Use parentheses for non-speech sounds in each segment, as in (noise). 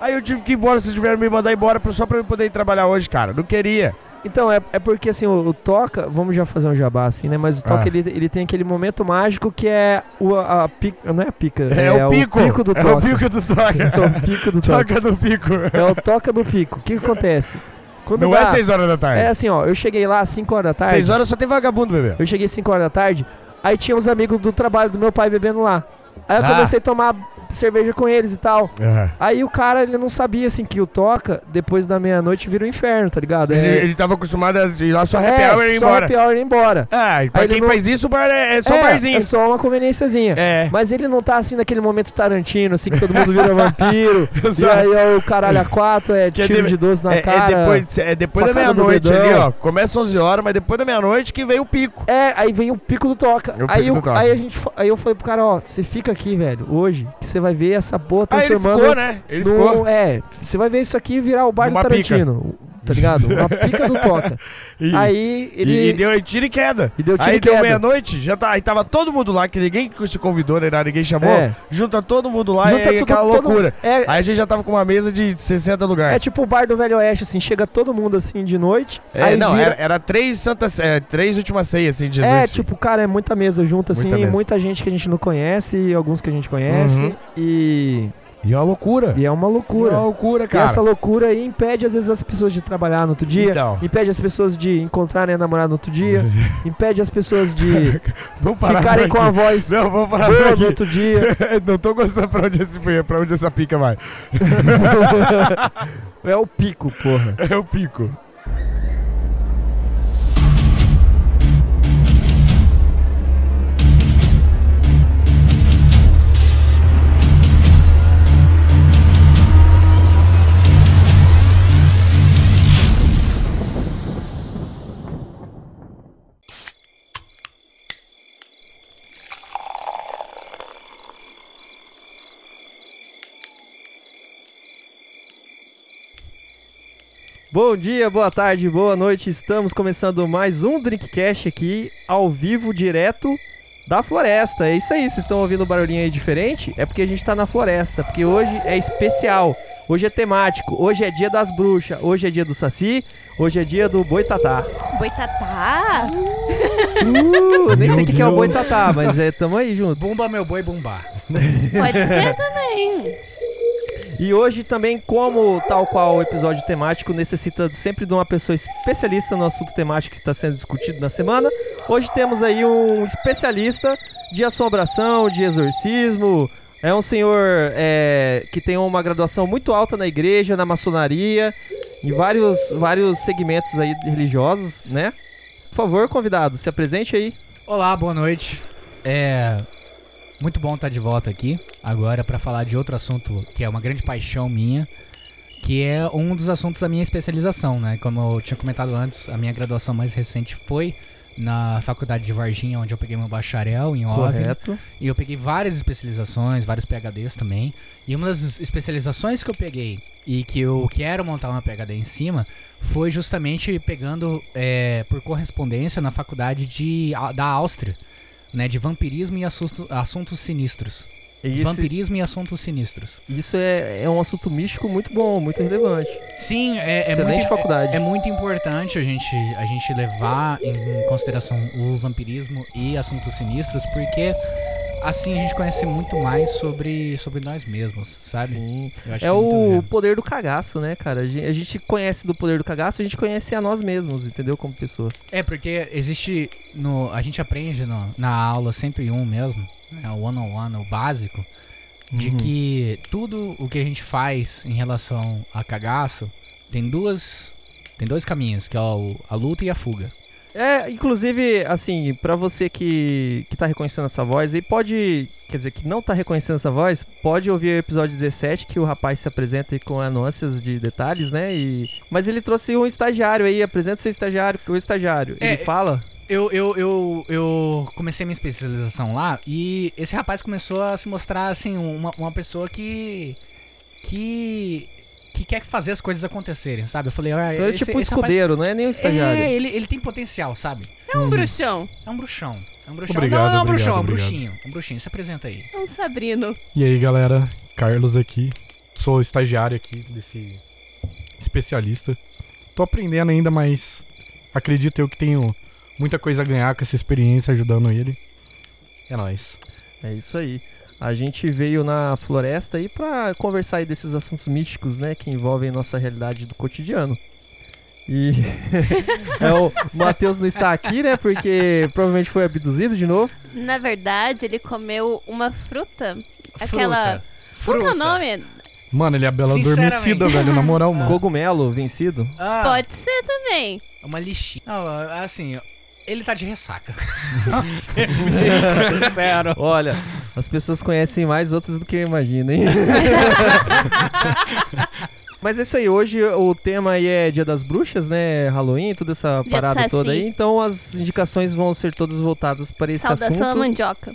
Aí eu tive que ir embora, vocês tiveram me mandar embora só pra eu poder ir trabalhar hoje, cara. Não queria. Então, é, é porque assim, o, o Toca, vamos já fazer um jabá assim, né? Mas o Toca, Ah. ele, ele tem aquele momento mágico que é o, a, a pica, não é a pica, É, o pico. pico do é Toca. o pico do toca. (laughs) É o pico do Toca. toca do pico. É o Toca do pico. O que, que acontece? Quando Não dá- é 6 horas da tarde. É assim, ó, eu cheguei lá às 5 horas da tarde. 6 horas só tem vagabundo, bebê. Eu cheguei às 5 horas da tarde, aí tinha uns amigos do trabalho do meu pai bebendo lá. Aí eu Ah. comecei a tomar cerveja com eles e tal. É. Aí o cara, ele não sabia, assim, que o Toca, depois da meia-noite, vira o inferno, tá ligado? Ele, É- ele tava acostumado a ir lá só happy é, hour e ir só embora. happy hour e ir embora. Ah, e pra Aí quem não- faz isso, o bar é, é só é, barzinho. É só uma conveniênciazinha. É. Mas ele não tá assim naquele momento Tarantino, assim, que todo mundo vira (laughs) vampiro. e aí ó, o caralho a quatro é Que é tiro de- de 12 na É, é cara. depois, é depois da meia-noite ali, ó. Começa 11 horas, mas depois da meia-noite que vem o pico. É, aí vem o pico do toca. É aí, o- do toca. aí a gente, aí eu falei pro cara, ó, você fica aqui, velho, hoje, que você vai ver essa porra Aí ele transformando ficou, né? Ele num- ficou. É, você vai ver isso aqui virar o bar Numa do Tarantino, tá ligado? Uma (laughs) pica do toca. E, Aí ele e, e deu tiro e queda. e deu tiro Aí e deu meia-noite, já tá, aí tava todo mundo lá, que ninguém se convidou, nada, ninguém chamou. É. Junta todo mundo lá Junta e aí tudo- aquela todo- loucura. É, Aí a gente já tava com uma mesa de 60 lugares. é tipo o bar do Velho Oeste, assim, chega todo mundo assim de noite. É, aí não, vira- era, era três santas, é, três últimas ceias, assim, de Jesus. É, tipo, cara, é muita mesa junto, assim, Muita muita, gente que a gente não conhece, e alguns que a gente conhece, Uhum. e, E é uma loucura. e é uma É loucura. uma loucura, E cara. essa loucura aí impede, às vezes, as pessoas de trabalhar no outro dia, Então. impede as pessoas de encontrarem a namorada no outro dia, (laughs) impede as pessoas de (laughs) ficarem com a voz Não, vamos parar boa no outro dia. (laughs) Não tô gostando pra onde, esse, pra onde essa pica vai. é o pico, porra. É o pico. Bom dia, boa tarde, boa noite. Estamos começando mais um Drinkcast aqui, ao vivo, direto da floresta. É isso aí, vocês estão ouvindo um barulhinho aí diferente? É porque a gente tá na floresta, porque hoje é especial. Hoje é temático, hoje é dia das bruxas, hoje é dia do saci, hoje é dia do boitatá. Boitatá? Uh, eu nem sei o que, que é o boitatá, mas é, tamo aí junto. Bumba meu boi bumbar. Pode ser também. E hoje também, como tal qual o episódio temático necessita sempre de uma pessoa especialista no assunto temático que está sendo discutido na semana, hoje temos aí um especialista de assombração, de exorcismo. É um senhor é, que tem uma graduação muito alta na igreja, na maçonaria, em vários, vários segmentos aí religiosos, né? Por favor, convidado, se apresente aí. Olá, boa noite. É muito bom estar de volta aqui agora para falar de outro assunto que é uma grande paixão minha, que é um dos assuntos da minha especialização, né? Como eu tinha comentado antes, a minha graduação mais recente foi na Faculdade de Varginha, onde eu peguei meu bacharel em OVNI. E eu peguei várias especializações, vários PHDs também. E uma das especializações que eu peguei e que eu quero montar uma PHD em cima foi justamente pegando é, por correspondência na faculdade de, da Áustria, né, de vampirismo e assunto- assuntos sinistros. Esse- Vampirismo e assuntos sinistros. isso é, é um assunto místico muito bom, muito relevante. Sim, é, é muito, faculdade. É, é muito importante a gente, a gente levar em consideração o vampirismo e assuntos sinistros, porque assim a gente conhece muito mais sobre, sobre nós mesmos, sabe? Sim. É a o poder do cagaço, né, cara? A gen- a gente conhece do poder do cagaço, a gente conhece a nós mesmos, entendeu? Como pessoa. É, porque existe. No, a gente aprende no- na aula 101 mesmo, né, o one-on-one, o básico, de Uhum. que tudo o que a gente faz em relação a cagaço tem duas. Tem dois caminhos, que é o- a luta e a fuga. É, inclusive, assim, pra você que, que tá reconhecendo essa voz aí, pode. Quer dizer, que não tá reconhecendo essa voz, pode ouvir o episódio 17, que o rapaz se apresenta aí com anúncios de detalhes, né? E... Mas ele trouxe um estagiário aí, apresenta seu estagiário, o estagiário. É, ele fala. Eu, eu, eu, eu comecei minha especialização lá e esse rapaz começou a se mostrar assim, uma, uma pessoa que. que. Que quer fazer as coisas acontecerem, sabe? Eu falei, olha, Então ele é esse, tipo um esse rapaz- escudeiro, não é nem o estagiário. É, ele, ele tem potencial, sabe? É um bruxão. É um bruxão. É um bruxão. Obrigado, não, não é um obrigado, bruxão, é um obrigado. bruxinho. Um bruxinho, se apresenta aí. É um Sabrino. E aí galera, Carlos aqui. sou estagiário aqui desse especialista. Tô aprendendo ainda, mas acredito eu que tenho muita coisa a ganhar com essa experiência ajudando ele. É nóis. É isso aí. A gente veio na floresta aí pra conversar aí desses assuntos místicos, né, que envolvem nossa realidade do cotidiano. E (laughs) é, o Matheus não está aqui, né, porque provavelmente foi abduzido de novo. Na verdade, ele comeu uma fruta. Fruta. Aquela. Qual Fruta. que é o nome? Mano, ele é a bela adormecida, velho, na moral, (laughs) mano. Cogumelo vencido. Ah, Pode ser também. Uma lixinha. Não, assim, ele tá de ressaca. (laughs) Sério. Olha, as pessoas conhecem mais outros do que eu imagino, hein? (laughs) Mas é isso aí, hoje o tema aí é Dia das Bruxas, né? Halloween, toda essa do parada toda aí. Então as indicações vão ser todas voltadas para esse Saudação à assunto. mandioca.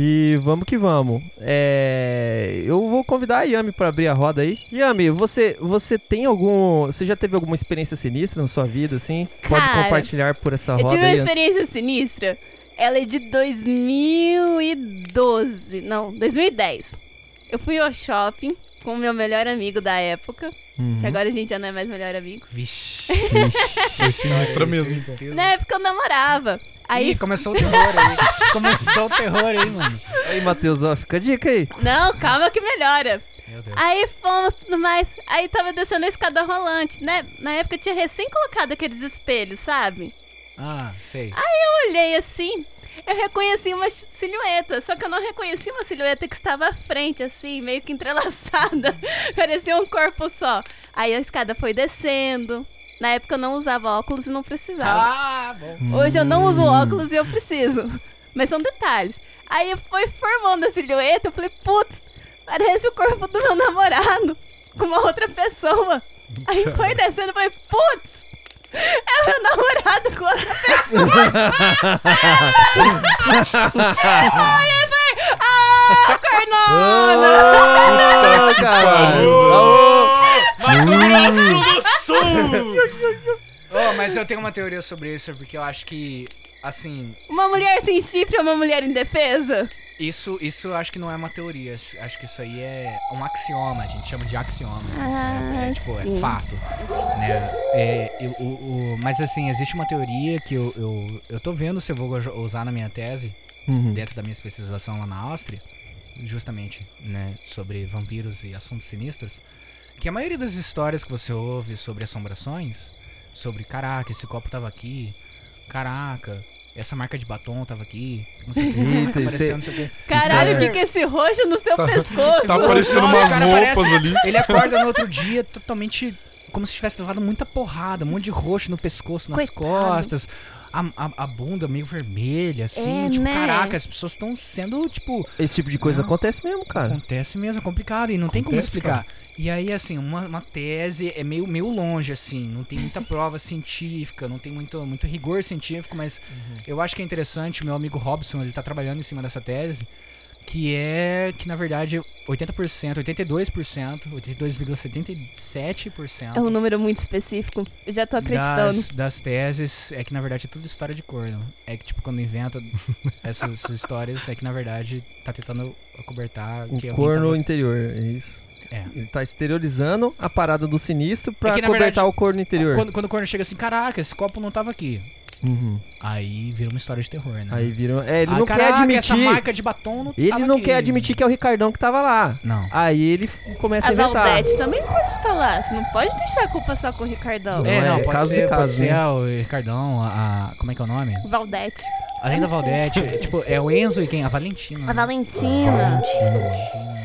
E vamos que vamos. É, eu vou convidar a Yami para abrir a roda aí. Yami, você, você tem algum. Você já teve alguma experiência sinistra na sua vida, assim? Pode Cara, compartilhar por essa Eu roda tive uma aí antes. experiência sinistra. Ela é de 2012. Não, 2010. Eu fui ao shopping com o meu melhor amigo da época. Uhum. Que agora a gente já não é mais melhor amigo. Vixe. Foi (laughs) sinistra mesmo. então. Na época eu namorava. Aí. Ih, começou o terror aí. (laughs) Começou o terror aí, mano. Aí, Matheus, ó, fica a dica aí. Não, calma que melhora. Meu Deus. Aí fomos tudo mais. Aí tava descendo a escada rolante, né? Na época eu tinha recém colocado aqueles espelhos, sabe? Ah, sei. Eu olhei assim, eu reconheci uma silhueta, só que eu não reconheci uma silhueta que estava à frente, assim, meio que entrelaçada. (laughs) Parecia um corpo só. Aí a escada foi descendo. Na época eu não usava óculos e não precisava. Ah, bom. Hoje eu não uso óculos e eu preciso. Mas são detalhes. Aí foi formando a silhueta, eu falei, putz, parece o corpo do meu namorado com uma outra pessoa. Aí foi descendo, eu falei, putz, é meu namorado com outra pessoa. Aí eu falei, ah, cornona! Ô, caralho! Oh, mas eu tenho uma teoria sobre isso, porque eu acho que, assim, Uma mulher sem chifre é uma mulher indefesa? isso, isso eu acho que não é uma teoria. Acho que isso aí é um axioma, a gente chama de axioma. Isso é, é, Ah, tipo, sim. é fato. Né? É, eu- o, o- mas assim, existe uma teoria que eu, eu, eu tô vendo se eu vou usar na minha tese, Uhum. dentro da minha especialização lá na Áustria, justamente, né, sobre vampiros e assuntos sinistros, que a maioria das histórias que você ouve sobre assombrações, sobre caraca, esse copo tava aqui, caraca, essa marca de batom tava aqui, não sei o que, Eita, apareceu, é- não sei o que. Caralho, o que que é esse roxo no seu pescoço? Tá aparecendo Nossa, umas roupas parece- ali. (laughs) Ele acorda no outro dia totalmente como se tivesse levado muita porrada, um monte de roxo no pescoço, nas Coitado. costas, a, a, a bunda meio vermelha, assim. É, tipo, né? caraca, as pessoas estão sendo, tipo, Esse tipo de coisa Não. acontece mesmo, cara. acontece mesmo, é complicado e não tem como Acontece, explicar. E aí, assim, uma, uma tese é meio, meio longe, assim, não tem muita (laughs) prova científica, não tem muito, muito rigor científico, mas eu acho que é interessante, o meu amigo Robson, ele tá trabalhando em cima dessa tese, que é que, na verdade, 80%, 82%, 82,77% É um número muito específico. Eu já tô acreditando. das, das teses é que, na verdade, é tudo história de corno. É que, tipo, quando inventa essas, (laughs) essas histórias, é que, na verdade, tá tentando acobertar O que alguém corno tava- interior, é isso. É. Ele tá exteriorizando a parada do sinistro pra É que, na cobertar verdade, o corno interior. Quando, quando o corno chega assim, caraca, esse copo não tava aqui. Uhum. Aí vira uma história de terror, né? Aí viram. É, ele Ah, não caraca, quer essa admitir. marca de batom não Ele não aqui. quer admitir que é o Ricardão que tava lá. Não. Aí ele começa a, A inventar. Valdete também pode estar lá. Você não pode deixar a culpa só com o Ricardão. Não, é, não, é pode caso ser, pode caso, ser né? o Ricardão, a, a- Como é que é o nome? Valdete. Além da não. Valdete, é, tipo, é o Enzo e quem? A Valentina. A né? Valentina. Valentina.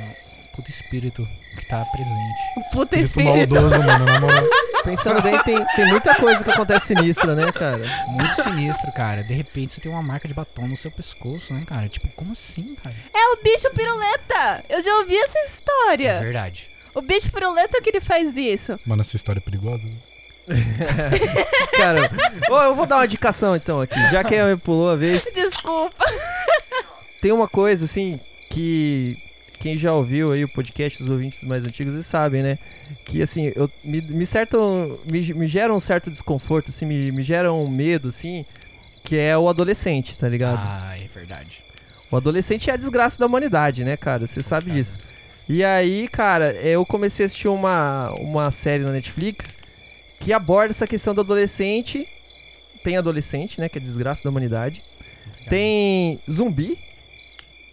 Puta espírito que tá presente. O puta Espírito espírito. maldoso, mano, na moral. (laughs) Pensando bem, tem, tem muita coisa que acontece sinistra, né, cara? Muito sinistro, cara. De repente você tem uma marca de batom no seu pescoço, né, cara? Tipo, como assim, cara? É o bicho piruleta. Eu já ouvi essa É história. verdade. O bicho piruleta que ele faz isso. Mano, essa história é perigosa. né? (laughs) Cara, eu vou dar uma indicação então aqui. Já que a pulou a vez, Desculpa. tem uma coisa assim que quem já ouviu aí o podcast, os ouvintes mais antigos, eles sabem, né? Que assim, eu, me, me, certo, me, me gera um certo desconforto, assim, me, me gera um medo, assim, que é o adolescente, tá ligado? Ah, é verdade. O adolescente é a desgraça da humanidade, né, cara? Você sabe disso. E aí, cara, eu comecei a assistir uma, uma série na Netflix que aborda essa questão do adolescente. Tem adolescente, né? Que é a desgraça da humanidade. Tem zumbi,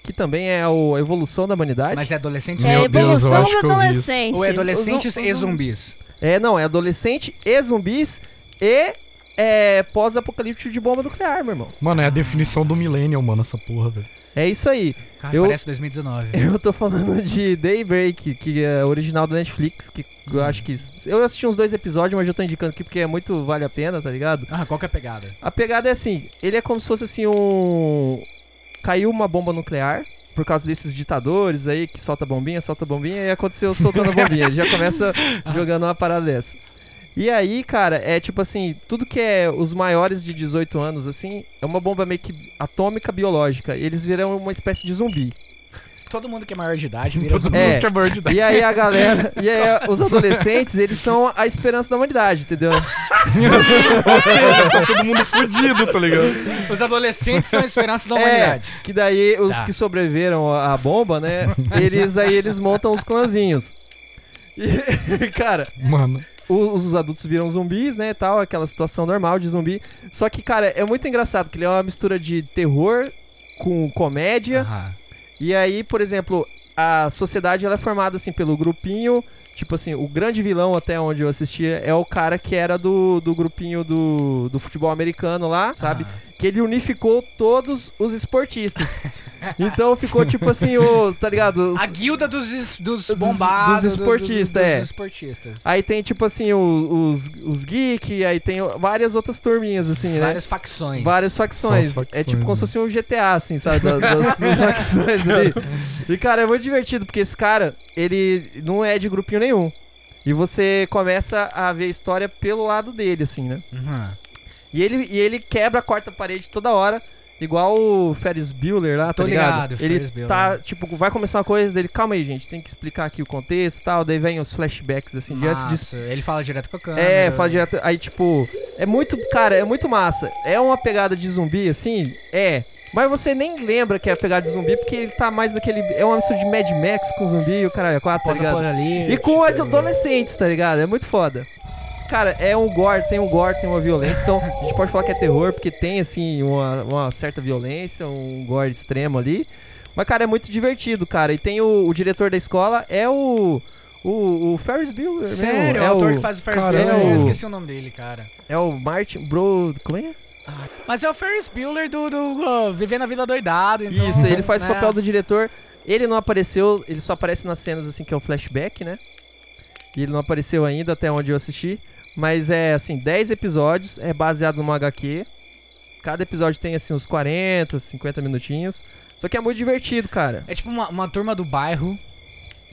que também é o- a evolução da humanidade. Mas é adolescente É a Meu Deus, eu evolução acho do que eu vi isso. adolescente. ou é adolescentes Os e os zum- zumbis? É, não, é adolescente e zumbis e é, pós-apocalíptico de bomba nuclear, meu irmão. Mano, é a definição do millennial, mano, essa porra, velho. É isso aí. Cara, Eu- parece 2019. (laughs) Eu tô falando de Daybreak, que é original da Netflix, que eu acho que. Eu assisti uns dois episódios, mas eu tô indicando aqui porque é muito vale a pena, tá ligado? Ah, qual que é a pegada? A pegada é assim, ele é como se fosse assim um. Caiu uma bomba nuclear. Por causa desses ditadores aí que solta bombinha, solta bombinha, e aconteceu soltando a bombinha. Ele já começa (laughs) jogando uma parada dessa. E aí, cara, é tipo assim, tudo que é os maiores de 18 anos, assim, é uma bomba meio que atômica biológica. E eles viram uma espécie de zumbi. Todo mundo que é maior de idade vira (laughs) Todo zumbi. mundo É. que é maior de idade. E aí a galera, (laughs) e aí os adolescentes, eles são a esperança da humanidade, entendeu? Ou seja, tá (laughs) todo mundo fudido, tá ligado? Os adolescentes são a esperança da É, humanidade. que daí os Tá. que sobreviveram à bomba, né? Eles aí eles montam os clãzinhos. E, cara, Mano, os, os adultos viram zumbis, né, tal, aquela situação normal de zumbi. Só que, cara, é muito engraçado, que ele é uma mistura de terror com comédia. Aham. E aí, por exemplo, a sociedade ela é formada assim pelo grupinho, tipo assim, o grande vilão até onde eu assistia é o cara que era do, do grupinho do, do futebol americano lá, sabe? Aham. Que ele unificou todos os esportistas. (laughs) então ficou tipo assim, o, tá ligado? Os- A guilda dos, es- dos Dos- bombados. dos do- do- esportistas, dos é. esportistas. Aí tem tipo assim o- os, os geek, aí tem várias outras turminhas assim, né? Várias facções. Várias facções. Facções, É tipo como se né? fosse um GTA, assim, sabe? Das, (laughs) das facções ali. E, cara, é muito divertido, porque esse cara, ele não é de grupinho nenhum. E você começa a ver a história pelo lado dele, assim, né? Uhum. E ele, e ele quebra a quarta parede toda hora. Igual o Ferris Bueller lá, Tô tá ligado? ligado, ele Ferris Bueller. tá, tipo, vai começar uma coisa dele, calma aí, gente, tem que explicar aqui o contexto e tal. Daí vem os flashbacks, assim, antes disso. Massa. Ele fala direto com a câmera. É, fala direto. Aí, tipo, é muito. Cara, é muito massa. É uma pegada de zumbi, assim? É. Mas você nem lembra que é a pegada de zumbi, porque ele tá mais daquele. É uma mistura de Mad Max com zumbi e o caralho, é quatro, tá ligado? E com adolescentes, tá ligado? É muito foda. Cara, é um gore, tem um gore, tem uma violência. Então, a gente pode falar que é terror, porque tem, assim, uma, uma certa violência, um gore extremo ali. Mas, cara, é muito divertido, cara. E tem o, o diretor da escola, é o. O, o Ferris Bueller. Sério, é o ator que faz o Ferris. Bueller, eu É o- esqueci o nome dele, cara. É o Martin Bro. Como é? Mas é o Ferris Bueller do, do uh, Vivendo a Vida Doidado, então... Isso, ele faz o (laughs) né? papel do diretor. Ele não apareceu, ele só aparece nas cenas assim que é o flashback, né? E ele não apareceu ainda até onde eu assisti. Mas é assim, 10 episódios, é baseado numa HQ. Cada episódio tem assim uns 40, 50 minutinhos. Só que é muito divertido, cara. É tipo uma, uma turma do bairro,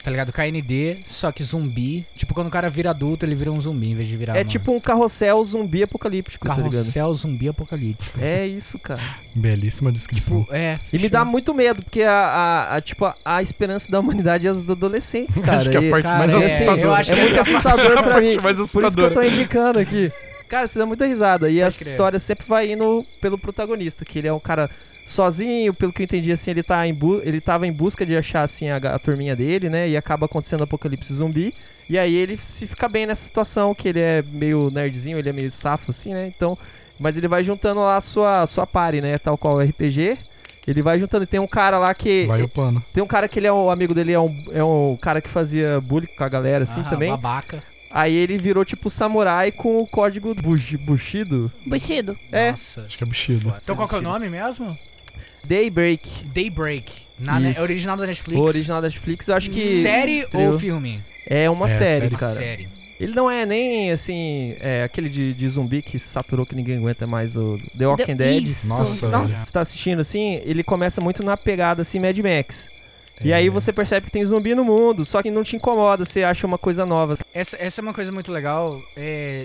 tá ligado? KND, só que zumbi. Tipo, quando o cara vira adulto, ele vira um zumbi em vez de virar É uma- tipo um carrossel zumbi apocalíptico, tá carrossel zumbi apocalíptico. É isso, cara. belíssima descrição. Tipo, é. E me dá muito medo, porque a, a- a, tipo, a, a esperança da humanidade é os adolescentes, cara. Acho que é a parte Cara, mais é, assustadora. eu acho É que muito essa assustador (laughs) a pra parte mim. Por isso que eu tô indicando aqui. Cara, você dá muita risada. E a crer. história sempre vai indo pelo protagonista, que ele é um cara sozinho, pelo que eu entendi, assim, ele, tá em bu ele tava em busca de achar, assim, a, a turminha dele, né? E acaba acontecendo o apocalipse zumbi. E aí ele se fica bem nessa situação, que ele é meio nerdzinho, ele é meio safo, assim, né? Então... Mas ele vai juntando lá a sua, a sua party, né? Tal qual o RPG. Ele vai juntando. E tem um cara lá que... Vai o plano. Tem um cara que ele é um amigo dele, é um, é um cara que fazia bullying com a galera, assim, ah, também. Babaca. Aí ele virou tipo samurai com o código Bush- Bushido. Bushido. É. Nossa. Acho que é Bushido. Então qual que é o nome mesmo? Daybreak. Daybreak. Na ne- Isso. original da Netflix. O original da Netflix, eu acho que. Série estreou- ou filme? É uma É, série, série. Uma cara. série. Ele não é nem assim. É aquele de, de zumbi que saturou que ninguém aguenta mais o The Walking Deu- Dead. Isso. Nossa, Nossa, velho. você tá assistindo assim, ele começa muito na pegada assim Mad Max. E É. aí você percebe que tem zumbi no mundo, só que não te incomoda, você acha uma coisa nova. Essa, essa é uma coisa muito legal.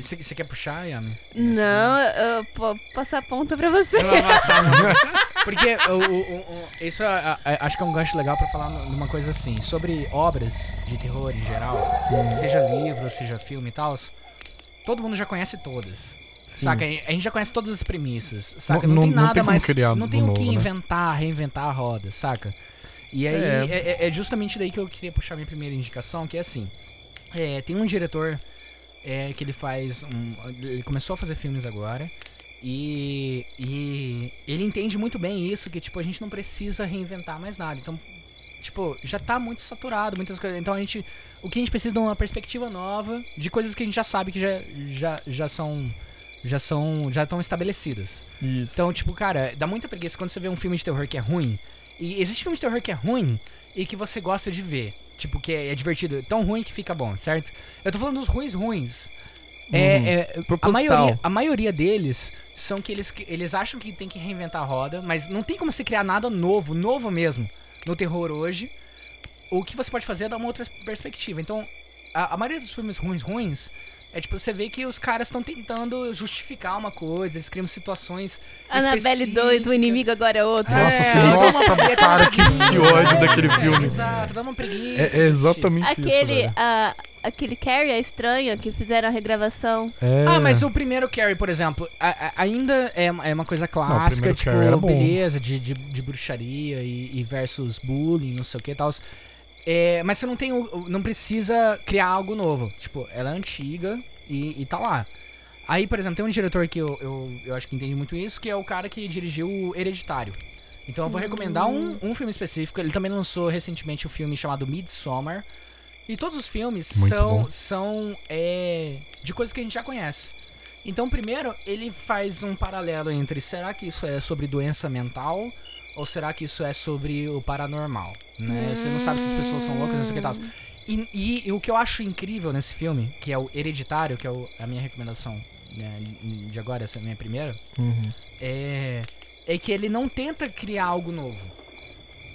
Você quer puxar, Yami? Não, eu vou passar a ponta pra você. Não vai passar, (laughs) não. Porque o, o- o- o- isso é, a- a- acho que é um gancho legal pra falar numa coisa assim. Sobre obras de terror em geral, seja livro, seja filme e tal, todo mundo já conhece todas. Saca? A gente já conhece todas as premissas. Saca? Não, Não- tem não nada tem como mais. não tem o que novo, né? inventar, reinventar a roda, saca? E aí É. é. é- é justamente daí que eu queria puxar minha primeira indicação, que é assim. é, tem um diretor é, que ele faz. Um, ele começou a fazer filmes agora. E, e ele entende muito bem isso, que tipo, a gente não precisa reinventar mais nada. Então, tipo, já tá muito saturado, muitas coisas. Então a gente. O que a gente precisa é de uma perspectiva nova de coisas que a gente já sabe que já, já, já são. Já são. Já estão estabelecidas. Isso. Então, tipo, cara, dá muita preguiça quando você vê um filme de terror que é ruim. E existe filme de terror que é ruim e que você gosta de ver. Tipo, que é, é divertido. Tão ruim que fica bom, certo? Eu tô falando dos ruins ruins. É, é, a, maioria, a maioria deles são que eles, que eles acham que tem que reinventar a roda, mas não tem como você criar nada novo, novo mesmo, no terror hoje. O que você pode fazer é dar uma outra perspectiva. Então, a, a maioria dos filmes ruins ruins é tipo, você vê que os caras estão tentando justificar uma coisa, eles criam situações. Annabelle 2, o inimigo agora é outro. Nossa É, senhora, nossa, preguiça, cara, que, que ódio daquele filme. Exato, dá uma preguiça. É, é exatamente isso. Aquele, velho. ah, aquele Carrie, a estranha, que fizeram a regravação. É. Ah, mas o primeiro Carrie, por exemplo, a- a- ainda é, é uma coisa clássica, primeiro tipo, Carrie era bom. beleza, de, de, de bruxaria e, e versus bullying, não sei o que e tal. É, mas você não tem não precisa criar algo novo. Tipo, ela é antiga e, e tá lá. Aí, por exemplo, tem um diretor que eu, eu, eu acho que entende muito isso, que é o cara que dirigiu o Hereditário. Então eu vou recomendar um, um filme específico. Ele também lançou recentemente um filme chamado Midsommar. E todos os filmes Muito são, bom. são é, de coisas que a gente já conhece. Então, primeiro, ele faz um paralelo entre será que isso é sobre doença mental ou será que isso é sobre o paranormal? Né? Você não sabe se as pessoas são loucas, não sei o que tal. E, e- e o que eu acho incrível nesse filme, que é o Hereditário, que é o- a minha recomendação né, de agora, essa é a minha primeira, é, é que ele não tenta criar algo novo.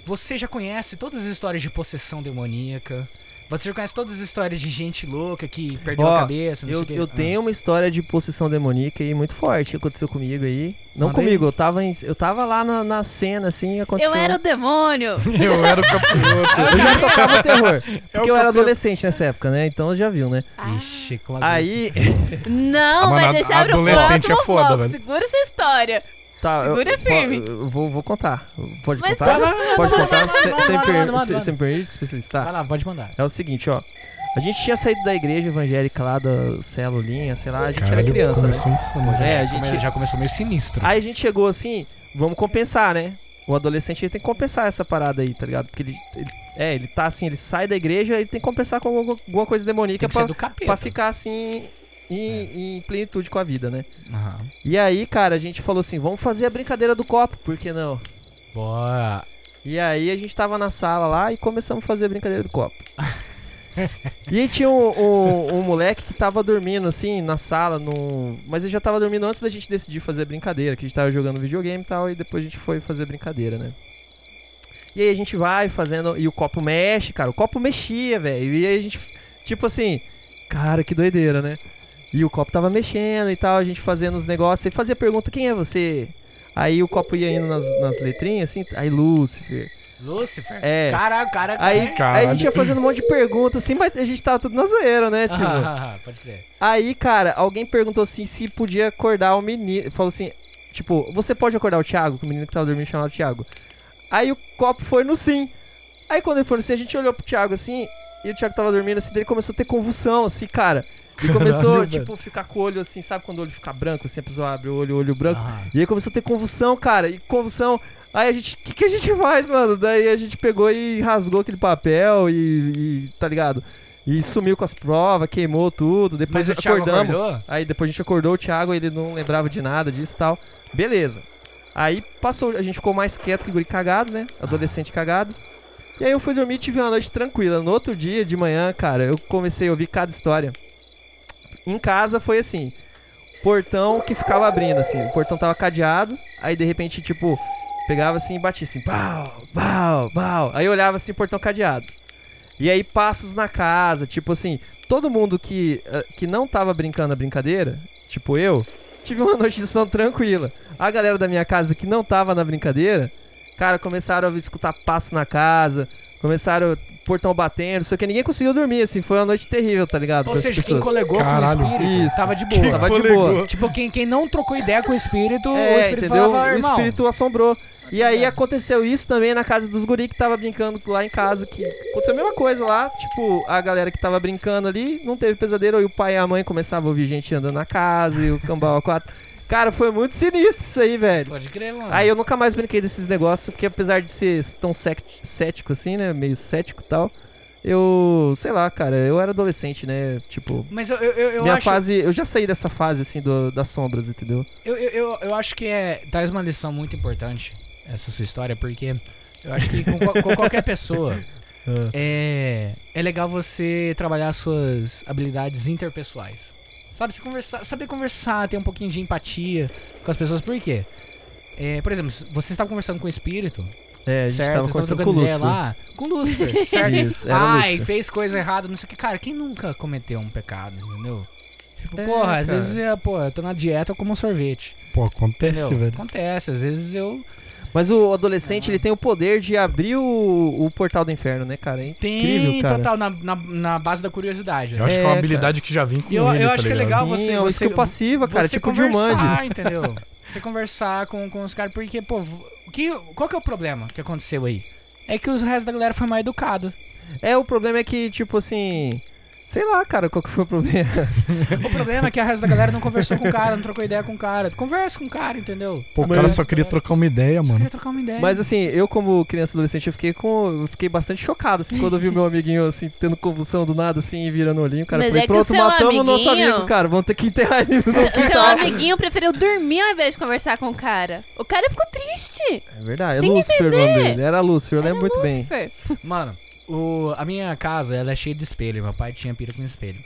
Você já conhece todas as histórias de possessão demoníaca. Você já conhece todas as histórias de gente louca que perdeu Ó, a cabeça, não Eu, sei o eu Ah. tenho uma história de possessão demoníaca aí muito forte que aconteceu comigo aí. Não Manda aí. comigo, eu tava, em- eu tava lá na, na cena, assim, aconteceu. Eu era o demônio. (laughs) Eu era o capiroto. Eu já tocava terror. Porque (laughs) É o eu era adolescente nessa época, né? Então já viu, né? Ixi, como Aí. Não, Ah, vai mano, deixar pro adolescente próximo é foda, bloco. velho. Segura essa história. Tá, eu- Segura eu, firme. Eu, vou, vou contar. Pode Mas contar? Pode contar? Você- me permite, especialista? Vai lá, pode mandar. É o seguinte, ó. A gente tinha saído da igreja evangélica lá da celulinha, sei lá, a gente Caralho, era criança, né? começou insano. já. É, a Come- gente. já começou meio sinistro. Aí a gente chegou assim, vamos compensar, né? O adolescente ele tem que compensar essa parada aí, tá ligado? Porque ele, ele- é, ele tá assim, ele sai da igreja, ele tem que compensar com alguma, coisa demoníaca pra, capeta. pra ficar assim em, em plenitude com a vida, né? Aham. E aí, cara, a gente falou assim, vamos fazer a brincadeira do copo, por que não? Bora. E aí a gente tava na sala lá e começamos a fazer a brincadeira do copo. (laughs) e tinha um, um- um moleque que tava dormindo assim na sala, no... mas ele já tava dormindo antes da gente decidir fazer a brincadeira, que a gente tava jogando videogame e tal, e depois a gente foi fazer a brincadeira, né? E aí a gente vai fazendo, e o copo mexe, cara, o copo mexia, velho, e aí a gente, tipo assim, cara, que doideira, né? E o copo tava mexendo e tal, a gente fazendo os negócios, e fazia pergunta, quem é você? Aí o copo ia indo nas, nas letrinhas, assim, aí Lúcifer, Lúcifer? É. Cara, cara, Aí, aí Caralho. a gente ia fazendo um monte de perguntas, assim, mas a gente tava tudo na zoeira, né? (laughs) Tipo. Ah, pode crer. Aí, cara, alguém perguntou assim se podia acordar o menino. Falou assim, tipo, você pode acordar o Thiago? Que o menino que tava dormindo chamado Thiago. Aí o copo foi no sim. Aí quando ele foi no sim, a gente olhou pro Thiago assim, e o Thiago tava dormindo assim, daí ele começou a ter convulsão, assim, cara. E começou, Caralho, tipo, ficar com o olho assim, sabe quando o olho fica branco, assim, a pessoa abre o olho, o olho branco. Aham. E aí começou a ter convulsão, cara. E convulsão. Aí a gente. O que, que a gente faz, mano? Daí a gente pegou e rasgou aquele papel e. e- tá ligado? E sumiu com as provas, queimou tudo. Depois Mas acordamos. Aí depois a gente acordou o Thiago, ele não lembrava de nada disso e tal. Beleza. Aí passou, a gente ficou mais quieto que guri cagado, né? Adolescente cagado. E aí eu fui dormir e tive uma noite tranquila. No outro dia, de manhã, cara, eu comecei a ouvir cada história. Em casa foi assim: portão que ficava abrindo, assim. O portão tava cadeado, aí de repente, tipo, pegava assim e batia assim, pau, pau, pau. Aí olhava assim, portão cadeado. E aí passos na casa, tipo assim, todo mundo que, eh, que não tava brincando a brincadeira, tipo eu, tive uma (laughs) noite de sono tranquila. A galera da minha casa que não tava na brincadeira, cara, começaram a escutar passo na casa, começaram portão batendo, só que ninguém conseguiu dormir, assim, foi uma noite terrível, tá ligado? Ou seja, quem pessoas. colegou Caralho. com o espírito Isso. tava de boa. Tava de Colegou. boa. Tipo, quem, quem não trocou ideia com o espírito, o É, espírito entendeu? falava, O espírito assombrou. E aí aconteceu isso também na casa dos guri que tava brincando lá em casa, que aconteceu a mesma coisa lá, tipo, a galera que tava brincando ali não teve pesadelo, e o pai e a mãe começavam a ouvir gente andando na casa, e o cambau a quatro. Cara, foi muito sinistro isso aí, velho. Pode crer, mano. Aí eu nunca mais brinquei desses negócios, porque apesar de ser tão cético assim, né, meio cético e tal, eu, sei lá, cara, eu era adolescente, né, tipo... Mas eu, eu, eu, minha acho. fase, eu já saí dessa fase, assim, do- das sombras, entendeu? Eu, eu, eu, eu acho que é, traz uma lição muito importante essa sua história, porque eu acho que com, com qualquer pessoa (laughs) é, é legal você trabalhar suas habilidades interpessoais. Sabe, você conversar, saber conversar, ter um pouquinho de empatia com as pessoas. Por quê? É, por exemplo, se você está conversando com o espírito, É, a gente certo? tava Você conversando com o Lúcifer. lá com o Lúcifer, (laughs) certo? Isso, era Ai, Lúcifer. fez coisa errada, não sei o que. Cara, quem nunca cometeu um pecado, entendeu? Tipo, É, porra, às cara. vezes, eu, pô, eu tô na dieta, eu como um sorvete. Pô, acontece, Entendeu? velho. Acontece, às vezes eu. Mas o adolescente, ele tem o poder de abrir o, o portal do inferno, né, cara? É Tem incrível, cara. total, na, na, na base da curiosidade. Eu né? acho que é É, uma cara. habilidade que já vem com Eu- ele, eu tá acho que é legal Sim, você- é uma você- skill passiva, cara, você tipo conversar, (laughs) entendeu? Você conversar com, com os caras, porque, pô, o que, qual que é o problema que aconteceu aí? É que os restos da galera foi mal educado. É, o problema é que, tipo assim... Sei lá, cara, qual que foi o problema. (laughs) O problema é que o resto da galera não conversou com o cara, não trocou ideia com o cara. Conversa com o cara, entendeu? Pô, o cara só queria trocar uma ideia, Só mano. queria trocar uma ideia. Mas assim, eu como criança adolescente, eu fiquei com... Eu fiquei bastante chocado, assim, quando eu vi o meu amiguinho, assim, tendo convulsão do nada, assim, e virando o olhinho. Cara, eu Mas falei, é pronto, seu matamos o nosso amiguinho- amigo, cara. Vamos ter que enterrar ele no (laughs) Seu quintal. amiguinho preferiu dormir ao invés de conversar com o cara. O cara ficou triste. É verdade, Você é tem que Lúcifer o nome dele. Era Lúcifer, eu Era lembro muito bem. Lúcifer. Mano, o, a minha casa, ela é cheia de espelho. Meu pai tinha pira com espelho.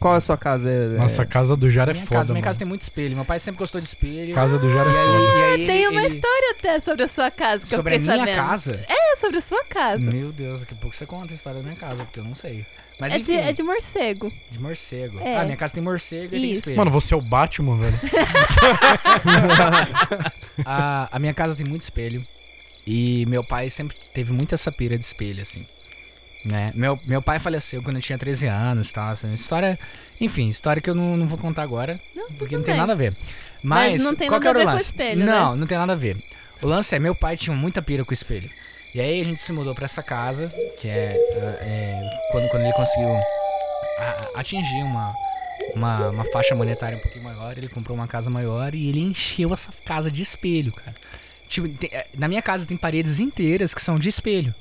Qual é a sua casa? É, Nossa, a casa do Jar é minha foda, casa, minha mano. casa tem muito espelho. Meu pai sempre gostou de espelho. Casa do Jar é aí- foda. aí Tem ele- uma ele- história até sobre a sua casa que Sobre eu a minha sabendo. casa? É, sobre a sua casa. Meu Deus, daqui a pouco você conta a história da minha casa, porque eu não sei. Mas É enfim, de, é de morcego. de morcego. É. Ah, minha casa tem morcego e tem Isso. espelho. Mano, você é o Batman, velho. (laughs) a, a minha casa tem muito espelho. E meu pai sempre teve muita essa pira de espelho, assim. Né? Meu, meu pai faleceu quando eu tinha 13 anos, tá? Assim, história. Enfim, história que eu não, não vou contar agora. Não, Porque não tem bem. nada a ver. Mas, Mas não tem qual nada que era a o ver com lance? espelho, Não, né? não tem nada a ver. O lance é, meu pai tinha muita pira com o espelho. E aí a gente se mudou pra essa casa, que é, é, quando, quando ele conseguiu a- atingir uma, uma, uma faixa monetária um pouquinho maior, ele comprou uma casa maior e ele encheu essa casa de espelho, cara. Tipo, tem- é, na minha casa tem paredes inteiras que são de espelho.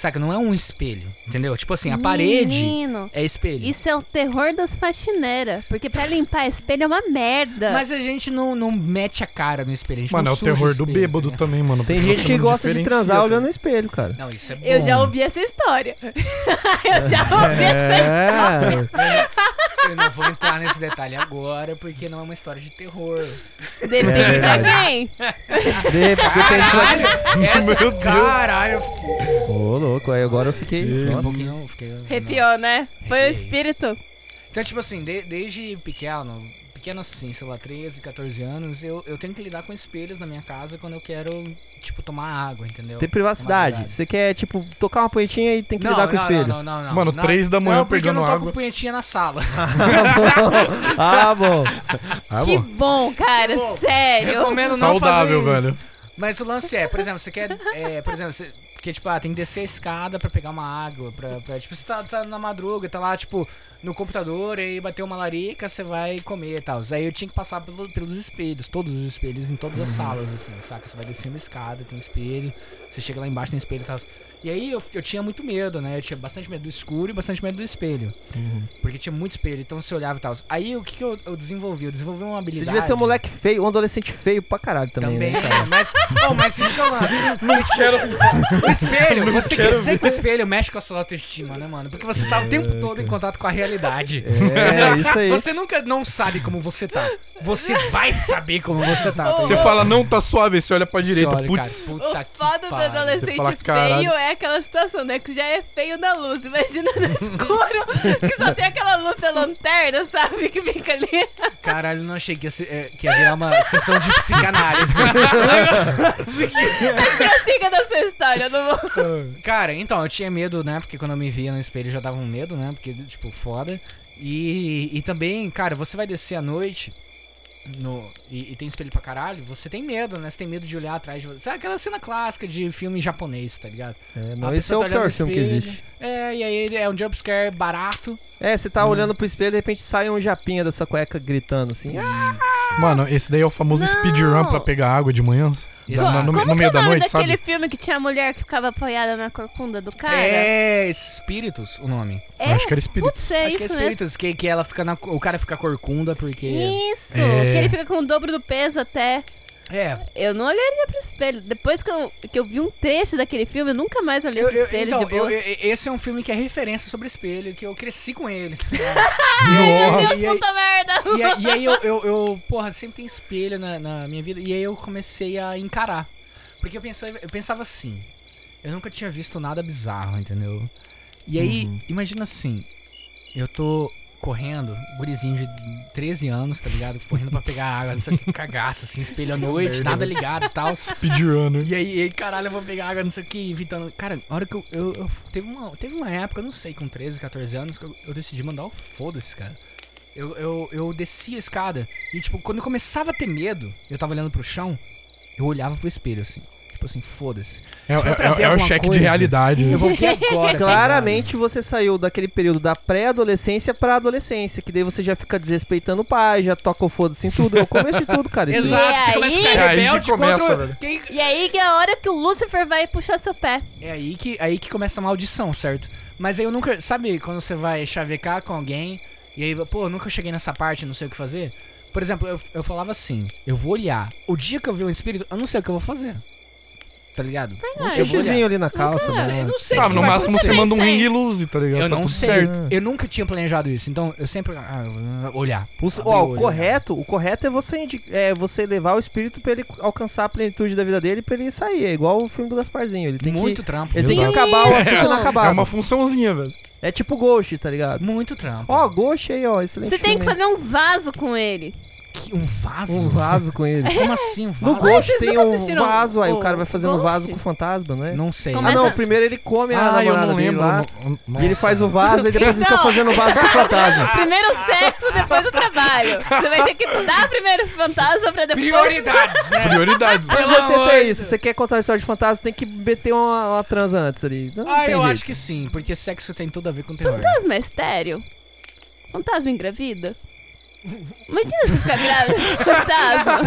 Saca? Não é um espelho, entendeu? Tipo assim, a parede Menino, é espelho. isso é o terror das faxineiras. Porque pra limpar espelho é uma merda. Mas a gente não, não mete a cara no espelho. A gente Mano, é o terror do espelho, bêbado né? também, mano. Tem gente que gosta de transar tá olhando no espelho, cara. Não, isso é bom. eu já ouvi essa história. (laughs) eu já ouvi essa É, (laughs) Eu não vou entrar nesse detalhe agora, porque não é uma história de terror. Depende pra verdade. quem. de- Caralho! Essa, Meu Deus. caralho! eu fiquei- Ô, louco, aí agora eu fiquei. fiquei um Nossa. pouquinho... Fiquei, Arrepiou, né? Foi o Arrepiei. espírito. Então, tipo assim, de- desde pequeno, pequeno assim, sei lá, 13, 14 anos, eu, eu tenho que lidar com espelhos na minha casa quando eu quero, tipo, tomar água, entendeu? Tem privacidade. Você quer, tipo, tocar uma punhetinha e tem que Não, lidar com o não, espelho. não, não, não, Mano, não. três da manhã não, porque eu pegando não toco água. punhetinha na sala. (laughs) ah, bom. Ah, que bom. bom, cara. Que bom. Sério. Recomendo não Saudável, velho. Mas o lance é, por exemplo, você quer. é, por exemplo, você. Porque, tipo, ah, tem que descer a escada pra pegar uma água. Pra, pra- tipo, você tá, tá na madruga, tá lá, tipo, no computador, aí bateu uma larica, você vai comer e tal. Aí eu tinha que passar pelo- pelos espelhos, todos os espelhos, em todas as salas, assim, saca? Você vai descendo a escada, tem espelho, você chega lá embaixo, tem espelho e tal. E aí eu, eu tinha muito medo, né? Eu tinha bastante medo do escuro e bastante medo do espelho. Porque tinha muito espelho, então você olhava e tal. Aí o que, que eu, eu desenvolvi? Eu desenvolvi uma Você habilidade. devia ser um moleque feio, um adolescente feio pra caralho também, Também, né, cara? mas, oh, mas isso que eu lance. (laughs) Não quero. O espelho, você crescer com o espelho mexe com a sua autoestima, né, mano? Porque você tá o tempo todo em contato com a realidade. É, isso aí. Você nunca não sabe como você tá. Você vai saber como você tá. tá Você fala, não, tá suave, você olha pra Você direita. olha, Putz. cara, puta O que foda do adolescente Você fala, feio é aquela situação, né? Que já é feio na luz. Imagina no (laughs) escuro, que só tem aquela luz da lanterna, sabe? Que fica ali. Caralho, não achei que ia, ser- é, que ia virar uma sessão de psicanálise. Prossiga da sua história, eu não vou. Cara, então, eu tinha medo, né? Porque quando eu me via no espelho eu já dava um medo, né? Porque, tipo, foda. E, e também, cara, você vai descer à noite no, e, e tem espelho pra caralho, você tem medo, né? Você tem medo de olhar atrás de você. Sabe aquela cena clássica de filme japonês, tá ligado? É, não, esse é pessoa o tá pior filme que existe. É, e aí é um jumpscare barato. É, você Hum. tá olhando pro espelho e de repente sai um japinha da sua cueca gritando assim. Ah, Mano, esse daí é o famoso Não. speedrun pra pegar água de manhã. Exato. No, no- Como no meio é o da nome noite, daquele sabe? filme que tinha a mulher que ficava apoiada na corcunda do cara? É, Espíritos, o nome. É? Acho que era espírito. Putz, é Acho que é. Espíritos, que, que ela fica na, o cara fica corcunda porque... Isso, É. que ele fica com o dobro do peso até. É, Eu não olharia pro espelho. Depois que eu, que eu vi um trecho daquele filme, eu nunca mais olhei Eu, pro eu- espelho então, de boa. esse é um filme que é referência sobre espelho, que eu cresci com ele. tá ligado? (laughs) Meu. Deus, E aí- puta merda! e, aí- e aí eu, eu, eu, porra, sempre tem espelho na, na minha vida. E aí eu comecei a encarar. Porque eu pensava, eu pensava assim, eu nunca tinha visto nada bizarro, entendeu? E aí, imagina assim, eu tô correndo, gurizinho de 13 anos, tá ligado? Correndo pra pegar água, não sei o que, cagaço, assim, espelho à (laughs) noite, nada ligado e tal. Speedrunner. E aí, aí, caralho, eu vou pegar água, não sei o que, evitando. Cara, a hora que eu. eu, eu- teve, uma, teve uma época, eu não sei, com 13, 14 anos, que eu, eu decidi mandar o foda-se, cara. Eu, eu, eu desci a escada e, tipo, quando eu começava a ter medo, eu tava olhando pro chão, eu olhava pro espelho, assim. Tipo assim, foda-se. É, é- ver é o cheque de coisa, realidade. né? Eu vou ver agora. (laughs) tá Claramente você saiu daquele período da pré-adolescência pra adolescência, que daí você já fica desrespeitando o pai, já toca o foda-se em tudo. É o começo de tudo, cara. (laughs) Exato, você começa a aí- ficar É aí que rebelde começa, contra. Quem, E aí que é a hora que o Lúcifer vai puxar seu pé. É aí que, aí que começa a maldição, certo? Mas aí eu nunca. Sabe quando você vai chavecar com alguém e aí, pô, eu nunca cheguei nessa parte, não sei o que fazer? Por exemplo, eu, eu falava assim: eu vou olhar. O dia que eu ver um espírito, eu não sei o que eu vou fazer. Tá ligado? Um Eu vou xixizinho ali na calça, né? Eu não sei. o Ah, que no vai máximo você acontecer. manda um ring lose, tá ligado? Eu Tá não tudo sei. certo. Eu nunca tinha planejado isso. Então eu sempre. Ah, eu vou olhar. O, Abrir ó, o olho, correto, o correto é você, indi- é você levar o espírito pra ele alcançar a plenitude da vida dele pra ele sair. É igual o filme do Gasparzinho. Ele tem Muito que, trampo. ele tem que Exato. acabar o assunto Isso. inacabado. É uma funçãozinha, velho. É tipo Ghost, tá ligado? Muito trampo. Ó, Ghost aí, ó. Excelente Você tem que fazer um vaso com ele. Que- um vaso? um vaso com ele. (laughs) Como assim um No vaso? Ghost vocês tem um vaso, aí o o cara vai fazendo um Ghost? vaso com fantasma, não é? Não sei. Como Ah, não, primeiro ele come a Ah, eu namorada não dele lembro. lá. no- E ele faz o vaso e depois ele fica Então. fazendo o vaso com fantasma. (laughs) Primeiro o sexo, depois o trabalho. Você vai ter que dar primeiro o fantasma pra depois. Prioridades, né? Prioridades. 80 amor é isso. Você quer contar uma história de fantasma, tem que meter uma, uma transa antes ali. Não Ah, tem eu jeito. acho que sim, porque sexo tem tudo a ver com terror. Fantasma é estéreo? Fantasma engravida? Imagina se ficar grávida (laughs) com fantasma.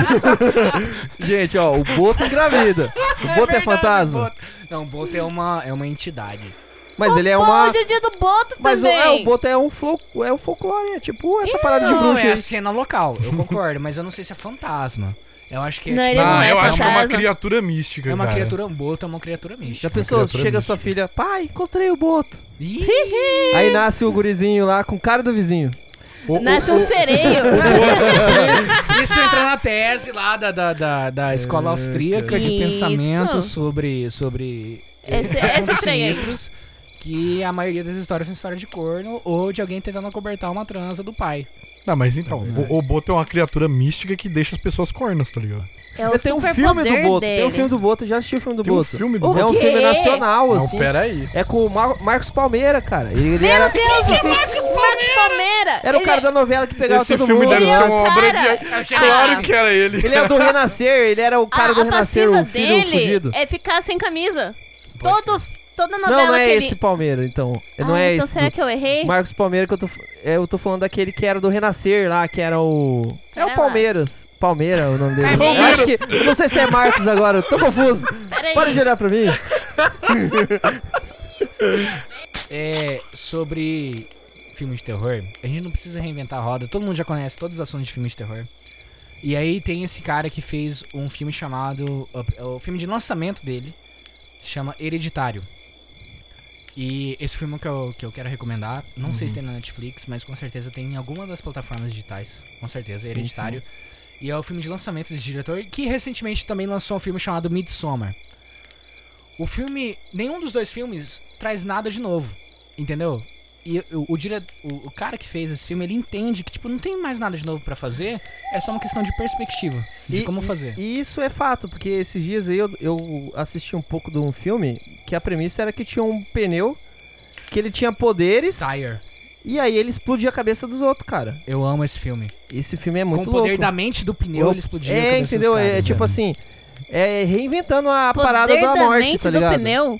Gente, ó, o Boto engravida. O Boto é, verdade, fantasma. Boto. Não, o Boto é uma, é uma entidade. Mas ele é uma. o Didi do Boto Mas o, também. é, o Boto é um, flo, é um folclore, é tipo essa parada de Não, bruxa. é aí. a cena local, eu concordo, mas eu não sei se é fantasma. Eu acho que é, Não, tipo, não Ah, é eu acho que é uma criatura mística, é uma cara. criatura, um Boto é uma criatura Já mística. pensou? criatura Chega mística. sua filha, pai, encontrei o Boto. Aí nasce o gurizinho lá com cara do vizinho. O- Nasce o- um sereio. isso, isso entra na tese lá da, da, da, da escola austríaca de Isso. pensamento sobre, sobre Esse- assuntos esse sinistros. Que a maioria das histórias são histórias de corno ou de alguém tentando acobertar uma transa do pai. Não, mas então, o, o Boto é uma criatura mística que deixa as pessoas cornas, tá ligado? É o tem um filme do Boto. dele. Tem um filme do Boto, já assisti o filme do Tem um Boto. filme do É um filme nacional, Não, assim. pera aí. É com o Mar- Marcos Palmeira, cara. Ele Meu era, Deus, o Marcos Palmeira. era o Ele cara é- da novela que pegava Esse todo filme mundo. deve ser Meu uma obra cara, de... ah, Claro que era ele. Ele é do (laughs) Renascer, ele era o cara a, do a Renascer, o filho dele fugido. é ficar sem camisa. Todo, toda novela Não, não é que esse ele... Palmeira, então. Não Ah, é então esse. será do- que eu errei? Marcos Palmeira que eu tô. é, Eu tô falando daquele que era do Renascer lá, que era o. É Pera o lá. Palmeiras. Palmeira é o nome dele. Palmeiras. Eu acho que. eu Não sei se é Marcos agora, eu tô confuso. Peraí. Para de olhar pra mim. (laughs) É sobre filmes de terror. A gente não precisa reinventar a roda. Todo mundo já conhece todos os assuntos de filmes de terror. E aí tem esse cara que fez um filme chamado. O filme de lançamento dele se chama Hereditário. E esse filme que eu, que eu quero recomendar, não sei se tem na Netflix, mas com certeza tem em alguma das plataformas digitais. Com certeza, Hereditário. E é o filme de lançamento desse diretor, que recentemente também lançou um filme chamado Midsommar. O filme, nenhum dos dois filmes traz nada de novo, entendeu? E o, o, dire- o, o cara que fez esse filme, ele entende que, tipo, não tem mais nada de novo pra fazer, é só uma questão de perspectiva, de E- como fazer. E isso é fato, porque esses dias aí eu, eu assisti um pouco de um filme que a premissa era que tinha um pneu que ele tinha poderes Tire. E aí ele explodia a cabeça dos outros, cara. Eu amo esse filme. Esse filme é Com muito o poder louco. da mente do pneu, Eu- ele explodia a É, cabeça dos entendeu? é caras, tipo velho. assim, é reinventando a Poder parada da da morte, mente tá do ligado? pneu.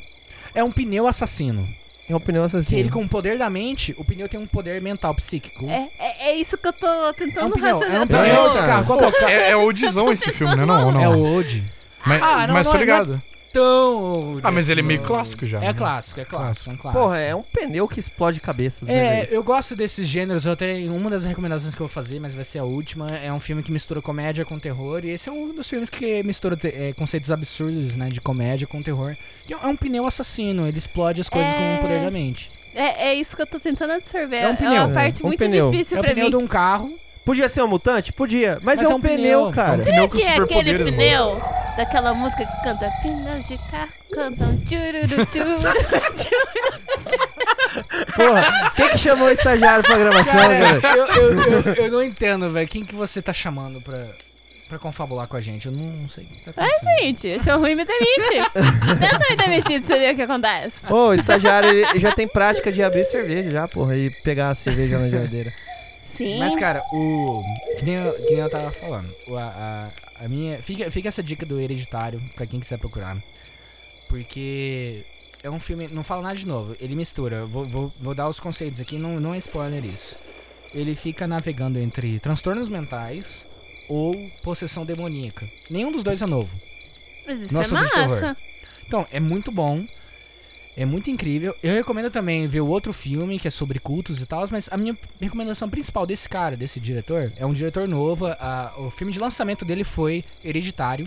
É um pneu assassino. É uma opinião assassina. ele, com o poder da mente, o pneu tem um poder mental psíquico. É, é, é isso que eu tô É um tentando pneu, é um raciocinar. pneu de cara. é o carro? É, é Odizão esse filme, né? Não, ou não. É o Ode. Mas, Ah, não, mas não tô é- ligado. Tão. Ah, mas ele é meio clássico já, É né? clássico, é clássico, é um clássico. Porra, é um pneu que explode cabeças, né, É, velho? eu gosto desses gêneros. Eu tenho uma das recomendações que eu vou fazer, mas vai ser a última. É um filme que mistura comédia com terror. E esse é um dos filmes que mistura é, conceitos absurdos, né? De comédia com terror. E é um pneu assassino. Ele explode as coisas com É. o poder da mente. É, é isso que eu tô tentando absorver. É um É, pneu. uma parte É um muito pneu. difícil É o pra pneu mim. de um carro. Podia ser um mutante? Podia. Mas, Mas é um, pneu, cara. É um pneu com que é aquele pneu daquela música que canta Pneus de carro cantam tchururu tchuru. Porra, quem que chamou o estagiário pra gravação, velho? eu, eu, eu, eu não entendo, velho. Quem que você tá chamando pra, pra confabular com a gente? Eu não sei o que tá acontecendo. Gente, achou ruim me demite. Tenta me demitir pra você ver o que acontece. Ô, o estagiário ele já tem prática de abrir cerveja já, porra, e pegar a cerveja na geladeira. Sim. Mas, cara, o. Que nem eu, que nem eu tava falando. A, a, a minha. Fica, fica essa dica do hereditário pra quem quiser procurar. Porque é um filme. Não falo nada de novo. Ele mistura. Vou, vou, vou dar os conceitos aqui, não, não é spoiler isso. Ele fica navegando entre transtornos mentais ou possessão demoníaca. Nenhum dos dois é novo. Mas isso Nossa, é massa. Então, é muito bom. É muito incrível. Eu recomendo também ver o outro filme que é sobre cultos e tal, mas a minha recomendação principal desse cara, desse diretor, é um diretor novo. a- o filme de lançamento dele foi Hereditário.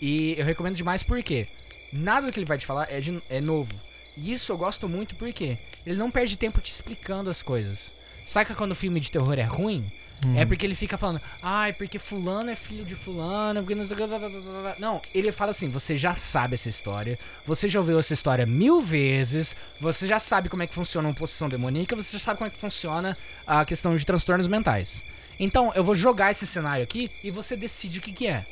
E eu recomendo demais porque nada do que ele vai te falar é, de- é novo. E isso eu gosto muito porque ele não perde tempo te explicando as coisas. Saca quando o filme de terror é ruim? É porque ele fica falando, ai, porque fulano é filho de fulano, porque não sei o. Não, ele fala assim, você já sabe essa história, você já ouviu essa história mil vezes, você já sabe como é que funciona uma possessão demoníaca, você já sabe como é que funciona a questão de transtornos mentais. Então, eu vou jogar esse cenário aqui e você decide o que, que é.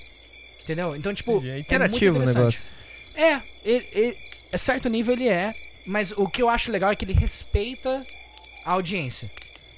Entendeu? Então, tipo, É é muito interativo o interessante. negócio. É, ele, ele- a certo nível ele é, mas o que eu acho legal é que ele respeita a audiência.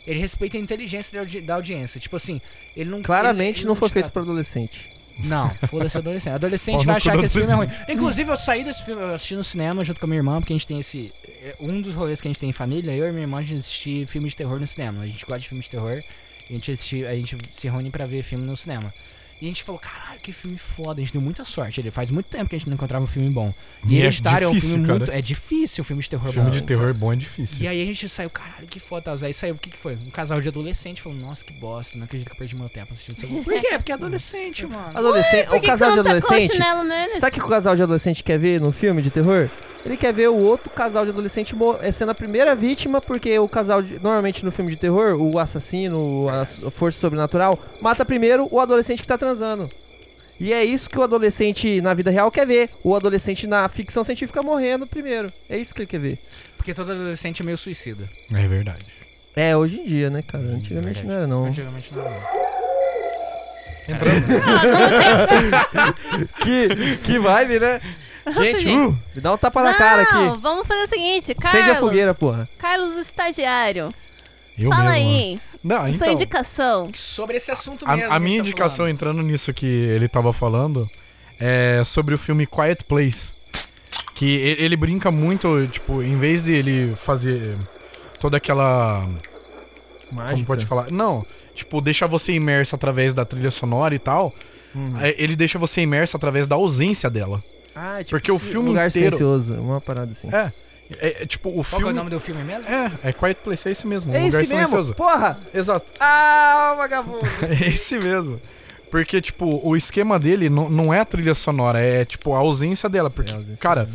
Ele respeita a inteligência da, audi- da audiência. Tipo assim, ele não. Claramente ele- ele não foi te feito pra adolescente. Não, foda-se adolescente. Adolescente vai achar que esse filme é ruim. Inclusive, eu saí desse filme, eu assisti no cinema junto com a minha irmã, porque a gente tem esse. é, Um dos rolês que a gente tem em família, eu e minha irmã, a gente assiste filme de terror no cinema. A gente gosta de filme de terror. A gente, assisti, a gente se reúne pra ver filme no cinema. E a gente falou, caralho, que filme foda. A gente deu muita sorte. Ele faz muito tempo que a gente não encontrava um filme bom. E, E é Hereditário é, um difícil, filme cara. muito. É difícil o filme de terror Filme bom. de terror bom é difícil. E aí a gente saiu, caralho, que foda. tal. Aí saiu, o que que foi? Um casal de adolescente falou, nossa, que bosta, não acredito que eu perdi meu tempo assistindo isso. aqui." (laughs) Por quê? Porque é adolescente, mano. Adolescente, Por o casal você de adolescente. chinelo neles? Sabe o que o casal de adolescente quer ver no filme de terror? Ele quer ver o outro casal de adolescente é sendo a primeira vítima, porque o casal, de- normalmente no filme de terror, o assassino, a força sobrenatural, mata primeiro o adolescente que tá transando. E é isso que o adolescente na vida real quer ver. O adolescente na ficção científica morrendo primeiro. É isso que ele quer ver. Porque todo adolescente é meio suicida. É verdade. É, hoje em dia, né, cara? Antigamente não era, não. Antigamente não era. não. Entrando. (laughs) (laughs) que, que vibe, né? Gente, uh, me dá um tapa na cara Não, aqui. vamos fazer o seguinte, Carlos. Acende a fogueira, porra. Carlos Estagiário. Eu fala mesmo. aí, Não, sua então, indicação. Sobre esse assunto mesmo. a, minha gente tá indicação falando. entrando nisso que ele tava falando é sobre o filme Quiet Place. Que ele brinca muito, tipo, em vez de ele fazer toda aquela Como pode falar? Não, tipo, deixa você imerso através da trilha sonora e tal. Uhum. é, Ele deixa você imerso através da ausência dela. Ah, tipo, Porque o filme lugar inteiro- silencioso, uma parada assim. É. É, é, tipo, o Qual que é filme. o nome do filme mesmo? É, é Quiet Place, é esse mesmo. É um lugar esse mesmo, porra! Exato. Ah, vagabundo! (laughs) É esse mesmo. Porque, tipo, o esquema dele não, não é a trilha sonora, é, tipo, a ausência dela. Porque, cara,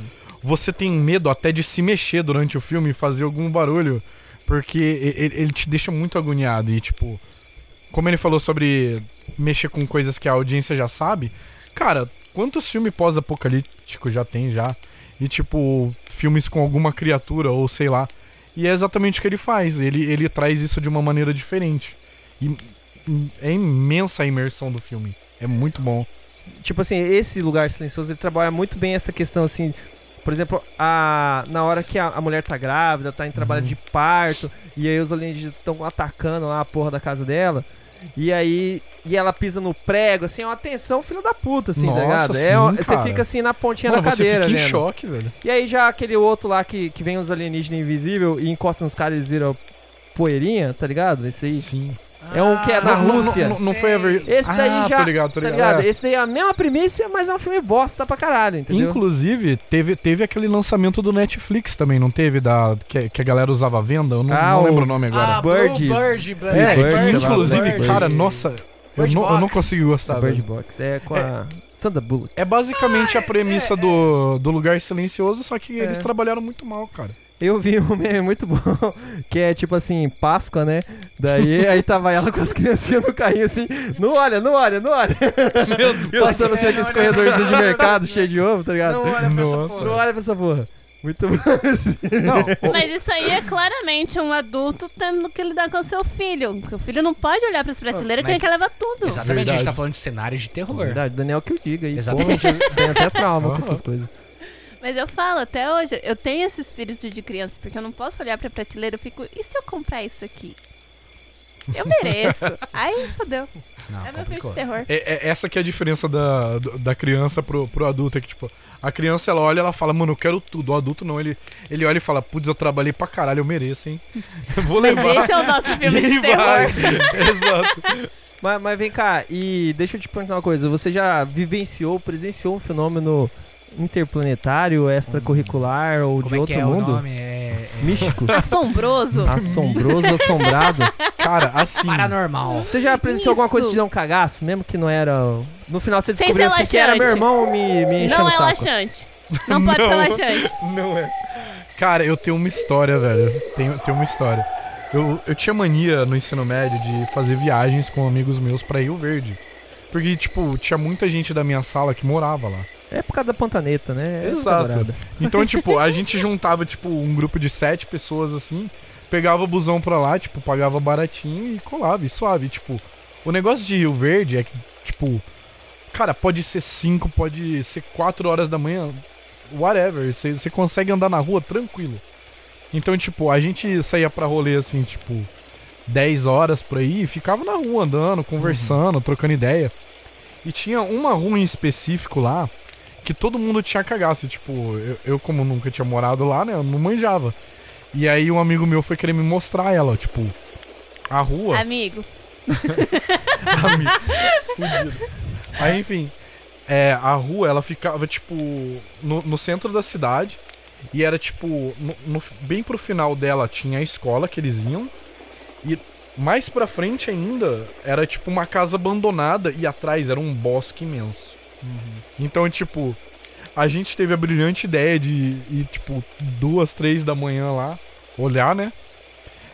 você tem medo até de se mexer durante o filme e fazer algum barulho. Porque ele, ele te deixa muito agoniado. E, tipo, como ele falou sobre mexer com coisas que a audiência já sabe, cara, quantos filmes pós-apocalípticos já tem já? E, tipo, filmes com alguma criatura ou sei lá. E é exatamente o que ele faz. Ele, ele traz isso de uma maneira diferente. E é imensa a imersão do filme. É muito bom. tipo assim, esse lugar silencioso, ele trabalha muito bem essa questão, assim, Por exemplo, a, na hora que a, a mulher tá grávida, tá em trabalho Uhum. de parto, e aí os alienígenas estão atacando lá a porra da casa dela. E aí. E ela pisa no prego, assim, é uma tensão filho da puta, assim, Nossa, tá ligado? sim, é, você fica assim na pontinha Mano, da você cadeira, fica em vendo. choque, velho. E aí já aquele outro lá que, que vem os alienígenas invisível e encosta nos caras, eles viram poeirinha, tá ligado? Esse aí. Sim. É um que é na Não, não, Rússia. Não, não foi a ver... Esse daí ah, já- tô ligado, tô Tá ligado. ligado? É. Esse daí é a mesma primícia, mas é um filme bosta pra caralho, entendeu? Inclusive, teve, teve aquele lançamento do Netflix também, não teve? Da, que, que a galera usava à venda? Eu não, Ah, não o- lembro o nome agora. Ah, Bird. Bird, Bird. é, Bird, lá, inclusive, Bird. cara, nossa, eu Bird não, eu não consigo gostar. Bird velho. Box. É com a Sandra Bullock. É basicamente a premissa do, do Lugar Silencioso, só que É. eles trabalharam muito mal, cara. Eu vi um meme muito bom, (laughs) que é tipo assim, Páscoa, né? Daí aí tava ela com as criancinhas no carrinho assim, não olha, não olha, não olha. (laughs) Meu Deus. Passando assim aqueles corredorzinhos de mercado cheio de ovo, tá ligado? Não olha pra essa Nossa. porra. Não olha pra essa porra. Muito bom. (laughs) assim. Não, Mas isso aí é claramente um adulto tendo que lidar com o seu filho. Porque o filho não pode olhar pras prateleiras que Mas- ele quer levar tudo. Exatamente, a gente Verdade. tá falando de cenários de terror. Verdade, Daniel que eu diga aí. Exatamente. Porra, tem até trauma com essas coisas. Mas eu falo, até hoje, eu tenho esse espírito de criança, porque eu não posso olhar pra prateleira e fico, e se eu comprar isso aqui? Eu mereço. (laughs) Aí, fodeu. Não, É meu filme de terror. é- é essa que é a diferença da, da criança pro, pro adulto. É que, tipo, a criança, ela olha ela fala, mano, eu quero tudo. O adulto não, ele, ele olha e fala, putz, eu trabalhei pra caralho, eu mereço, hein? Eu (laughs) vou Mas levar. esse é o nosso (laughs) filme de terror. Exato. Mas, mas vem cá, e deixa eu te perguntar uma coisa. Você já vivenciou, presenciou um fenômeno interplanetário, extracurricular ou Como de é que outro é mundo? o nome? É, é Místico? (laughs) Assombroso. Assombroso, assombrado. Cara, assim. paranormal. Você já presenciou alguma coisa Isso. de dar um cagaço, mesmo que não era. No final você descobriu ser assim que era meu irmão me, me Não é laxante. Não pode ser Não. laxante. Não é. Cara, eu tenho uma história, velho. Tenho, tenho uma história. Eu, eu tinha mania no ensino médio de fazer viagens com amigos meus pra Rio Verde. Porque, tipo, tinha muita gente da minha sala que morava lá. É por causa da pantaneta, né? É Exato. dourada. Então, tipo, a (laughs) gente juntava, tipo, um grupo de sete pessoas assim, pegava o busão pra lá, tipo, pagava baratinho e colava, e suave. Tipo, o negócio de Rio Verde é que, tipo, cara, pode ser cinco, pode ser quatro horas da manhã, whatever. Você consegue andar na rua tranquilo. Então, tipo, a gente saía pra rolê assim, tipo, 10 horas por aí e ficava na rua andando, conversando, trocando ideia. E tinha uma rua em específico lá que todo mundo tinha cagaço. Tipo, eu, eu, como nunca tinha morado lá, né, eu não manjava. E aí um amigo meu foi querer me mostrar ela, tipo, a rua. Amigo. (laughs) Amigo. Fudido. Aí, enfim, é, a rua, ela ficava, tipo, no, no centro da cidade. E era, tipo, no- no- bem pro final dela tinha a escola que eles iam. E mais pra frente ainda, era, tipo, uma casa abandonada. E atrás era um bosque imenso. Então, tipo, a gente teve a brilhante ideia de ir, tipo, duas, três da manhã lá, olhar, né?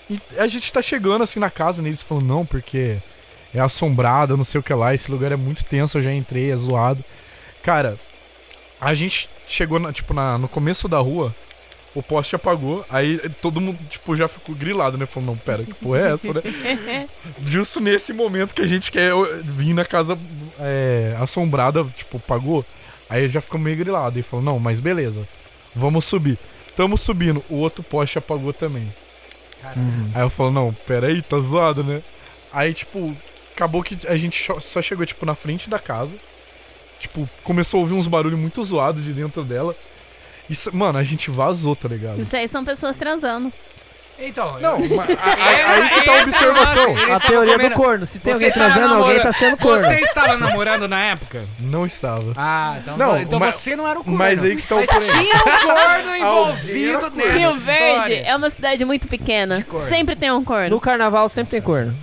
E a gente tá chegando assim na casa, né? Eles falam, não, porque é assombrado, não sei o que lá, esse lugar é muito tenso, eu já entrei, é zoado. Cara, a gente chegou, na- tipo, na, no começo da rua, o poste apagou, aí todo mundo, tipo, já ficou grilado, né? Falou, não, pera, que porra é essa, né? (laughs) Justo nesse momento que a gente quer vir na casa é, assombrada, tipo, pagou, aí já ficou meio grilado. E falou, não, mas beleza, vamos subir. Tamo subindo, o outro poste apagou também. Uhum. Aí eu falo, não, peraí, tá zoado, né? Aí, tipo, acabou que a gente só- só chegou, tipo, na frente da casa. Tipo, começou a ouvir uns barulhos muito zoados de dentro dela. Isso, mano, a gente vazou, tá ligado? Isso aí são pessoas transando. Então, Não, eu- mas a- a- aí que tá a Entra, observação. A teoria comendo- do corno. Se tem Você alguém estava transando, alguém namorando- tá sendo corno. Você estava namorando na época? Não estava. Ah, então, Não, então mas- você não era o corno. Mas aí que tá o Mas porém. tinha um corno (laughs) envolvido corno. nessa Rio história. Verde é uma cidade muito pequena. Corno. Sempre tem um corno. No carnaval sempre tem corno.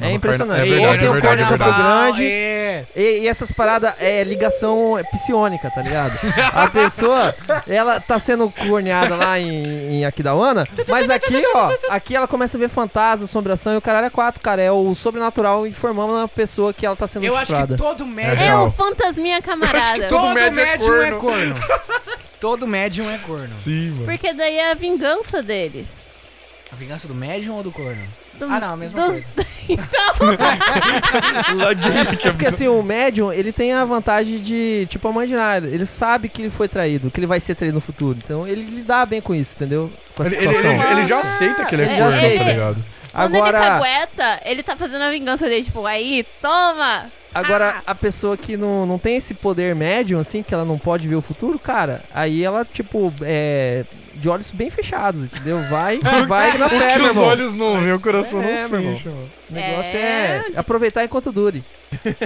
É impressionante. é verdade, Ou tem é um verdade, corno é Carnaval, Grande. é. E, e essas paradas é ligação psionica, tá ligado? A pessoa, ela tá sendo corneada lá em, em Aquidauana, mas aqui, ó, aqui ela começa a ver fantasma, assombração e o caralho é quatro, cara. É o sobrenatural informando a pessoa que ela tá sendo Eu acho que estuprada. todo É médium... o fantasminha camarada. todo Todo médium é médium é corno. corno. (laughs) Todo médium é corno. Sim, mano. Porque daí é a vingança dele. A vingança do médium ou do corno? Do- Ah, não, a mesma dos- coisa. (laughs) É porque assim, o médium, ele tem a vantagem de, tipo, a mãe de nada. Ele sabe que ele foi traído, que ele vai ser traído no futuro. Então ele lidar bem com isso, entendeu? Com essa Ele, ele- ele- situação. ele já aceita que ele é É, corno, ele- tá ligado? Quando ele Agora, cagueta, ele tá fazendo a vingança dele, tipo, aí, toma! agora a pessoa que não, não tem esse poder médium, assim, que ela não pode ver o futuro, cara, aí ela, tipo, é. De olhos bem fechados, entendeu? Vai, (laughs) vai na fé, meu os irmão. olhos não veem, o coração É, não meu sente, mano. O negócio é, É, aproveitar enquanto dure.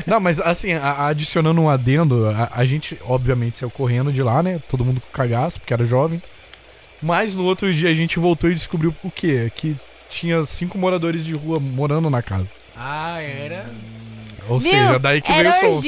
Não, mas assim, adicionando um adendo, a, a gente, obviamente, saiu correndo de lá, né? Todo mundo com cagaço, porque era jovem. Mas no outro dia a gente voltou e descobriu o quê? Que tinha cinco moradores de rua morando na casa. Ah, era. Ou Viu? seja, daí que Era veio o som.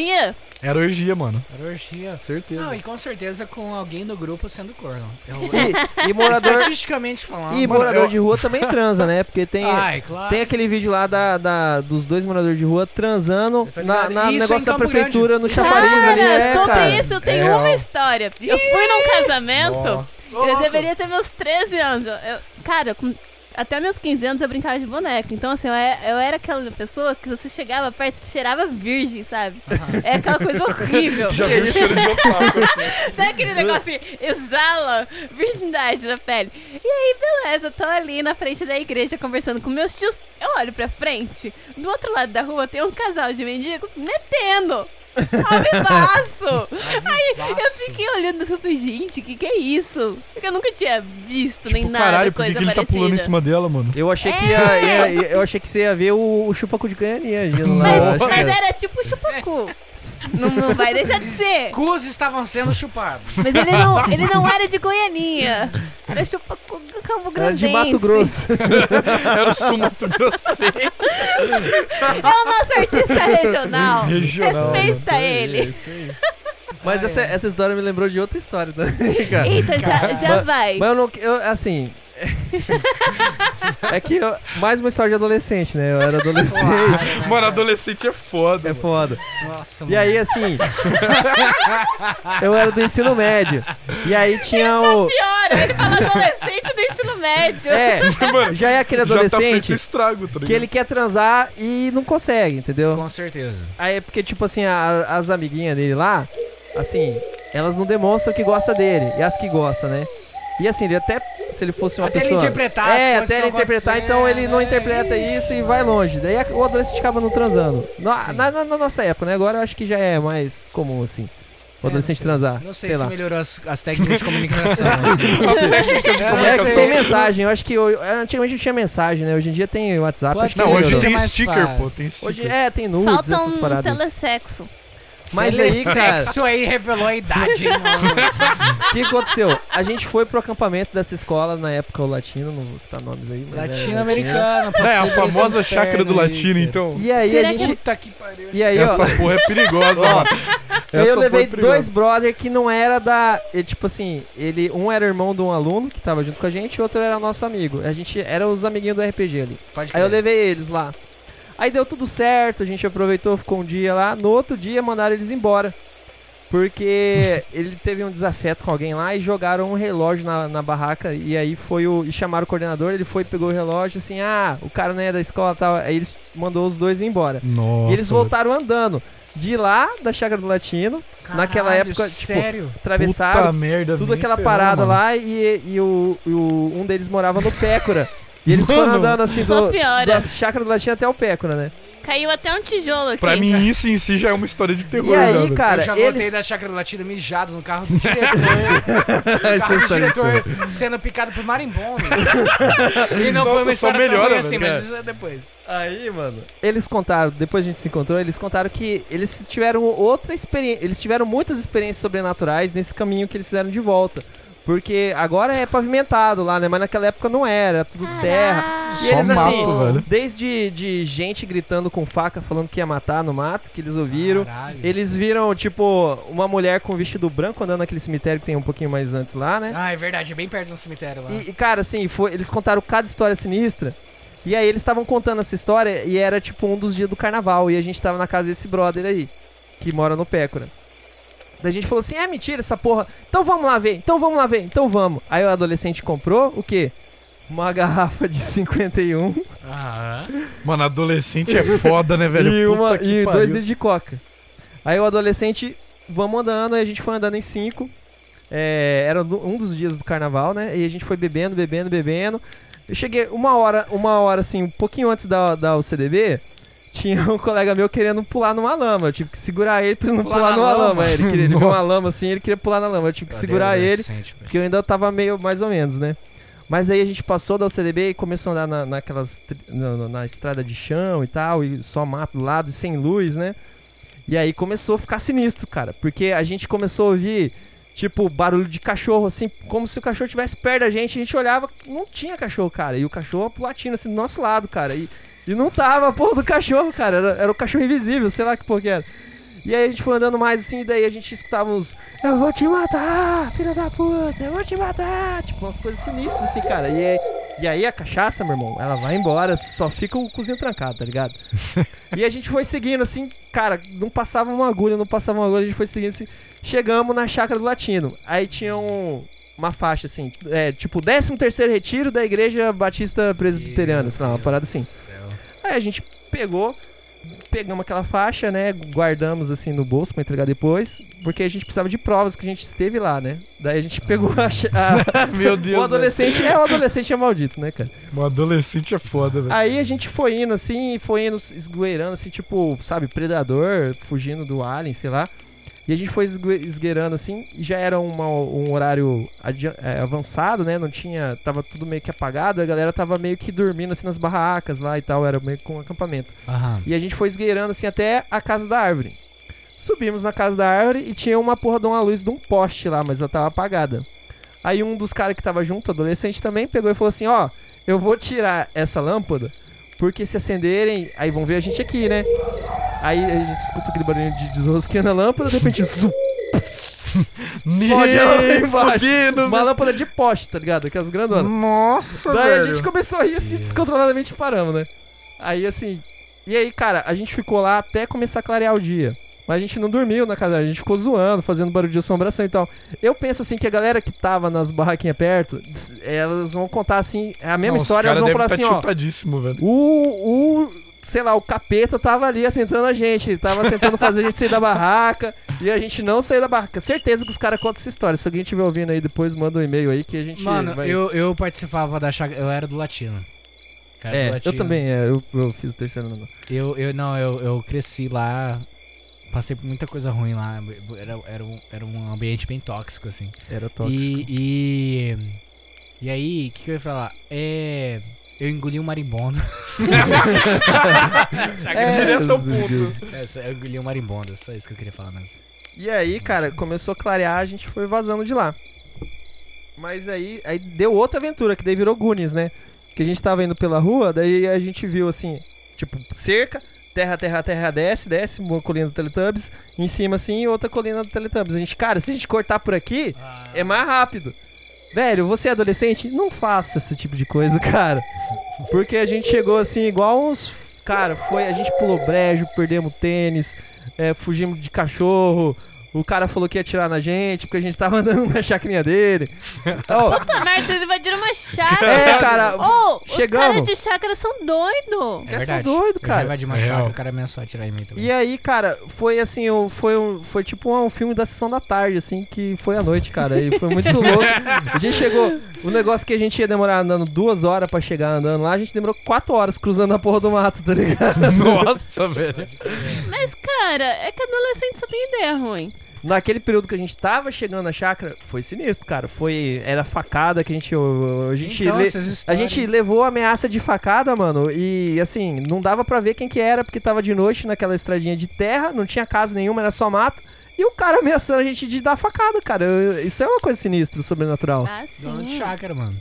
Era orgia, mano. Era orgia. Certeza. Não, e com certeza com alguém do grupo sendo corno. Eu, (laughs) E, e morador, Estatisticamente falando. e Mano, morador eu- de rua também transa, né? Porque tem, Ai, claro. tem aquele vídeo lá da, da- dos dois moradores de rua transando na, na Isso negócio da prefeitura no Cara, chafariz ali, é, sobre cara. isso eu tenho É, uma ó. história. Eu fui num casamento, Ô, eu deveria ter meus 13 anos. Eu- eu- cara, com- até meus 15 anos eu brincava de boneco. Então, assim, eu era, eu era aquela pessoa que você chegava perto e cheirava virgem, sabe? É aquela coisa (laughs) horrível. Já viu o cheiro de otaku. (laughs) Sabe aquele negócio assim, exala virgindade da pele. E aí, beleza, tô ali na frente da igreja conversando com meus tios. Eu olho pra frente, do outro lado da rua tem um casal de mendigos metendo. Ao vivaço! Aí eu fiquei olhando assim, falei, gente, o que, que é isso? Porque eu nunca tinha visto nem Tipo, nada, caralho, por que coisa que ele tá parecida. pulando em cima dela, mano? Eu achei que É. ia, ia- eu achei que você ia ver o, o chupacu de canhaninha agindo lá. Mas, eu acho que mas era. era tipo chupacu. Não, não vai deixar de ser. Cus estavam sendo chupados. Mas ele não, (laughs) ele não era de Goianinha. Era chupacu do Campo Era Grandense. de Mato Grosso. (laughs) Era o sumato grosseiro. É o nosso artista regional. Regional, Respeita ele. Mas essa, essa história me lembrou de outra história também, cara. Eita, já, já Mas- vai. Mas eu não. Eu, assim. É que eu- mais uma história de adolescente, né? Eu era adolescente. Mano, adolescente é foda. É foda. Nossa, E aí, assim. eu era do ensino médio. E aí tinha o. Pior, ele fala adolescente do ensino médio. É, Mano, já é aquele Já tá feito adolescente estrago, tá que ele quer transar e não consegue, entendeu? Com certeza. Aí é porque, tipo assim, a- as amiguinhas dele lá, assim, elas não demonstram que gosta dele. E as que gostam, né? E assim, ele até, se ele fosse uma Até ele pessoa... interpretar as É, coisas até que ele interpretar, então ele não acontecendo, interpreta é, isso e vai longe. Daí o adolescente acaba não transando. Na, na- na- na nossa época, né? Agora eu acho que já é mais comum, assim. O É, adolescente sei. transar. Não sei, sei se lá. melhorou as, as técnicas de comunicação. (laughs) assim. As técnicas de É, É tem mensagem, eu acho que eu- antigamente não tinha mensagem, né? Hoje em dia tem WhatsApp. Pode acho que Não, hoje melhorou. tem sticker, pô. Tem sticker. Hoje é, tem nudes, Falta essas um paradas. telesexo. Mas aí, cara, Isso aí revelou a idade, mano? o (laughs) que aconteceu? A gente foi pro acampamento dessa escola na época, o latino, não vou citar nomes aí. mas era Latino-americano. É, a famosa esse chácara do latino, então. E aí Será a que- gente. Puta que pariu. E aí, Essa ó. porra é perigosa, (laughs) Ó, mano. Eu Essa levei porra é dois brother que não era da. e, Tipo assim, ele. Um era irmão de um aluno que tava junto com a gente, e outro era nosso amigo. A gente era os amiguinhos do RPG ali. Pode Aí eu levei eles lá. Aí deu tudo certo, a gente aproveitou, ficou um dia lá. No outro dia mandaram eles embora. Porque (laughs) ele teve um desafeto com alguém lá e jogaram um relógio na, na barraca. E aí foi o. E chamaram o coordenador, ele foi, pegou o relógio assim, ah, o cara não é da escola e tal. Aí eles mandou os dois embora. Nossa. e eles voltaram andando. De lá, da Chácara do Latino, naquela Caralho, época, tipo, sério? atravessaram Puta merda, tudo aquela ferrou, parada mano. lá e, e o, e o- um deles morava no Pécora. (laughs) E eles foram Mano, andando assim só do, piora. da chácara do Latino até o Pécora, né? Caiu até um tijolo aqui. Pra mim, isso em si já é uma história de terror, E aí, velho. cara, eu já voltei eles... da chácara do Latino mijado no carro do diretor. (laughs) Essa o carro do diretor sendo picado por marimbondos. e não Nossa, foi uma história tão melhora, ruim assim, mas isso é depois. Aí, mano. Eles contaram, depois a gente se encontrou, eles contaram que eles tiveram outra experiência. Eles tiveram muitas experiências sobrenaturais nesse caminho que eles fizeram de volta. Porque agora é pavimentado lá, né? Mas naquela época não era, era tudo terra. E Só eles, mato, assim, velho. desde de gente gritando com faca, falando que ia matar no mato, que eles ouviram. Caralho. Eles viram, tipo, uma mulher com vestido branco andando naquele cemitério que tem um pouquinho mais antes lá, né? Ah, é verdade, é bem perto do cemitério lá. E, e, cara, assim, foi, eles contaram cada história sinistra. E aí eles estavam contando essa história e era tipo um dos dias do carnaval. E a gente tava na casa desse brother aí, que mora no Pécora. Daí a gente falou assim: é mentira essa porra. Então vamos lá ver, então vamos lá ver, então vamos. Aí o adolescente comprou o quê? Uma garrafa de 51 Ah, Mano, adolescente é foda, né, (laughs) velho? e, uma, e pariu. dois litros de coca. Aí o adolescente, vamos andando, aí a gente foi andando em cinco. É, era um dos dias do carnaval, né? E a gente foi bebendo, bebendo, bebendo. Eu cheguei uma hora, uma hora assim, um pouquinho antes da, da UCDB, tinha um colega meu querendo pular numa lama. Eu tive que segurar ele pra ele não Pular pular, numa lama? lama. Ele, queria, ele viu uma lama assim, ele queria pular na lama. Eu tive que segurar ele. Porque eu ainda tava meio mais ou menos, né? Mas aí a gente passou da UCDB e começou a andar na, naquelas. na, na- na estrada de chão e tal, e só mato do lado e sem luz, né? E aí começou a ficar sinistro, cara. Porque a gente começou a ouvir, tipo, barulho de cachorro, assim, como se o cachorro estivesse perto da gente. A gente olhava, não tinha cachorro, cara. E o cachorro latindo assim do nosso lado, cara. E, e não tava a porra do cachorro, cara. Era, era o cachorro invisível, sei lá que porra que era. E aí a gente foi andando mais assim, e daí a gente escutava uns Eu vou te matar, filha da puta, eu vou te matar. Tipo, umas coisas sinistras assim, cara. E, aí- e aí a cachaça, meu irmão, ela vai embora, só fica o cozinho trancado, tá ligado? (laughs) e a gente foi seguindo assim, cara, não passava uma agulha, não passava uma agulha, a gente foi seguindo assim. Chegamos na chácara do Latino. Aí tinha um, uma faixa assim, é, tipo, 13 terceiro retiro da igreja batista presbiteriana, sei lá, uma parada assim. Aí a gente pegou, pegamos aquela faixa, né? Guardamos assim no bolso pra entregar depois, porque a gente precisava de provas que a gente esteve lá, né? Daí a gente pegou a. a- (laughs) Meu Deus. o adolescente é o adolescente é maldito, né, cara? O adolescente é foda, velho. Aí a gente foi indo assim, foi indo esgueirando assim, tipo, sabe, predador, fugindo do alien, sei lá. E a gente foi esgue- esgueirando assim, e já era uma- um horário é, avançado, né? Não tinha. Tava tudo meio que apagado, a galera tava meio que dormindo assim nas barracas lá e tal, era meio que um acampamento. Aham. E a gente foi esgueirando assim até a casa da árvore. Subimos na casa da árvore e tinha uma porra de uma luz de um poste lá, mas ela tava apagada. Aí um dos caras que tava junto, adolescente também, pegou e falou assim: Ó, eu vou tirar essa lâmpada, porque se acenderem, aí vão ver a gente aqui, né? Aí a gente escuta aquele barulho de desrosqueando a lâmpada, de repente, zum, Pode ela lá embaixo. fudendo, uma lâmpada de poste, tá ligado? Aquelas grandonas. Nossa, Daí a velho. gente começou a rir assim, descontroladamente paramos, né? Aí assim. E aí, cara, a gente ficou lá até começar a clarear o dia. Mas a gente não dormiu na casa, a gente ficou zoando, fazendo barulho de assombração e tal. Eu penso assim que a galera que tava nas barraquinhas perto, elas vão contar assim, a mesma Não, história, os elas vão falar devem assim, tá ó. velho. O, o, sei lá, o capeta tava ali tentando a gente, ele tava tentando fazer a gente sair da barraca e a gente não saiu da barraca. Certeza que os caras contam essa história. Se alguém estiver ouvindo aí depois, manda um e-mail aí que a gente Mano, vai... eu, eu participava da chácara. Eu era do latino. Era do É, eu latino. também, é, eu, eu fiz o terceiro ano. Eu, eu não, eu, eu cresci lá. Passei por muita coisa ruim lá. Era, era, um, era um ambiente bem tóxico, assim. Era tóxico. E. E, e aí, o que, que eu ia falar? É. Eu engoli um marimbondo. (laughs) É, Direto ao ponto. É, só- eu engoli um marimbondo, só isso que eu queria falar mesmo. E aí, cara, começou a clarear, a gente foi vazando de lá. Mas aí, aí deu outra aventura, que daí virou Goonies, né? Que a gente tava indo pela rua, daí a gente viu assim, tipo, cerca, terra, terra, terra, desce, desce, uma colina do Teletubbies, em cima assim, outra colina do Teletubbies. A gente, cara, se a gente cortar por aqui, é mais rápido. Velho, você é adolescente? Não faça esse tipo de coisa, cara. Porque a gente chegou assim, igual uns. Cara, foi. A gente pulou brejo, perdemos tênis, é, fugimos de cachorro. O cara falou que ia atirar na gente, porque a gente tava andando na chacrinha dele. (laughs) Ó, Puta merda, vocês invadiram uma chácara. é, cara. Ô, os chegamos. caras de chácara são doidos. É verdade. são doido, Eu cara. já invadi uma É chácara, o cara ameaçou atirar em mim também. E aí, cara, foi assim, foi, um- foi tipo um filme da sessão da tarde, assim, que foi à noite, cara. E foi muito (laughs) louco. A gente chegou. O negócio que a gente ia demorar andando duas horas pra chegar andando lá, a gente demorou quatro horas cruzando a porra do mato, tá ligado? (laughs) Nossa, velho. Mas, cara, é que adolescente só tem ideia ruim. Naquele período que a gente tava chegando na chácara, foi sinistro, cara. Foi. Era facada que a gente. A gente, Então, le- a gente levou ameaça de facada, mano. E assim, não dava pra ver quem que era, porque tava de noite naquela estradinha de terra, não tinha casa nenhuma, era só mato. E o cara ameaçando a gente de dar facada, cara. Isso é uma coisa sinistra, sobrenatural. Ah, Dono de sim. chácara, mano.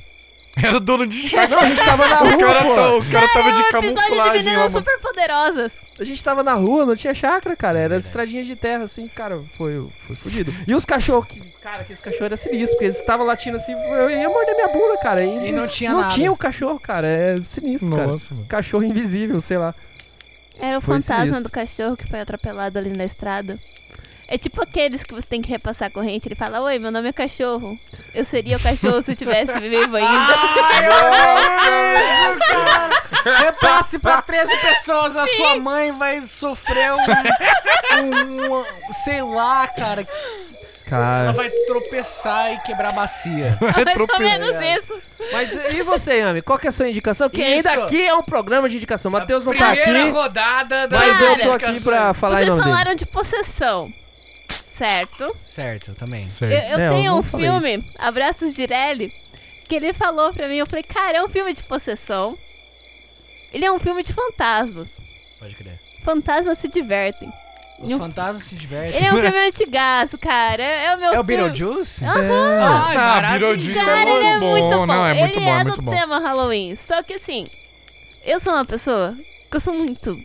(laughs) Era dono de chácara. Não, a gente tava na (laughs) O rua, cara, pô. o cara tava de episódio de camuflagem, meninas mano. super poderosas. A gente tava na rua, não tinha chácara, cara. Era estradinha de terra, assim, cara, foi, foi fudido. E os cachorros, que, cara, aqueles cachorros eram sinistros, porque eles estavam latindo assim, eu ia morder minha bunda, cara. E, E não tinha não nada. tinha o cachorro, cara. É sinistro, cara. Nossa, mano. Cachorro invisível, sei lá. Era o Foi fantasma sinistro. do cachorro que foi atropelado ali na estrada. É tipo aqueles que você tem que repassar a corrente. Ele fala: Oi, meu nome é cachorro. Eu seria o cachorro se eu tivesse vivo ainda. (laughs) Repasse pra 13 pessoas, a sua mãe vai sofrer um, um- um- Sei lá, cara. Ela Cara. vai tropeçar e quebrar a bacia. (laughs) Mais ou menos isso. Mas e você, Yami? Qual que é a sua indicação? Que Isso. ainda aqui é um programa de indicação. Matheus não tá Primeira aqui, rodada da mas eu tô Cara, aqui pra falar em Vocês nome dele. falaram de possessão. Certo? Certo, também. Certo. Eu, eu É, eu tenho não um falei. filme, Abraços de Ireli, que ele falou pra mim, eu falei, cara, é um filme de possessão. Ele é um filme de fantasmas. Pode crer. Fantasmas se divertem. Os um- fantasmas se divertem. Ele é um (laughs) filme antigaço, cara. É, é o meu É o. Beetlejuice? Aham. Ai, Ah, maravilhoso. Beetlejuice Cara, ele é bom, muito bom. não, é muito ele bom, é, é do muito bom. tema Halloween. Só que assim, eu sou uma pessoa que eu sou muito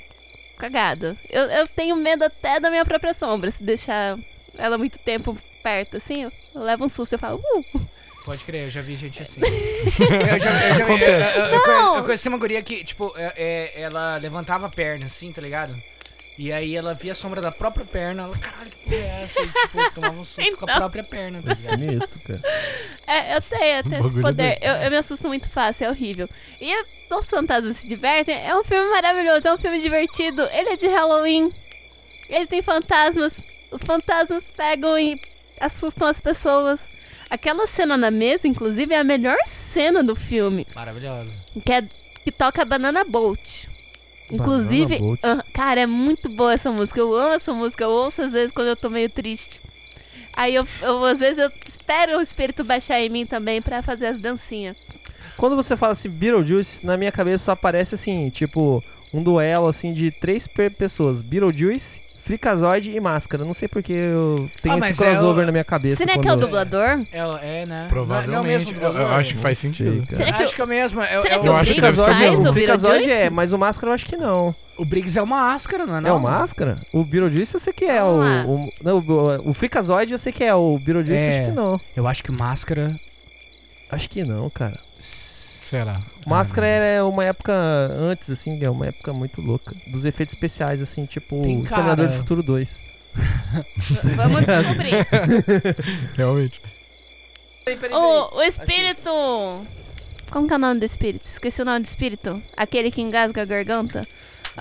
cagada. Eu, eu tenho medo até da minha própria sombra. Se deixar ela muito tempo perto, assim, eu, levo um susto. Eu falo, uh. Pode crer, eu já vi gente assim. (laughs) eu já, eu já vi. Eu, eu- eu- conheci uma guria que, tipo, é- é- ela levantava a perna assim, tá ligado? E aí ela via a sombra da própria perna, ela, caralho, que porra é essa? E, tipo, tomava um susto com a Então. própria perna, tá ligado? Sinistro, cara. É, eu tenho, eu tenho esse poder. Eu, eu me assusto muito fácil, é horrível. E Os Fantasmas Se Divertem é um filme maravilhoso, é um filme divertido. Ele é de Halloween. Ele tem fantasmas. Os fantasmas pegam e assustam as pessoas. Aquela cena na mesa, inclusive, é a melhor cena do filme. Maravilhosa. Que, é, que toca Banana Boat. Inclusive, Boat. ah, cara, é muito boa essa música. Eu amo essa música. Eu ouço às vezes quando eu tô meio triste. Aí eu, eu, às vezes eu espero o espírito baixar em mim também pra fazer as dancinhas. Quando você fala assim, Beetlejuice, na minha cabeça só aparece assim, tipo, um duelo assim de três pe- pessoas: Beetlejuice, Freakazoid e Máscara. Não sei porque eu tenho Ah, esse mas é crossover o- na minha cabeça. Será que é o quando- dublador? É, é né? Provavelmente. Não é o mesmo eu, dublador? eu acho que faz sei, sentido. cara. Será que acho o- que é o mesmo. É, será é que o acho que Briggs ser o faz mesmo. o o Beetlejuice? é, mas o Máscara eu acho que não. O Briggs é uma máscara, não é? É Não? o Máscara? O Beetlejuice eu sei que é. O, Vamos lá. o, não, o, o Freakazoid eu sei que é. O Beetlejuice eu É. acho que não. Eu acho que o máscara. Acho que não, cara. Será? Máscara era uma época antes, assim, é uma época muito louca. Dos efeitos especiais, assim, tipo Tem Exterminador cara- do Futuro 2. Vamos descobrir. (laughs) Realmente. o, o espírito. Como que é o nome do espírito? Esqueci o nome do espírito. Aquele que engasga a garganta.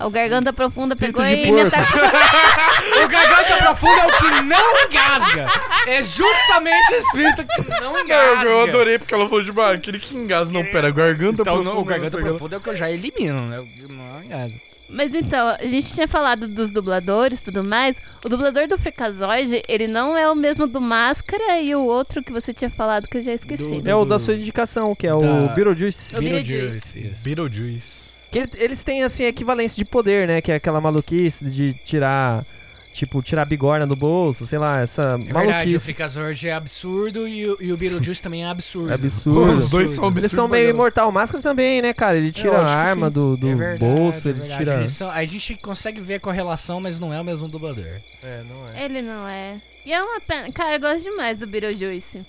O garganta profunda Espírito pegou de e me porco. atacou. (laughs) O garganta profunda é o que não engasga. É justamente o espírito que não engasga. Eu, eu adorei porque ela falou de ah, aquele que engasga. Não, pera, garganta Então, profunda. não, o garganta não sei o que. profunda é o que eu já elimino, né? O Não engasga. Mas então, a gente tinha falado dos dubladores e tudo mais. O dublador do Freakazoid, ele não é o mesmo do Máscara e o outro que você tinha falado que eu já esqueci. Do- É o da sua indicação, que é o Da- Beetlejuice. O Beetlejuice, isso. Beetlejuice. Que ele- eles têm, assim, equivalência de poder, né? Que é aquela maluquice de tirar... Tipo, tirar a bigorna do bolso, sei lá, essa É verdade, o maluquice. Freakazoid é absurdo e o, e o Beetlejuice (laughs) também é absurdo. É absurdo. Os dois são Eles absurdos. são meio imortal. O Máscara também, né, cara? Ele tira a arma do, do é verdade, bolso, é ele tira... Eles são- a gente consegue ver a correlação, mas não é o mesmo dublador. É, não é. Ele não é. E é uma pena. Cara, eu gosto demais do Beetlejuice.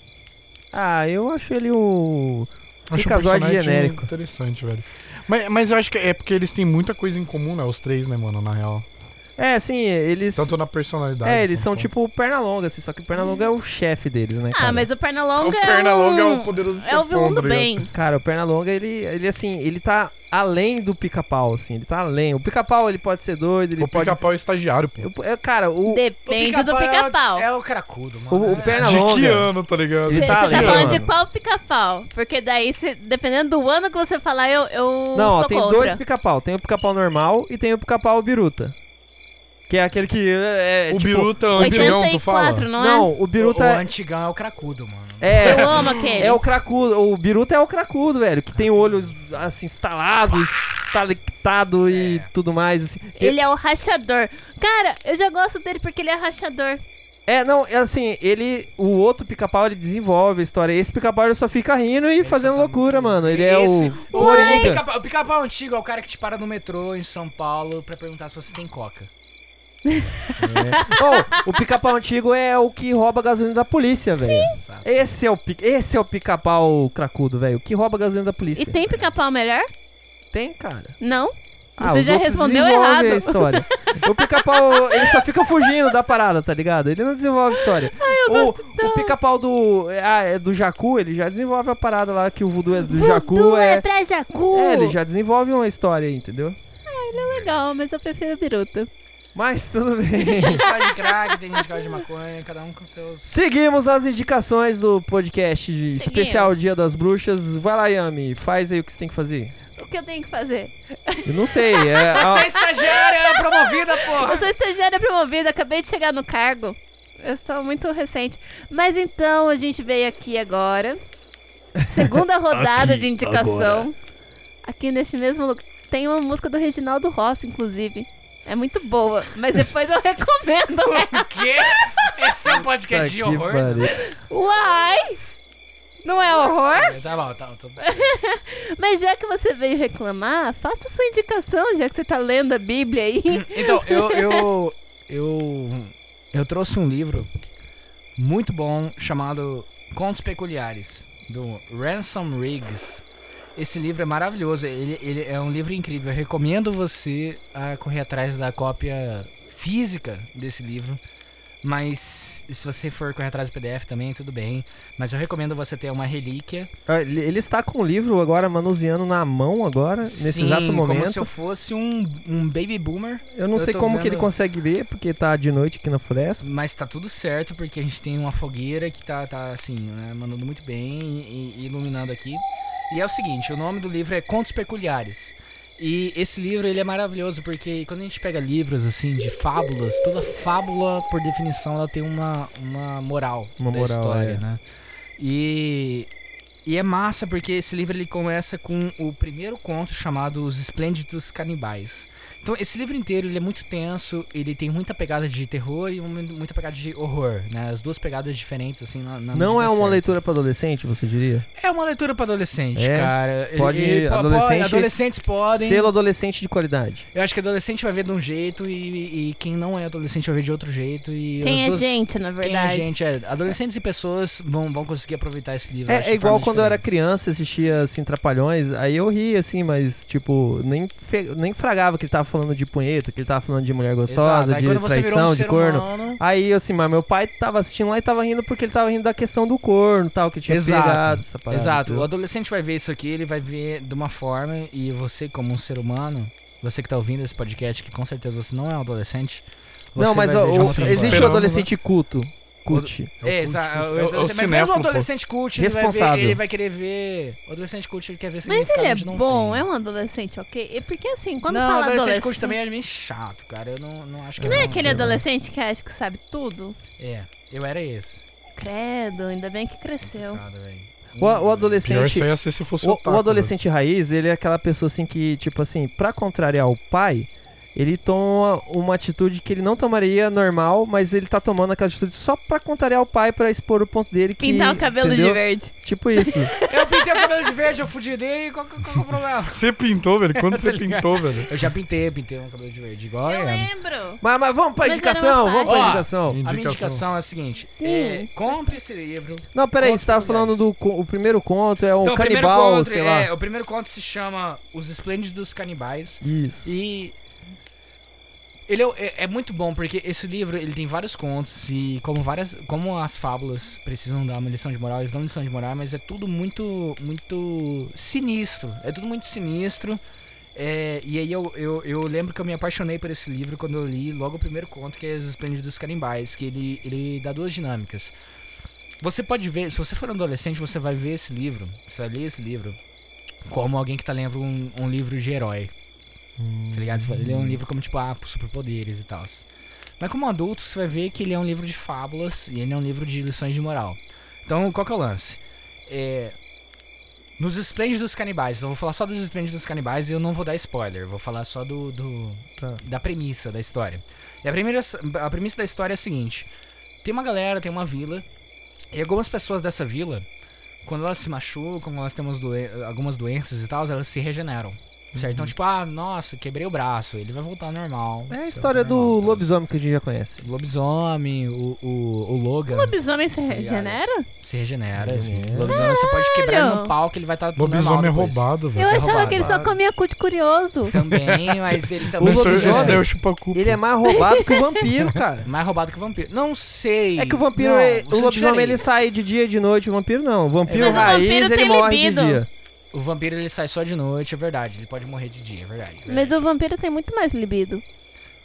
Ah, eu acho ele o... Acho um Freakazoid personagem genérico. Interessante, velho. Mas, mas eu acho que é porque eles têm muita coisa em comum, né? Os três, né, mano, na real. É, sim, eles... Tanto na personalidade. É, eles são tipo perna longa, assim, só que o perna longa é o chefe deles, né, cara? Ah, mas o Pernalonga O é Pernalonga é um... o poderoso É o vilão chefão, do bem. Cara, o Pernalonga, ele, ele assim, ele tá além do pica-pau, assim, ele tá além. O pica-pau, ele pode ser doido, ele O pode... pica-pau é estagiário, pô. Eu- é, cara, o, Depende do é o- pica-pau. É, o cracudo, mano. o, o É. perna De que ano, tá ligado? Ele Você tá tá falando de qual pica-pau? Porque daí, se- dependendo do ano que você falar, eu, eu Não, ó, tem contra. dois pica-pau. Tem o pica-pau normal e tem o pica-pau biruta. Que é aquele que é, é, o tipo... Biruta antigão, tu fala? 84, não é? Não, o O, biruta o antigão é o cracudo, mano. é... Eu amo aquele. É o cracudo, o biruta é o cracudo, velho, que tem o olho assim instalado, estalectado e tudo mais assim. Ele é o rachador. Cara, eu já gosto dele porque ele é rachador. É, não, é assim, ele o outro pica-pau ele desenvolve a história. Esse pica-pau ele só fica rindo e fazendo tá- loucura, mano. Ele é Esse- o O pica-pau- o pica-pau antigo é o cara que te para no metrô em São Paulo pra perguntar se você tem coca. Oh, o pica-pau antigo é o que rouba a gasolina da polícia, velho. Esse é o pica, esse é o pica-pau cracudo, velho, o que rouba a gasolina da polícia. E tem pica-pau melhor? Tem, cara. Não. Você os já respondeu errado. a história. o pica-pau, ele só fica fugindo da parada, tá ligado? Ele não desenvolve a história. o, o pica-pau do, ah, é do Jacu, ele já desenvolve a parada lá que o voodoo é do Jacu. Voodoo É, é pra Jacu. é, ele já desenvolve uma história aí, entendeu? Legal, mas eu prefiro Biruta. Mas tudo bem. Tem gente que gosta de crack, tem gente que gosta de maconha, cada um com seus. Seguimos nas indicações do podcast de Seguimos. especial Dia das Bruxas. Vai lá, Yami, faz aí o que você tem que fazer. O que eu tenho que fazer? Eu não sei, é... (laughs) Você é estagiária promovida, porra! Eu sou estagiária promovida, acabei de chegar no cargo. Eu estou muito recente. Mas então a gente veio aqui agora. Segunda (laughs) rodada Aqui, de indicação. Aqui neste mesmo lugar. Tem uma música do Reginaldo Rossi, inclusive. É muito boa, mas depois eu recomendo. O quê? Esse é um podcast de horror? Uai! Não é horror? Tá bom, tá, tá bom. (laughs) Mas já que você veio reclamar, faça sua indicação, já que você tá lendo a Bíblia aí. (laughs) Então, eu, eu, eu, eu trouxe um livro muito bom chamado Contos Peculiares, do Ransom Riggs. Esse livro é maravilhoso, ele, ele é um livro incrível. Eu recomendo você a correr atrás da cópia física desse livro. Mas se você for correr atrás do PDF também, tudo bem. Mas eu recomendo você ter uma relíquia. Ah, Ele está com o livro agora manuseando na mão agora, nesse Sim, exato como momento. se eu fosse um, um baby boomer. Eu não eu sei como que ele vendo- consegue ler, porque tá de noite aqui na floresta. Mas tá tudo certo, porque a gente tem uma fogueira que tá, tá assim, né, mandando muito bem e, e iluminando aqui. E é o seguinte, o nome do livro é Contos Peculiares. E esse livro ele é maravilhoso porque quando a gente pega livros assim de fábulas, toda fábula por definição ela tem uma, uma moral Uma da moral, história, é. né? E e é massa porque esse livro ele começa com o primeiro conto chamado Os Esplêndidos Canibais. Então esse livro inteiro ele é muito tenso, ele tem muita pegada de terror e muita pegada de horror, né? As duas pegadas diferentes assim na, na Não é uma certa. leitura para adolescente, você diria? É uma leitura para adolescente, É? cara. Ele- Pode- ele po- adolescente- adolescentes podem. Selo adolescente de qualidade. Eu acho que adolescente vai ver de um jeito e, e quem não é adolescente vai ver de outro jeito e Quem as é duas- gente, na Quem é verdade. gente, é. Adolescentes e pessoas vão, vão conseguir aproveitar esse livro. É, é igual quando eu era diferentes. criança, assistia assim Trapalhões, aí eu ria assim, mas tipo, nem, fe- nem fragava que ele tava falando de punheta, que ele tava falando de mulher gostosa, Exato. De traição, um de corno. humano, Aí, assim, mas meu pai tava assistindo lá e tava rindo porque ele tava rindo da questão do corno e tal, que tinha Exato. pegado essa parada. Exato. O adolescente vai ver isso aqui, ele vai ver de uma forma e você como um ser humano, você que tá ouvindo esse podcast, que com certeza você não é um adolescente. Não, você mas ó, existe o adolescente culto. Cult. É, exato. É o- é o Mas mesmo o cinéfilo, pô. adolescente cult, ele vai, ver, Responsável. ele vai querer ver. O adolescente cult, ele quer ver Mas ele é bom, tem. é um adolescente, ok? Porque assim, quando não, fala adolescente adolescente... cult também é meio chato, cara. Eu não, não acho que Não é um aquele adolescente que acha que sabe tudo? É, eu era esse. Credo, ainda bem que cresceu. O, o Pior adolescente. ser se fosse O, otaku, o adolescente raiz, ele é aquela pessoa assim que, tipo assim, pra contrariar o pai, ele toma uma atitude que ele não tomaria normal, mas ele tá tomando aquela atitude só pra contrariar o pai, pra expor o ponto dele. Que, Pintar o cabelo entendeu? de verde. Tipo isso. (laughs) Eu pintei o cabelo de verde, eu fudi dele, qual, qual, qual é o problema? (laughs) Você pintou, velho? Quando você Tá ligado? pintou, velho? Eu já pintei, pintei um cabelo de verde, igual Eu é. lembro. mas, mas vamos pra Mas indicação, vamos pra faixa. indicação. A minha Indicação. indicação é a seguinte: Sim. é, compre esse livro. Não, peraí, você tava falando do o primeiro conto, é um Então, canibal, conto, sei é, lá. o primeiro conto se chama Os Esplêndidos Canibais. Isso. E ele é, é- é muito bom porque esse livro ele tem vários contos e como várias como as fábulas precisam dar uma lição de moral, eles dão lição de moral, mas é tudo muito muito sinistro. É tudo muito sinistro. É, e aí eu, eu, eu lembro que eu me apaixonei por esse livro quando eu li logo o primeiro conto, que é Os Esplêndidos Canibais, que ele, ele dá duas dinâmicas. Você pode ver, se você for um adolescente, você vai ver esse livro, você vai ler esse livro como alguém que tá lendo um, um livro de herói. Tá ligado? Vai ler um livro como, tipo, ah, superpoderes e tal. Mas como adulto, você vai ver que ele é um livro de fábulas e ele é um livro de lições de moral. Então, qual que é o lance? É... Nos Esplêndidos Canibais, eu vou falar só dos Esplêndidos Canibais e eu não vou dar spoiler, vou falar só do, do- Tá. da premissa da história. E a, primeira, a premissa da história é a seguinte: tem uma galera, tem uma vila, e algumas pessoas dessa vila, quando elas se machucam, quando elas têm doen- algumas doenças e tal, elas se regeneram. Certo? Então, tipo, ah, nossa, quebrei o braço. Ele vai voltar ao normal. É a Vai história ao normal, do tal. lobisomem que a gente já conhece. Lobisomem, o, o, o Logan O lobisomem se regenera? se regenera, assim. Regenera. Lobisomem você pode quebrar no pau que ele vai estar tá Lobisomem é roubado, velho. Eu é achava roubado. que ele só comia cu de curioso. Também, mas ele O também... Esse, lobisomem- esse é o. Ele é mais roubado que o vampiro, cara. Mais roubado que o vampiro. Não sei. É que o vampiro, Não, é- o lobisomem ele sai de dia e de noite, o vampiro não. O vampiro o raiz, vampiro ele morre libido. de dia. O vampiro ele sai só de noite, é verdade. Ele pode morrer de dia, é verdade. é Mas verdade. o vampiro tem muito mais libido.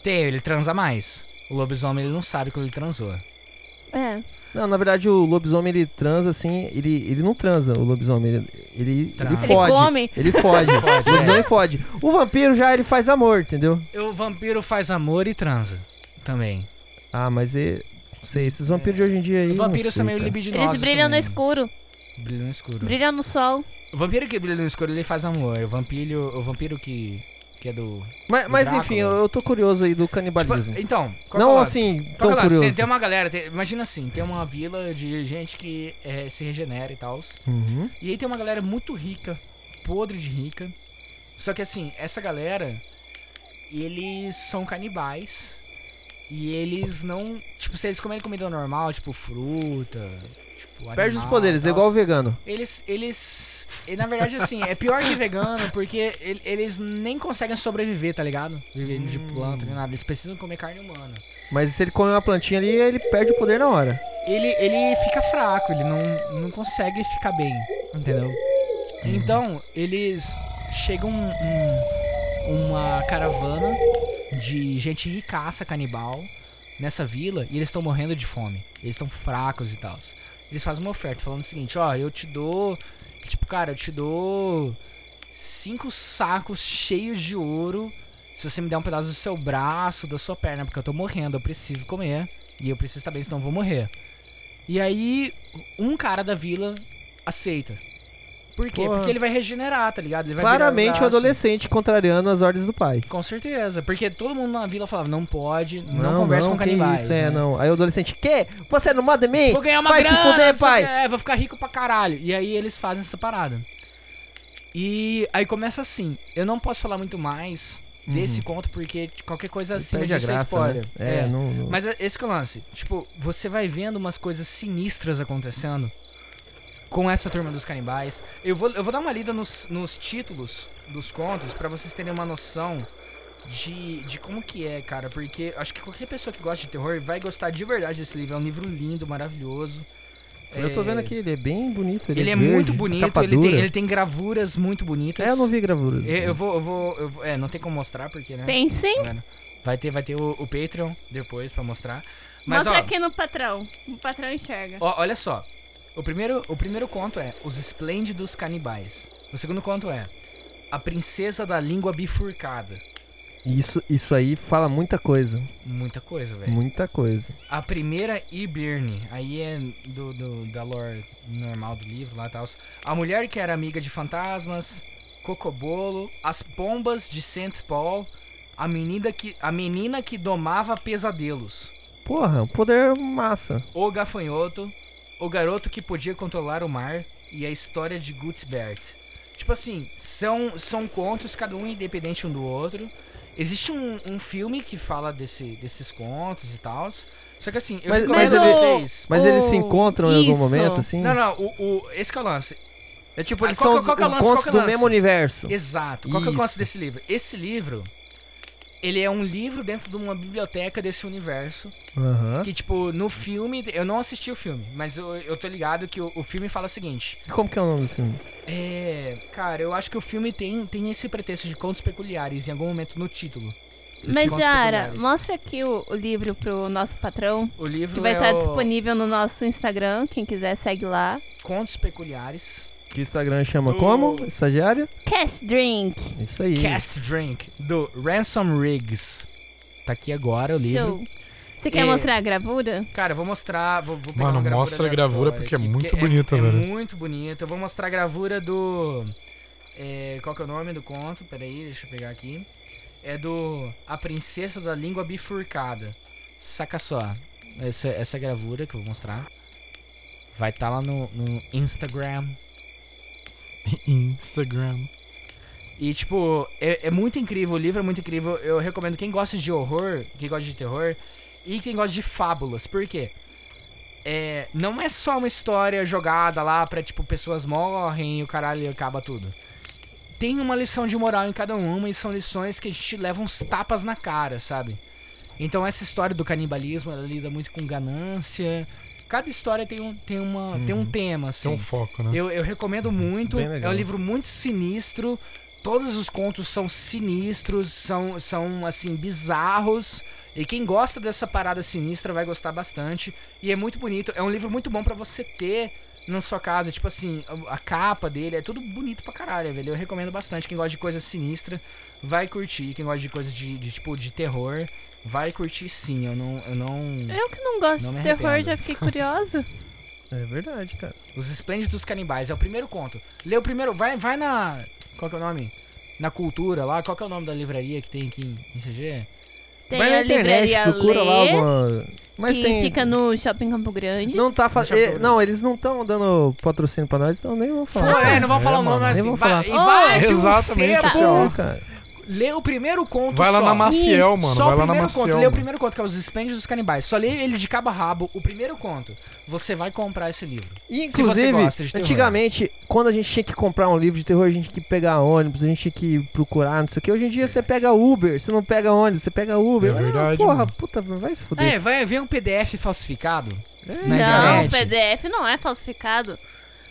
Tem, ele transa mais. O lobisomem ele não sabe quando ele transou. É. Não, na verdade o lobisomem ele transa assim, ele, ele não transa, o lobisomem, ele, ele, ele Transa. Ele fode. come. Ele fode. (laughs) Fode, o é. lobisomem fode. O vampiro já ele faz amor, entendeu? O vampiro faz amor e transa também. Ah, mas é. Não sei, esses vampiros de hoje em dia aí. Os vampiros são meio libidinosos Eles brilham no também. escuro. Brilham no escuro. Brilham no sol. O vampiro que brilha no escuro, ele faz amor. O vampiro, o vampiro que, que é do... Mas, mas Drácula. enfim, eu, eu tô curioso aí do Tipo, canibalismo. então, qual que é o não lance? assim, tão é curioso. Tem, tem uma galera, tem- imagina assim, tem uma vila de gente que eh, se regenera e tal. Uhum. E aí tem uma galera muito rica, podre de rica. Só que assim, essa galera, eles são canibais. E eles não. Tipo, se eles comerem comida normal, tipo fruta, tipo. Perde os animal, poderes, é igual o vegano. Eles. Eles. Na verdade, assim, é pior que vegano, porque ele- eles nem conseguem sobreviver, tá ligado? Vivendo de planta, nem nada. Eles precisam comer carne humana. Mas se ele comer uma plantinha ali, ele perde o poder na hora. ele, ele fica fraco, ele não, não consegue ficar bem, entendeu? Então, eles chegam um, um- uma caravana de gente ricaça, canibal, nessa vila, e eles estão morrendo de fome. Eles estão fracos e tal. Eles fazem uma oferta falando o seguinte, ó, eu te dou. Tipo, cara, eu te dou cinco sacos cheios de ouro. Se você me der um pedaço do seu braço, da sua perna, porque eu tô morrendo, eu preciso comer. E eu preciso estar bem, senão eu vou morrer. E aí, um cara da vila aceita. Por quê? Porra. Porque ele vai regenerar, tá ligado? Ele vai Claramente o braço. adolescente contrariando as ordens do pai. Com certeza. Porque todo mundo na vila falava, não pode, não, conversa com que canibais. Isso, é, né? não. Aí o adolescente, que? Você não manda em mim? Vou ganhar uma Vai grana, se fuder, não pai. É, vou ficar rico pra caralho. E aí eles fazem essa parada. E aí começa assim. Eu não posso falar muito mais desse conto, porque qualquer coisa Uhum. Perde a é graça, spoiler. né? É, não, não- Mas é esse que é o lance. Tipo, você vai vendo umas coisas sinistras acontecendo com essa turma dos canibais. Eu vou, eu vou dar uma lida nos, nos títulos dos contos pra vocês terem uma noção de, de como que é, cara. Porque acho que qualquer pessoa que gosta de terror vai gostar de verdade desse livro. É um livro lindo, maravilhoso. Eu tô É, vendo aqui, ele é bem bonito. Ele, Ele é verde, muito bonito, ele tem, ele tem gravuras muito bonitas. É, eu não vi gravuras. Eu, eu vou, eu vou, eu vou- É, não tem como mostrar porque, né? Tem sim. Galera, Vai ter, vai ter o, o Patreon depois pra mostrar. Mas, Mostra ó, aqui no patrão. O patrão enxerga. ó, olha só. O primeiro, o primeiro conto é Os Esplêndidos Canibais. O segundo conto é A Princesa da Língua Bifurcada. Isso, isso aí fala muita coisa. Muita coisa, velho. Muita coisa. A primeira, Ibirne. Aí é do, do- da lore normal do livro lá e tal. A mulher que era amiga de fantasmas. Cocobolo. As pombas de St. Paul. A menina que, a menina que domava pesadelos. Porra, um poder massa. O gafanhoto. O garoto que podia controlar o mar. E a história de Gutsbert. Tipo assim, são, são contos, cada um independente um do outro. Existe um, um filme que fala desse, desses contos e tal. Só que assim, eu Mas- recomendo mas ele- vocês. Mas eles se encontram em algum isso. momento, assim? Não, não, o, o, esse que é o lance. É tipo, Ah, eles qual são que- qual que é o lance, contos qual que é o do lance? mesmo universo. Exato. Qual que é o lance Isso. desse livro? Esse livro, ele é um livro dentro de uma biblioteca desse universo. Aham. Que, tipo, no filme, eu não assisti o filme, mas eu, eu tô ligado que o, o filme fala o seguinte. E Como que é o nome do filme? É. Cara, eu acho que o filme tem, tem esse pretexto de contos peculiares em algum momento no título. Mas, Jara, mostra aqui o, o livro pro nosso patrão. O livro Que vai é estar o disponível no nosso Instagram. Quem quiser, segue lá. Contos Peculiares. Que o Instagram chama Do- como? Estagiário? Cast Drink. Isso aí. Cast Drink, do Ransom Riggs. Tá aqui agora o livro. Show. Você quer É. mostrar a gravura? Cara, eu vou mostrar. Vou, vou Mano, gravura mostra a gravura porque é aqui, muito bonita, é, velho. É muito bonita. Eu vou mostrar a gravura do. é, qual que é o nome do conto? Peraí, deixa eu pegar aqui. É do A Princesa da Língua Bifurcada. Saca só. Essa, essa gravura que eu vou mostrar. Vai estar lá no, no Instagram. Instagram. E, tipo, é, é muito incrível, o livro é muito incrível. Eu recomendo quem gosta de horror, quem gosta de terror e quem gosta de fábulas. Por quê? É, não é só uma história jogada lá pra, tipo, pessoas morrem e o caralho acaba tudo. Tem uma lição de moral em cada uma e são lições que a gente leva uns tapas na cara, sabe? Então essa história do canibalismo, ela lida muito com ganância. Cada história tem um, tem uma, tem um tema, assim. Tem um foco, né? Eu, eu recomendo muito. Bem É um livro muito sinistro. Todos os contos são sinistros, são, são assim, bizarros. E quem gosta dessa parada sinistra vai gostar bastante. E é muito bonito. É um livro muito bom pra você ter na sua casa. Tipo assim, a, a capa dele é tudo bonito pra caralho, velho. Eu recomendo bastante. Quem gosta de coisa sinistra vai curtir. Quem gosta de coisa de, de, tipo, de terror vai curtir sim. Eu não. Eu não... Eu que não gosto Não de terror, já fiquei curiosa. (laughs) É verdade, cara. Os Esplêndidos Canibais, é o primeiro conto. Lê o primeiro, vai, vai na. Qual que é o nome? Na cultura lá, qual que é o nome da livraria que tem aqui em CG? Tem Vai na a internet, livraria procura lá Lê, alguma... Mas que tem... fica no Shopping Campo Grande. Não tá fazendo. Não, eles não estão dando patrocínio pra nós, então nem vou falar. Foi, é, não vou é, falar o nome, mas assim, vou vai, falar. invade o Exatamente, sebo, assim, ó. Pô, cara. Lê o primeiro conto Vai lá só. na Maciel, mano. Só vai o lá na primeiro Maciel. conto, lê o mano. primeiro conto, que é os Esplêndidos Canibais. Só lê ele de cabo a rabo, o primeiro conto. Você vai comprar esse livro. E, Se você inclusive, gosta de terror. antigamente, quando a gente tinha que comprar um livro de terror, a gente tinha que pegar ônibus, a gente tinha que procurar, não sei o que. Hoje em dia você pega Uber, você não pega ônibus, você pega Uber. É Ah, verdade, Porra, mano. puta, vai se fuder. É, vai ver um PDF falsificado. É. na não, internet. PDF não é falsificado.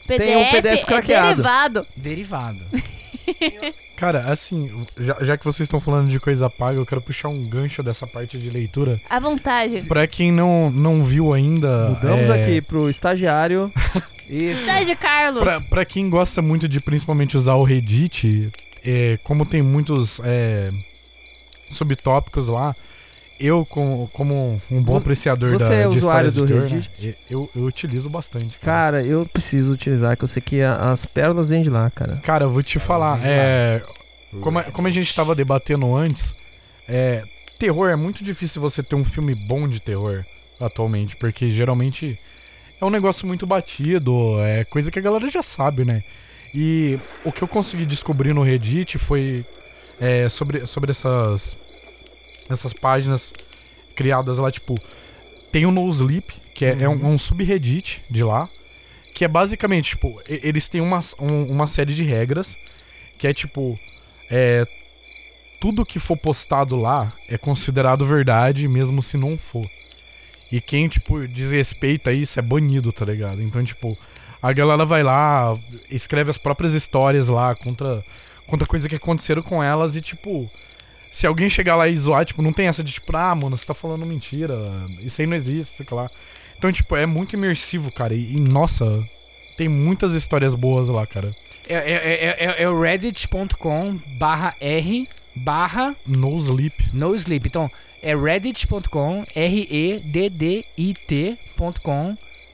Tem PDF, um PDF é craqueado. derivado. Derivado. (laughs) (laughs) Cara, assim, já, já que vocês estão falando de coisa paga, eu quero puxar um gancho dessa parte de leitura. À vontade. Pra quem não, não viu ainda. Mudamos é, aqui pro estagiário. (laughs) Isso. Cidade Carlos. Pra, pra quem gosta muito de principalmente usar o Reddit, é, como tem muitos é, subtópicos lá, eu, com- como um bom apreciador você da, é de usuário histórias de do terror, Reddit? né, eu, eu utilizo bastante. Cara, Cara, eu preciso utilizar, que eu sei que a- as pérolas vêm de lá, cara. Cara, eu vou te falar, é, como, a- como a gente tava debatendo antes, é, terror é muito difícil você ter um filme bom de terror atualmente, porque geralmente é um negócio muito batido, é coisa que a galera já sabe, né? E o que eu consegui descobrir no Reddit foi é, sobre, sobre essas, essas páginas criadas lá, tipo, tem o No Sleep, que é, é um, um subreddit de lá, que é basicamente, tipo, eles têm uma, um- uma série de regras, que é tipo, é, tudo que for postado lá é considerado verdade, mesmo se não for. E quem, tipo, desrespeita isso é banido, tá ligado? Então, tipo, a galera vai lá, escreve as próprias histórias lá, contra, contra coisa que aconteceram com elas e, tipo, se alguém chegar lá e zoar, tipo, não tem essa de, tipo, ah, mano, você tá falando mentira, isso aí não existe, sei lá. Então, tipo, é muito imersivo, cara, e, e, nossa, tem muitas histórias boas lá, cara. É, é, é, é, é o reddit.com barra r barra No Sleep. no sleep. Então, é reddit.com, R-E-D-D-I-T.com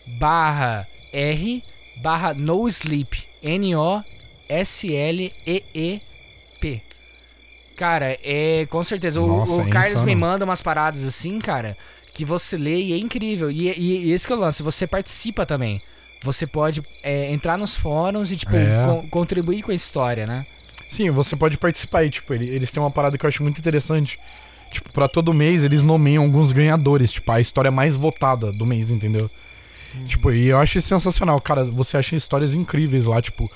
barra R barra no sleep. N-O-S-L-E-E-P. Cara, é com certeza. O, Nossa, o é Carlos insano. me manda umas paradas assim, cara, que você lê e é incrível. E, e, e esse que é o lance, você participa também. Você pode é, entrar nos fóruns e, tipo, É. con- contribuir com a história, né? Sim, você pode participar aí, tipo, ele- eles têm uma parada que eu acho muito interessante. Tipo, pra todo mês eles nomeiam alguns ganhadores, tipo, a história mais votada do mês, entendeu? Tipo, e eu acho sensacional, cara. Você acha histórias incríveis lá, tipo,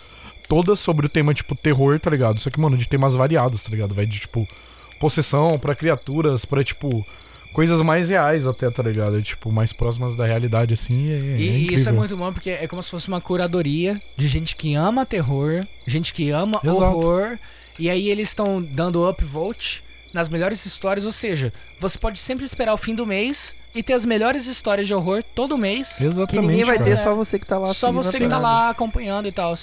todas sobre o tema, tipo, terror, tá ligado? Só que, mano, de temas variados, tá ligado? Vai de, tipo, possessão pra criaturas, pra, tipo, coisas mais reais até, tá ligado? Tipo, mais próximas da realidade, assim. É, é E, incrível. isso é muito bom porque é como se fosse uma curadoria de gente que ama terror, gente que ama Exato. horror. E aí eles estão dando upvote nas melhores histórias, ou seja, você pode sempre esperar o fim do mês e ter as melhores histórias de horror todo mês. Exatamente, Que ninguém vai cara. ter, só você que tá lá. Só você que tá lá acompanhando e tal.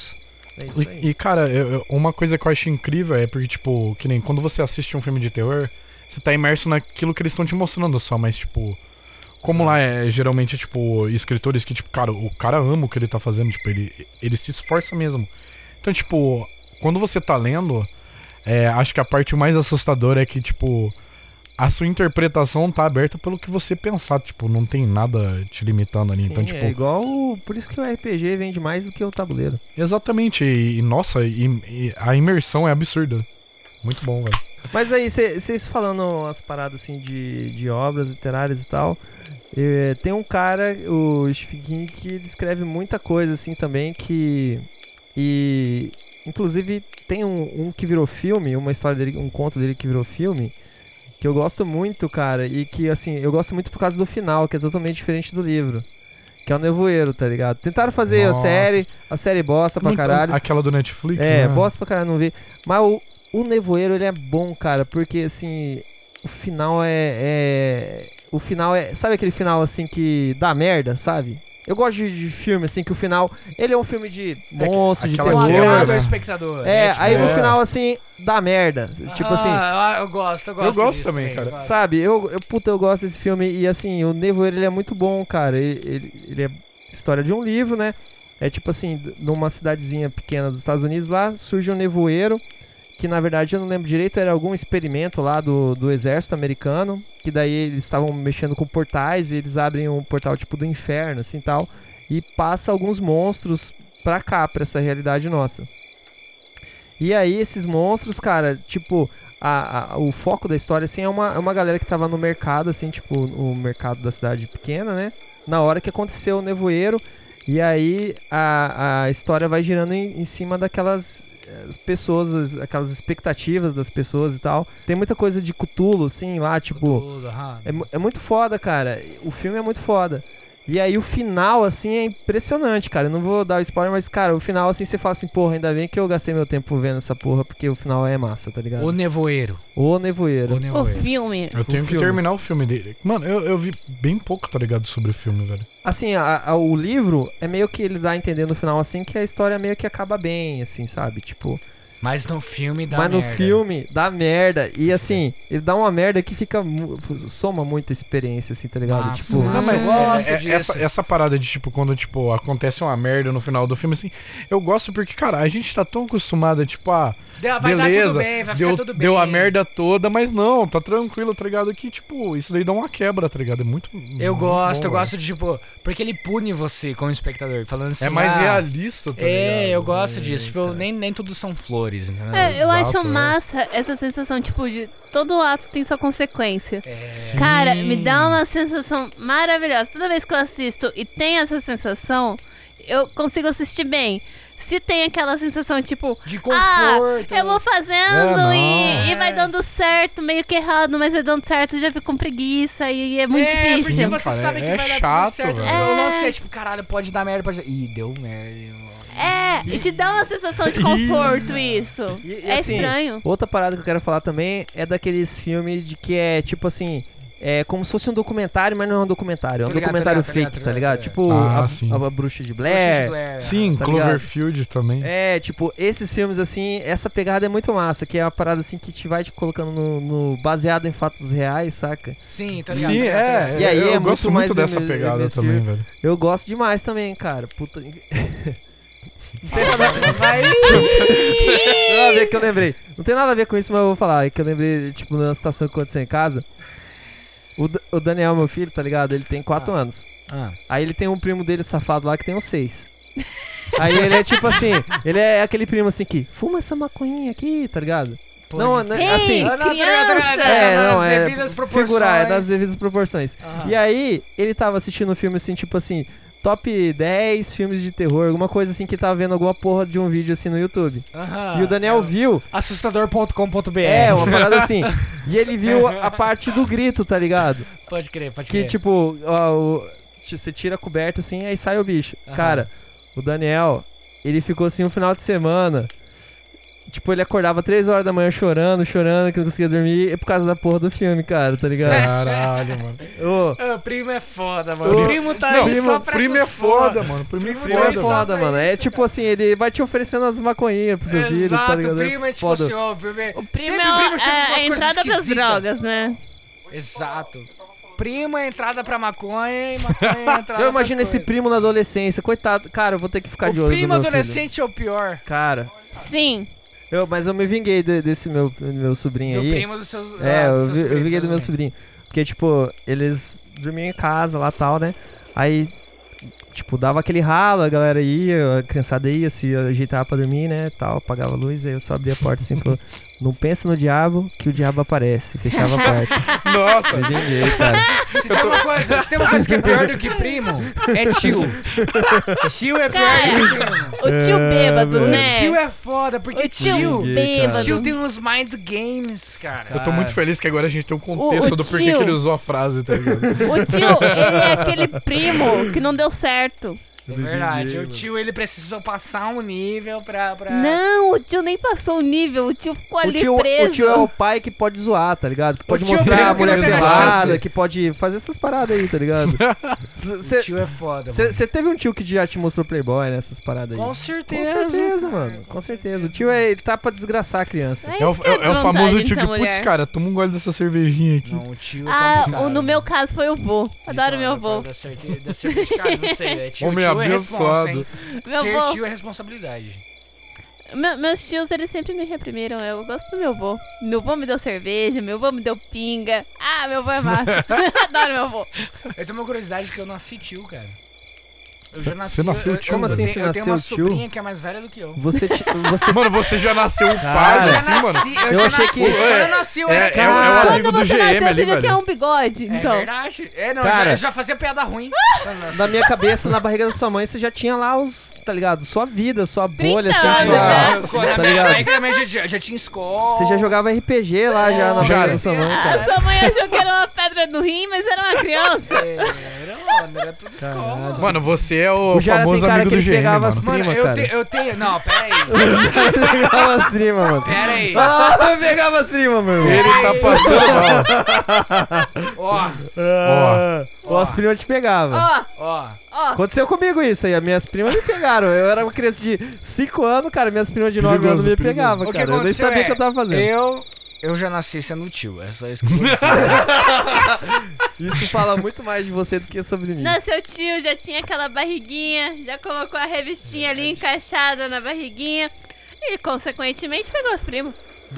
É. E, e, cara, eu- uma coisa que eu acho incrível é porque, tipo, que nem quando você assiste um filme de terror, você tá imerso naquilo que eles estão te mostrando só, mas, tipo, como lá é geralmente, tipo, escritores que, tipo, cara, o cara ama o que ele tá fazendo, tipo, ele, ele se esforça mesmo. Então, tipo, quando você tá lendo, é, acho que a parte mais assustadora é que, tipo, a sua interpretação tá aberta pelo que você pensar. Tipo, não tem nada te limitando ali. Sim, então, tipo, é igual. Por isso que o RPG vende mais do que o tabuleiro. exatamente. E, nossa, e, e a imersão é absurda. Muito bom, velho. Mas aí, vocês falando as paradas assim de, de obras literárias e tal. eh, tem um cara, o Stephen King, que ele escreve muita coisa assim também que. E. Inclusive tem um, um que virou filme, uma história dele, um conto dele que virou filme, que eu gosto muito, cara, e que assim, eu gosto muito por causa do final, que é totalmente diferente do livro. Que é o Nevoeiro, tá ligado? Tentaram fazer Nossa. a série, a série bosta pra caralho. Aquela do Netflix. É, né? bosta pra caralho não ver. Mas o, o Nevoeiro, ele é bom, cara, porque assim, o final é, é- O final é. Sabe aquele final assim que dá merda, sabe? Eu gosto de, de filme assim que o final. Ele é um filme de monstro, de terror. agrado né? ao espectador. É, né? Tipo, aí no é. final assim, dá merda. Tipo assim. Ah, eu gosto, eu gosto. gosto disso também, cara. eu gosto. Sabe, eu, eu, puta, eu gosto desse filme e assim, o Nevoeiro ele é muito bom, cara. Ele, ele, ele é história de um livro, né? É tipo assim, numa cidadezinha pequena dos Estados Unidos lá, surge um nevoeiro, que na verdade eu não lembro direito, era algum experimento lá do, do exército americano, que daí eles estavam mexendo com portais e eles abrem um portal tipo do inferno, assim tal, e passa alguns monstros pra cá, pra essa realidade nossa. E aí esses monstros, cara, tipo, a- a- o foco da história, assim, é uma, é uma galera que tava no mercado, assim, tipo, o mercado da cidade pequena, né? Na hora que aconteceu o nevoeiro. E aí a, a história vai girando em, em cima daquelas pessoas, as- aquelas expectativas das pessoas e tal. Tem muita coisa de Cthulhu, assim, lá, tipo. Aham. É, é muito foda, cara. O filme é muito foda. E aí o final, assim, é impressionante, cara. Eu não vou dar o spoiler, mas, cara, o final, assim, você fala assim, porra, ainda bem que eu gastei meu tempo vendo essa porra, porque o final é massa, tá ligado? O nevoeiro. O Nevoeiro. O O nevoeiro. filme. Eu tenho O que filme. terminar o filme dele. Mano, eu, eu vi bem pouco, tá ligado, sobre o filme, velho. Assim, a- a- o livro é meio que ele dá a entender no final, assim, que a história meio que acaba bem, assim, sabe? Tipo, Mas no filme dá mas no merda. filme dá merda. E assim, ele dá uma merda que fica. soma muita experiência, assim, tá ligado? Massa, tipo, massa. Não, eu mas gosto é- é- disso. essa, essa parada de, tipo, quando, tipo, acontece uma merda no final do filme, assim, eu gosto porque, cara, a gente tá tão acostumado, tipo, ah, Deu- vai dar beleza, tudo bem, vai deu, ficar tudo bem. deu a merda toda, mas não, tá tranquilo, tá ligado? Que, tipo, isso daí dá uma quebra, tá ligado? É muito. Eu muito gosto, bom, eu gosto de, tipo, porque ele pune você como espectador, falando assim. É mais ah, realista, tá ligado? É, eu gosto É, disso. Tipo, nem, nem tudo são flores, né? É, eu acho Exato, é. massa essa sensação, tipo, de todo ato tem sua consequência. É. Cara, me dá uma sensação maravilhosa. Toda vez que eu assisto e tem essa sensação, eu consigo assistir bem. Se tem aquela sensação, tipo, De ah, conforto. eu vou fazendo É, e, e vai É. dando certo, meio que errado, mas é dando certo, eu já fico com preguiça e é muito é, porque difícil. Sim, você cara, sabe que é vai dar chato, tudo certo. velho. Eu não É. sei, tipo, caralho, pode dar merda, pode... Ih, deu merda. É, e te dá uma sensação de (laughs) conforto isso. E- e é assim, estranho. Outra parada que eu quero falar também é daqueles filmes de que é tipo assim. É como se fosse um documentário, mas não é um documentário. É um ligado, documentário ligado, ligado, fake, tô tá ligado, ligado? Tipo Ah, a, sim. a, a Bruxa de Blair. Sim, Tá Cloverfield também. É, tipo, esses filmes assim, essa pegada é muito massa, que é uma parada assim que te vai te colocando no, no- baseado em fatos reais, saca? Sim, tô ligado. Sim, ligado, é. ligado. E aí eu é gosto muito mais dessa pegada também, velho. Eu gosto demais também, cara. Puta. (laughs) Não tem nada Vai. Não tem nada a ver que eu lembrei. Não tem nada a ver com isso, mas eu vou falar. É que eu lembrei, tipo, numa situação que aconteceu em casa. O, D- o Daniel, meu filho, tá ligado? Ele tem 4 anos. Ah, Aí ele tem um primo dele safado lá que tem uns 6. Aí ele é tipo assim, ele é aquele primo assim que fuma essa maconhinha aqui, tá ligado? pode Não, né, Ei, assim, Ah, não, ligado, ligado, criança! É, tá não, nas é devidas proporções. figurar, é das devidas proporções. Aham. E aí, ele tava assistindo um filme assim, tipo assim, top 10 filmes de terror, alguma coisa assim que tava vendo alguma porra de um vídeo assim no YouTube. Aham. e o Daniel viu, Assustador.com.br. é, uma (laughs) parada assim, e ele viu a parte do grito, tá ligado? Pode crer, pode Que crer. tipo, ó, o- t- você tira a coberta assim, aí sai o bicho. Aham. Cara, o Daniel, ele ficou assim um final de semana. Tipo, ele acordava 3 horas da manhã chorando, chorando, que não conseguia dormir, é por causa da porra do filme, cara, tá ligado? Caralho, mano. Ô, Ah, primo é foda, mano. Ô, primo tá Não, aí só pra primo é foda, mano. Primo é Primo Primo é foda, mano. foda, mano. É isso, tipo cara. assim, ele vai te oferecendo as maconhinhas pro seu filho, Exato, tá ligado? primo é tipo Foda. assim, ó, primo é... O primo é, o primo chega é umas a entrada pras esquisitas. drogas, né? Exato. Primo é entrada pra maconha e maconha é entrada Eu imagino esse coisas. primo na adolescência, coitado. Cara, eu vou ter que ficar de O olho primo no meu adolescente é o pior. filho. Cara, Sim. Eu, mas eu me vinguei de- desse meu, meu sobrinho Do aí. primo dos seus. É, ah, eu, dos seus vi, eu vinguei do meu seus sobrinho. Porque, tipo, eles dormiam em casa lá e tal, né? Aí, tipo, dava aquele ralo, a galera ia, a criançada ia, se ajeitava pra dormir, né? Tal, apagava a luz, aí eu só abria a porta assim e falou: (laughs) Não pensa no diabo, que o diabo aparece. Fechava a porta. (laughs) Nossa, Me vinguei, cara. Se tem, uma coisa, se tem uma coisa que é pior do que primo, é tio. Tio é pior Cara, do que primo. O tio bêbado, velho. né? Tio é foda, porque O tio tio. bêbado. Tio tem uns mind games, cara. eu tô muito feliz que agora a gente tem um contexto O- o do porquê tio. que ele usou a frase, tá ligado? O tio, ele é aquele primo que não deu certo. É verdade. O tio ele precisou passar um nível pra. pra... Não, o tio nem passou o nível, o tio ficou O ali tio, preso. o tio é o pai que pode zoar, tá ligado? Que pode mostrar a mulher pelada, que pode fazer essas paradas aí, tá ligado? (laughs) O tio é foda, mano. Você teve um tio que já te mostrou Playboy, né? Essas paradas aí. Com Com certeza. certeza, mano. Com certeza. O tio é, ele tá pra desgraçar a criança. É É o, é é- o famoso tio que, putz, cara, toma um gole dessa cervejinha aqui. Não, o tio é Ah, no meu caso foi o vô. Adoro meu vô. Da certeza, da certeza, cara, não sei. É (laughs) tio, Homem tio responsa, abençoado. Meu Ser vô. tio é responsabilidade. Me- meus tios, eles sempre me reprimiram. Eu gosto do meu vô. Meu vô me deu cerveja, meu vô me deu pinga. Ah, meu vô é massa. (laughs) Adoro meu vô. Eu tenho uma curiosidade que eu nasci tio, cara. Eu Cê- já nasci. cê nasceu eu- tio, eu, Como eu assim tenho- você Eu tenho uma nasceu tio? sobrinha que é mais velha do que eu. Você, ti- você (laughs) Mano, você já nasceu Cara, pai, Eu assim, mano? eu, Eu já achei nasci. que- Quando eu nasci, eu É, era é, o- tio. é Cara, amigo Quando do você GM nasceu, ali, você já velho. tinha um bigode. É então. verdade. É, não, Cara. já, já fazia piada ruim. eu na minha cabeça, na barriga da sua mãe, você já tinha lá os, tá ligado? Sua vida, sua bolha, 30 assim, anos, sua, né? Tá minha ligado? barriga também já, já tinha escola. Você já jogava RPG lá já na barriga da sua mãe, A cara. sua mãe achou que era uma pedra no rim, mas era uma criança. É, Era, mano, era tudo escola. Mano, você é o, O famoso tem cara amigo que do GM, pegava mano. as- Mano, prima, eu, cara. te, eu tenho. Não, pera aí. (laughs) pegava as primas, mano. Pera aí. Ah, pegava as primas, meu irmão. Ele tá passando mal. (laughs) Ó, Ah, Ou as primas te pegavam. Ó, ó. ó. Aconteceu comigo isso aí, as minhas primas me pegaram. Eu era uma criança de 5 anos, cara, minhas primas de 9 Perigoso, anos me pegavam, cara. Eu nem sabia o é, que eu tava fazendo. Eu, eu já nasci sendo tio. É só isso que eu (laughs) vou dizer. Isso fala muito mais de você do que sobre mim. Nasceu tio, já tinha aquela barriguinha, já colocou a revistinha ali encaixada na barriguinha. E, consequentemente, pegou os primos. Eu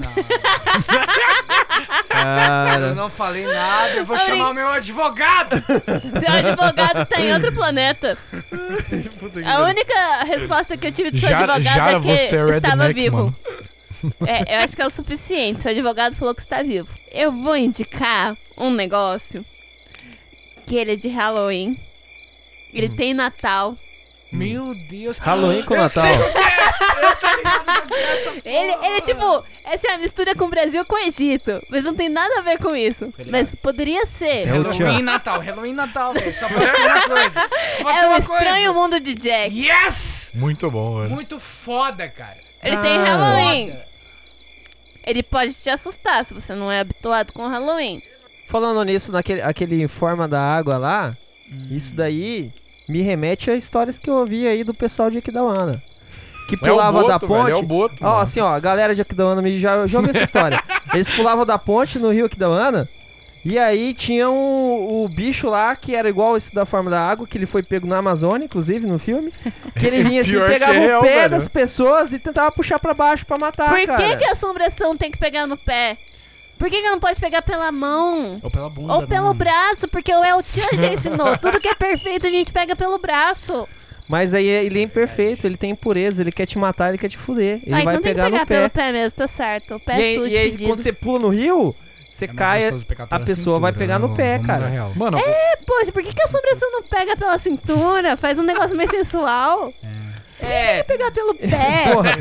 Cara, não falei nada, eu vou chamar o meu advogado. Seu advogado tá em outro planeta. (laughs) A única resposta que eu tive do seu Jara- advogado Jara, é que você é estava redneck, vivo. mano. É, eu acho que é o suficiente. Seu advogado falou que está vivo. Eu vou indicar um negócio que ele é de Halloween. Ele Hum. tem Natal. Meu Deus. Halloween com Eu Natal. sei o que é. Eu tô ligado essa (laughs) Ele, porra. ele é tipo, essa é a mistura com o Brasil com o Egito. Mas não tem nada a ver com isso. ligado. Mas poderia ser. É Halloween. Natal, Halloween Natal, velho. Só pode ser uma coisa. Só pode (laughs) É ser o uma estranho coisa. mundo de Jack. Yes! Muito bom, velho. Muito foda, cara. Ele tem Ah. Halloween. Foda. Ele pode te assustar se você não é habituado com Halloween. Falando nisso, naquele aquele forma da água lá, isso daí me remete a histórias que eu ouvi aí do pessoal de Aquidauana. Que É o pulava da Boto, velho, ponte. é o Boto, Ó, mano. assim, ó, a galera de Aquidauana me já, já ouviu essa história. (laughs) Eles pulavam da ponte no rio Aquidauana. E aí tinha um, o bicho lá que era igual esse da forma da água, que ele foi pego na Amazônia, inclusive, no filme. Que ele (laughs) vinha assim, que pegava é real, o pé velho. das pessoas e tentava puxar pra baixo pra matar, Por Ah, cara. que, que a assombração tem que pegar no pé? Por que, que não pode pegar pela mão? Ou pela bunda. Ou pelo braço? Porque o El Tio já ensinou. (laughs) Tudo que é perfeito a gente pega pelo braço. Mas aí ele é imperfeito, ele tem impureza, ele quer te matar, ele quer te fuder. Ele Ai, vai não tem que pegar pegar no pé. pelo pé mesmo, tá certo. O pé e aí, sujo, e aí, quando você pula no rio, você É cai. pegar a pessoa vai cintura, pegar no né? pé, Vamos cara. Mano, Poxa, por que, que a assombração não pega pela cintura? Faz um negócio meio sensual. É. Pegar pelo pé. Porra,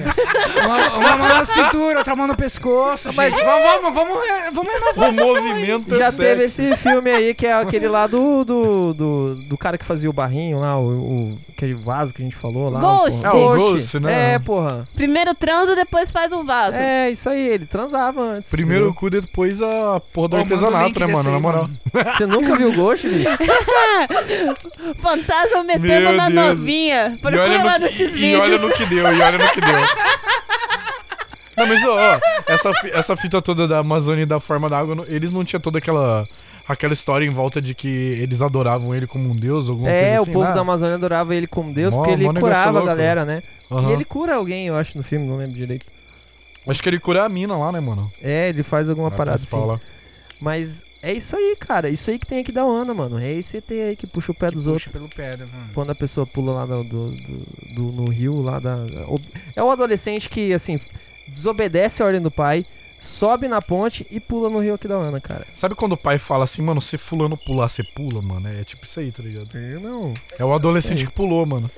Uma, uma mão na cintura, outra mão no pescoço, Mas- gente. Vamos, vamos, vamos, re- vamos renovar. o movimento já é teve sexy. esse filme aí que é aquele lá do, do, do, do cara que fazia o barrinho lá, o, o aquele vaso que a gente falou lá. Ghost. É, o Ghost, né? É, porra. Primeiro transa, depois faz um vaso. É, isso aí, ele transava antes. Primeiro o cu, depois a porra do Ô, manda o artesanato, né, mano? aí, Na moral. (laughs) Você nunca viu o Ghost, bicho? (laughs) Fantasma metendo Meu na Deus. novinha. Procura lá no no que, e, e olha no que deu, e olha no que deu. (laughs) Não, mas ó, ó, essa, essa fita toda da Amazônia e da forma da água, eles não tinham toda aquela aquela história em volta de que eles adoravam ele como um deus, alguma É, coisa o assim, povo né? da Amazônia adorava ele como Deus, Mó- porque ele curava a galera, né? Aham. E ele cura alguém, eu acho, no filme, não lembro direito. Acho que ele cura a mina lá, né, mano? É, ele faz alguma A parada assim. lá. Mas é isso aí, cara. Isso aí que tem aqui da Ana, mano. É esse ET aí que puxa o pé Que dos puxa outros. pelo pé, né, mano? Quando a pessoa pula lá no, do, do- do- no rio, lá da. o- É o adolescente que, assim, desobedece a ordem do pai, sobe na ponte e pula no rio aqui da Ana, cara. Sabe quando o pai fala assim, mano, se fulano pular, você pula, mano? É tipo isso aí, tá ligado? Eu não. É o adolescente que pulou, mano.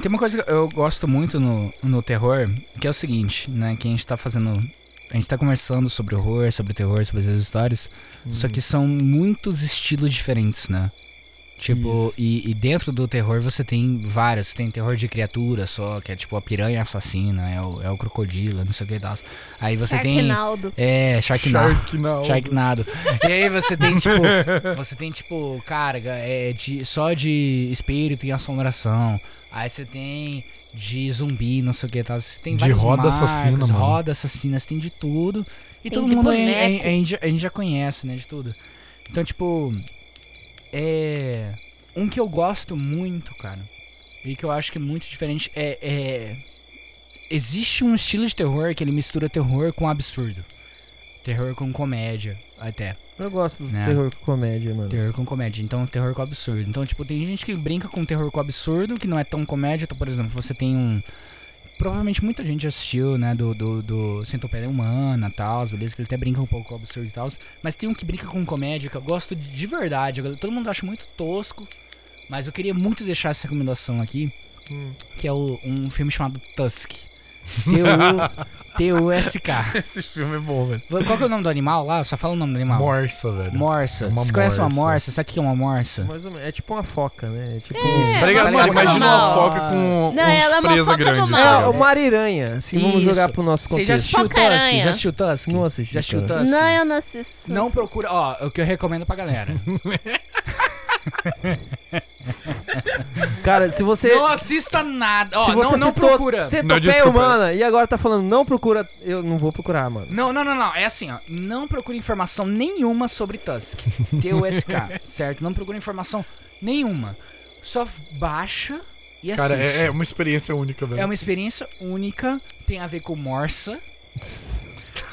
Tem uma coisa que eu gosto muito no, no terror, que é o seguinte, né? Que a gente tá fazendo. A gente tá conversando sobre horror, sobre terror, sobre essas histórias. Só que são muitos estilos diferentes, né? Tipo, e, e dentro do terror você tem vários. Tem terror de criatura só, que é tipo a piranha assassina, é o, é o crocodilo, não sei o que e tal. Aí você tem. Sharknado. É, Sharknado. Sharknado. (laughs) Sharknado. E aí você tem, (laughs) tipo. Você tem, tipo, carga, é de, só de espírito e assombração. Aí você tem de zumbi, não sei o que tal. Você tem De vários roda marcos, assassina, mano. Roda assassina, você tem de tudo. E Tem todo de mundo a, boneco. a- a a gente já conhece, né, de tudo. Então, tipo. É. Um que eu gosto muito, cara. E que eu acho que é muito diferente é. é existe um estilo de terror que ele mistura terror com absurdo. Terror com comédia, até. Eu gosto dos Né? terror com comédia, mano. Terror com comédia. Então, terror com absurdo. Então, tipo, tem gente que brinca com terror com absurdo, que não é tão comédia. Então, por exemplo, você tem um. Provavelmente muita gente assistiu, né? Do, do, do Centopeia Humana e tal, beleza? Que ele até brinca um pouco com absurdo e tal. Mas tem um que brinca com comédia que eu gosto de, de verdade. Eu- Todo mundo acha muito tosco. Mas eu queria muito deixar essa recomendação aqui. Hum. Que é o- um filme chamado Tusk. T-U- T-U-S-K. (laughs) Esse filme é bom, velho. Qual que é o nome do animal lá? Só fala o nome do animal. Morsa, velho. Morsa. É uma Você conhece uma morsa. morsa? Sabe o que é uma morsa? Mais ou menos. É tipo uma foca, né? É tipo. É, Tá ligado? Mano, imagina uma foca com Não, uns ela é uma presa foca do grande. É, tá ligado? uma ariranha. Assim, vamos Isso. jogar pro nosso Você contexto. já assistiu Tusk? Foca-aranha. Já assistiu Tusk? Não assisti, Já assistiu. Tusk? Não, eu não assisto. Não procura. Ó, o que eu recomendo pra galera. (laughs) (laughs) Cara, se você. não assista nada. Ó, se você não, não citou procura. Não, Centopeia desculpa. humana e agora tá falando não procura, eu não vou procurar, mano. Não, não, não, não. É assim, ó. Não procure informação nenhuma sobre Tusk. (laughs) T-U-S-K, certo? Não procure informação nenhuma. Só baixa e assiste. Cara, é, é uma experiência única, velho. É uma experiência única, tem a ver com Morsa.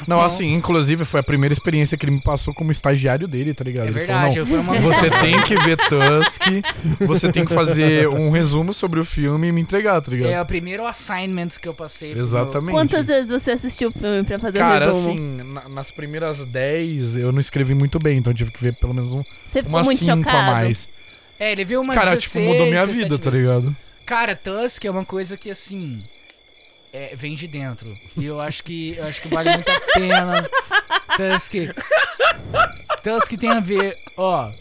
Não, assim, inclusive foi a primeira experiência que ele me passou como estagiário dele, tá ligado? É Ele verdade, eu fui uma falou, (laughs) não, você (laughs) tem que ver Tusk, você tem que fazer um resumo sobre o filme e me entregar, tá ligado? É o primeiro assignment que eu passei. pro Exatamente. Quantas vezes você assistiu o filme pra fazer o Cara, resumo? assim, na- nas primeiras 10 eu não escrevi muito bem, então eu tive que ver pelo menos um, você ficou umas muito 5 chocado. a mais. É, ele viu umas Cara, 16, tipo, mudou minha 17 vida, tá vezes. ligado? Cara, Tusk é uma coisa que assim. É, vem de dentro. E eu acho que. Eu acho que vale muito a pena. Tusk. Tusk tem a ver. Ó.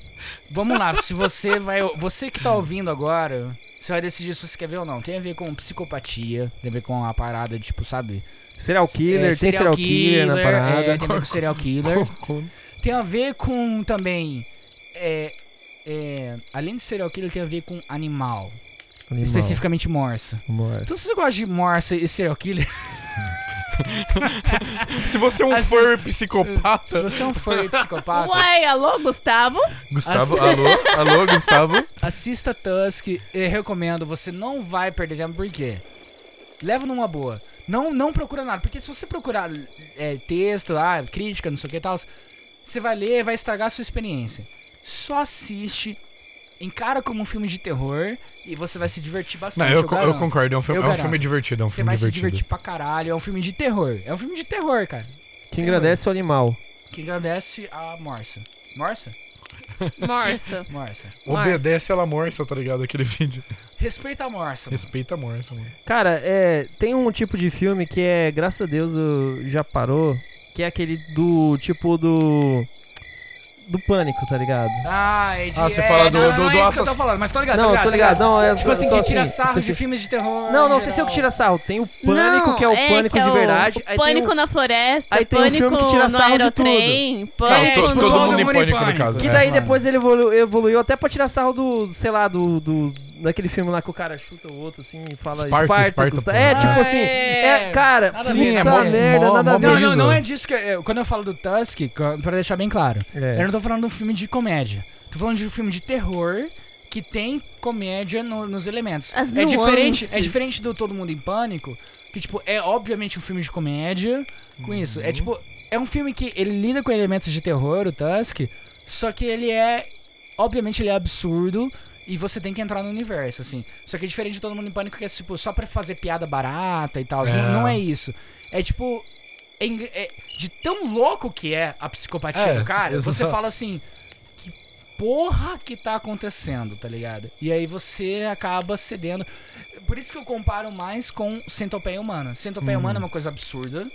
Vamos lá, se você vai. Você que tá ouvindo agora. Você vai decidir se você quer ver ou não. Tem a ver com psicopatia, tem a ver com a parada de, tipo, sabe? Serial killer, É, tem serial killer, na parada. É, tem a ver com serial killer. (laughs) Tem a ver com também. É, é, além de serial killer, tem a ver com animal. Animal. Especificamente morsa. Morsa. Então, se você gosta de morsa e serial killer, (laughs) Se você é um Assim, furry se psicopata. você é um furry psicopata, (laughs) Uai, alô, Gustavo? Gustavo, alô? Alô, Gustavo? assista Tusk. Eu recomendo, você não vai perder tempo, por quê? Leva numa boa. Não, não procura nada, porque se você procurar é, texto, ah, crítica, não sei o que e tal, você vai ler, vai estragar a sua experiência. Só assiste, encara como um filme de terror e você vai se divertir Não, bastante. eu, eu eu garanto. concordo, é um filme, Eu é um filme divertido, é um Você filme vai se divertido. divertir pra caralho. É um filme de terror. É um filme de terror, cara. Que engrandece o animal. Que agradece a Morsa. Morsa? (laughs) Morsa. Morsa. Obedece ela morsa, tá ligado? Aquele (laughs) vídeo. Respeita a Morsa. mano. Respeita a morsa, mano. Cara, é, tem um tipo de filme que é, graças a Deus, eu- já parou, que é aquele do tipo do do pânico, tá ligado? Ah, é de... Ah, você é, fala do- não, do- não do é isso que eu tô assass- falando, mas tô ligado, não, tô ligado. Não, é Tipo só, assim, só que tira assim, sarro de filmes de terror. Não, não sei se é o que tira sarro. Tem o pânico, Não, que é o pânico é de o- verdade. o Aí pânico tem o, na floresta, aí tem um pânico filme que tira no sarro de aerotrem, pânico to- tipo, todo no... mundo em pânico, no pânico. caso. que é. daí mano. depois ele evolu- evoluiu até pra tirar sarro do, sei lá, do, do naquele filme lá que o cara chuta o outro assim e fala Esparta, Spartacus. Esparta, é, tipo Ah, assim, é. é, cara, Nada puta ver, é mó- merda, mó- nada a mó ver. Não, não, não é disso que... eu- quando eu falo do Tusk, pra deixar bem claro, É. eu não tô falando de um filme de comédia. Tô falando de um filme de terror que tem comédia no- nos elementos. As é diferente, é diferente do Todo Mundo em Pânico, Que, tipo, é obviamente um filme de comédia com isso. Uhum. É tipo, é um filme que ele lida com elementos de terror, o Tusk, só que ele é. Obviamente ele é absurdo. E você tem que entrar no universo, assim. Só que é diferente de todo mundo em pânico, que é tipo, só pra fazer piada barata e tal. É. Não, não é isso. É tipo. é é- de tão louco que é a psicopatia É, do cara, você fala assim. Que porra que tá acontecendo, tá ligado? E aí você acaba cedendo. Por isso que eu comparo mais com Centopeia Humana. Centopeia Humana é uma coisa absurda.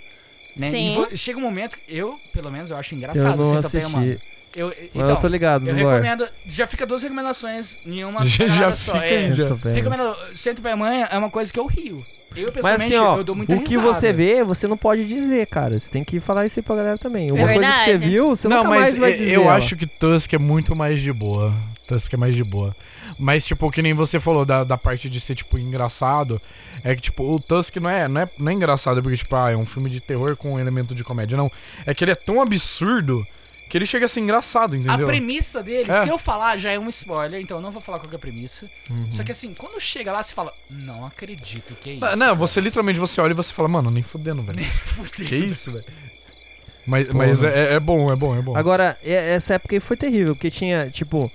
Né? Sim. E chega um momento, eu, pelo menos, eu acho Eu engraçado não Centopeia assisti. Humana. Eu, então, eu tô ligado, eu recomendo. Já fica duas recomendações em uma (laughs) Já- já só. fica é. já. Recomendo. Centopeia Humana é uma coisa que eu rio. Eu, Mas pessoalmente, assim, ó, eu dou muita o que risada. você vê, você não pode desver, cara. Você tem que falar isso aí pra galera também. Uma É coisa que você viu, você não, nunca mais vai desver. eu ela. acho que Tusk é muito mais de boa. Tusk é mais de boa. Mas, tipo, que nem você falou da, da parte de ser, tipo, engraçado. É que, tipo, o Tusk não é, não é, não é engraçado porque, tipo, ah, é um filme de terror com um elemento de comédia. Não. É que ele é tão absurdo que ele chega a ser engraçado, A entendeu? premissa dele, É. se eu falar, já é um spoiler, então eu não vou falar qual que é a premissa. Uhum. Só que assim, quando chega lá, você fala, não acredito que é isso. Não, você literalmente você olha e você fala, mano, nem fudendo, velho. (laughs) Fudeu. que isso, velho? Mas, mas é, é bom, é bom, é bom. Agora, essa época aí foi terrível, porque tinha, tipo,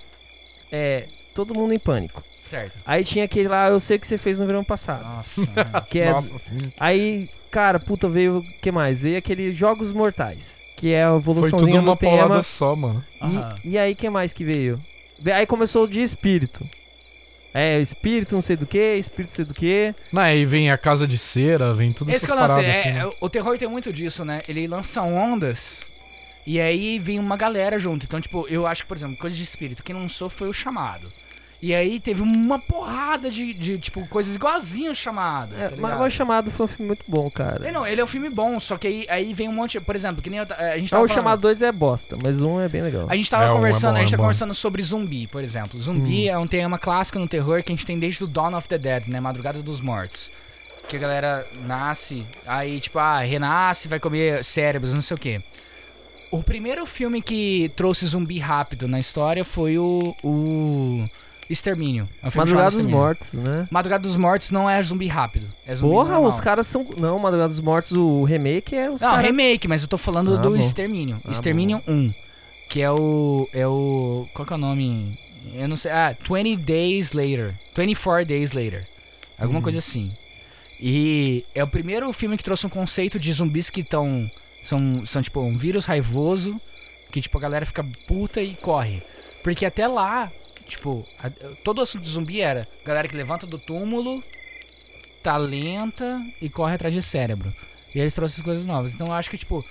é, todo mundo em pânico. Certo. Aí tinha aquele lá, eu sei que você fez no verão passado. Nossa. mano. (laughs) que é- Nossa, sim. Aí, cara, puta, veio, o que mais? Veio aquele Jogos Mortais, que é a Foi evoluçãozinha tudo do uma tema. paulada só, mano. E, e aí, que mais que veio? Ve- Aí começou o de espírito. É, espírito não sei do que, espírito não sei do que. Não, aí vem a casa de cera, vem tudo Esse essas que eu paradas é, assim. né? é, o terror tem muito disso, né? Ele lança ondas e aí vem uma galera junto. Então, tipo, eu acho que, por exemplo, coisa de espírito, quem lançou foi o chamado. E aí teve uma porrada de, de tipo, coisas igualzinho ao chamado. É, tá mas o chamado foi um filme muito bom, cara. É, não, ele é um filme bom, só que aí, aí vem um monte. Por exemplo, que nem eu, a gente Ah, tava o falando- chamado 2 é bosta, mas um é bem legal. A gente tava É, um é conversando, bom, a gente é tá conversando sobre zumbi, por exemplo. Zumbi é um tema clássico no terror que a gente tem desde o Dawn of the Dead, né? Madrugada dos Mortos. Que a galera nasce, aí tipo, ah, renasce, vai comer cérebros, não sei o quê. O primeiro filme que trouxe zumbi rápido na história foi o, o Extermínio. É um Madrugada dos Extermínio. Mortos, né? Madrugada dos Mortos não é zumbi rápido. É zumbi Porra, normal. os caras são. Não, Madrugada dos Mortos, o remake é os Não, caras. remake, mas eu tô falando Ah, do bom. Extermínio. Ah, Extermínio 1. Que é o. É o. Qual que é o nome? Eu não sei. Ah, 20 Days Later. 24 Days Later. Alguma Uhum. coisa assim. E é o primeiro filme que trouxe um conceito de zumbis que estão. São, são tipo um vírus raivoso. Que tipo a galera fica puta e corre. Porque até lá, tipo, a- todo o assunto de zumbi era galera que levanta do túmulo, tá lenta e corre atrás de cérebro. E eles trouxeram coisas novas. Então eu acho que, tipo,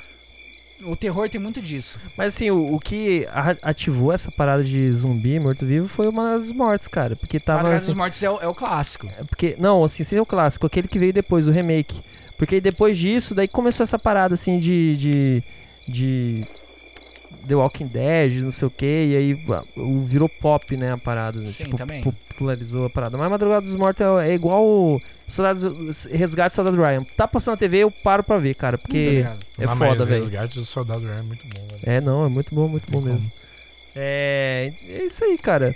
o terror tem muito disso. Mas assim, o, o que ativou essa parada de zumbi morto-vivo foi o Madrugada dos Mortos, cara. Porque tava. Madrugada assim, dos Mortos é o, é o clássico. É Porque, não, assim, esse é o clássico, aquele que veio depois, o remake. Porque depois disso, daí começou essa parada, assim, de. de, de The Walking Dead, não sei o que, e aí ah, o- virou pop, né, a parada. né, Sim, tipo, também. popularizou a parada. Mas Madrugada dos Mortos é, é igual o Soldados, Resgate do Soldado Ryan. Tá passando na TV, eu paro pra ver, cara, Tá porque ligado? é Ah, foda, velho. Resgate do Soldado Ryan é muito bom, velho. É, não, é muito bom, muito bom Tem mesmo. É, é isso aí, cara.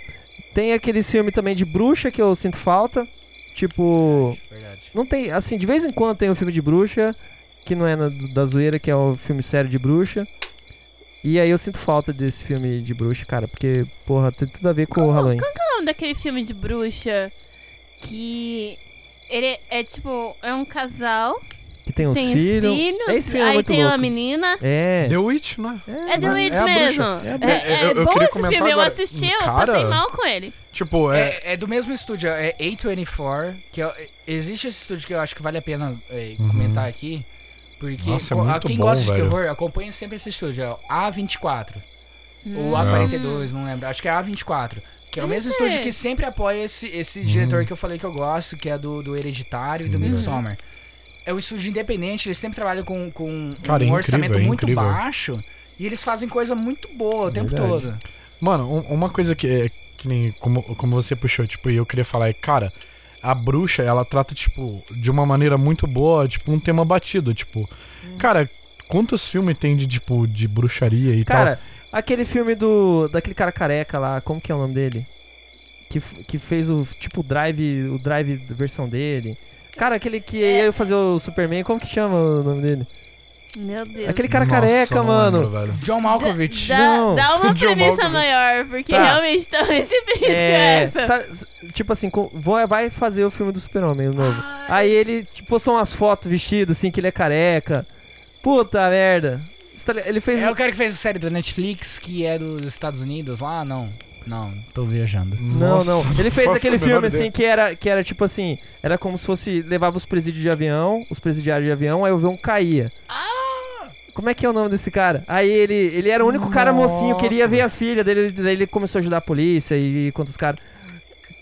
Tem aquele filme também de bruxa que eu sinto falta. Tipo, Verdade. não tem, assim, de vez em quando tem um filme de bruxa, que não é na- da zoeira, que é o filme sério de bruxa. E aí eu sinto falta desse filme de bruxa, cara, porque, porra, tem tudo a ver com o Halloween. Qual que é o nome daquele filme de bruxa que ele é tipo, é um casal, Que tem uns tem filhos. os filhos, Esse filme é aí muito tem uma louco. menina. É. The Witch, né? É The mas- Witch é mesmo. É, É, é eu- eu bom esse filme, eu agora. assisti, eu Cara- passei mal com ele. Tipo, é. É, é do mesmo estúdio, é A24, que é- existe esse estúdio que eu acho que vale a pena é, Uhum. comentar aqui. Porque Nossa, é a quem bom, gosta de velho. terror, acompanha sempre esse estúdio. É o A24. Hum. Ou A42, não lembro. Acho que é A24. Que é o mesmo estúdio que sempre apoia esse, esse diretor que eu falei que eu gosto, que é do, do Hereditário e do. Sim. Midsommar. É um estúdio independente, eles sempre trabalham com, com Cara, é um incrível, orçamento é muito incrível. baixo. E eles fazem coisa muito boa o tempo Verdade. todo. Mano, um- uma coisa que, é- que nem como, como você puxou, tipo, e eu queria falar é, cara, a bruxa, ela trata, tipo, de uma maneira muito boa, tipo, um tema batido, tipo. Cara, quantos filmes tem de, tipo, de bruxaria e Cara, aquele filme do. daquele cara careca lá, como que é o nome dele? Que, que fez o. Tipo, drive. O drive versão dele. Cara, aquele que É. ia fazer o Superman, como que chama o nome dele? Meu Deus. Aquele cara Nossa, careca, mano. lembro, velho. John Malkovich. Dá, dá uma (laughs) John premissa Malkovich. maior, porque Tá. realmente tá muito difícil É, essa. sabe- tipo assim, co- vou- vai fazer o filme do Super-Homem o novo. Aí ele tipo, postou umas fotos vestido assim, que ele é careca. Puta merda. Tá Ele fez. É o cara que fez a série da Netflix, que é dos Estados Unidos lá? Não. Não, tô viajando. Não, Nossa, não. Ele fez aquele filme ideia. assim que era, que era tipo assim, era como se fosse levava os presídios de avião, os presidiários de avião, aí o avião caía. Como é que é o nome desse cara? Aí ele, ele era o único cara mocinho, queria ver a filha dele, daí ele começou a ajudar a polícia e contra os caras.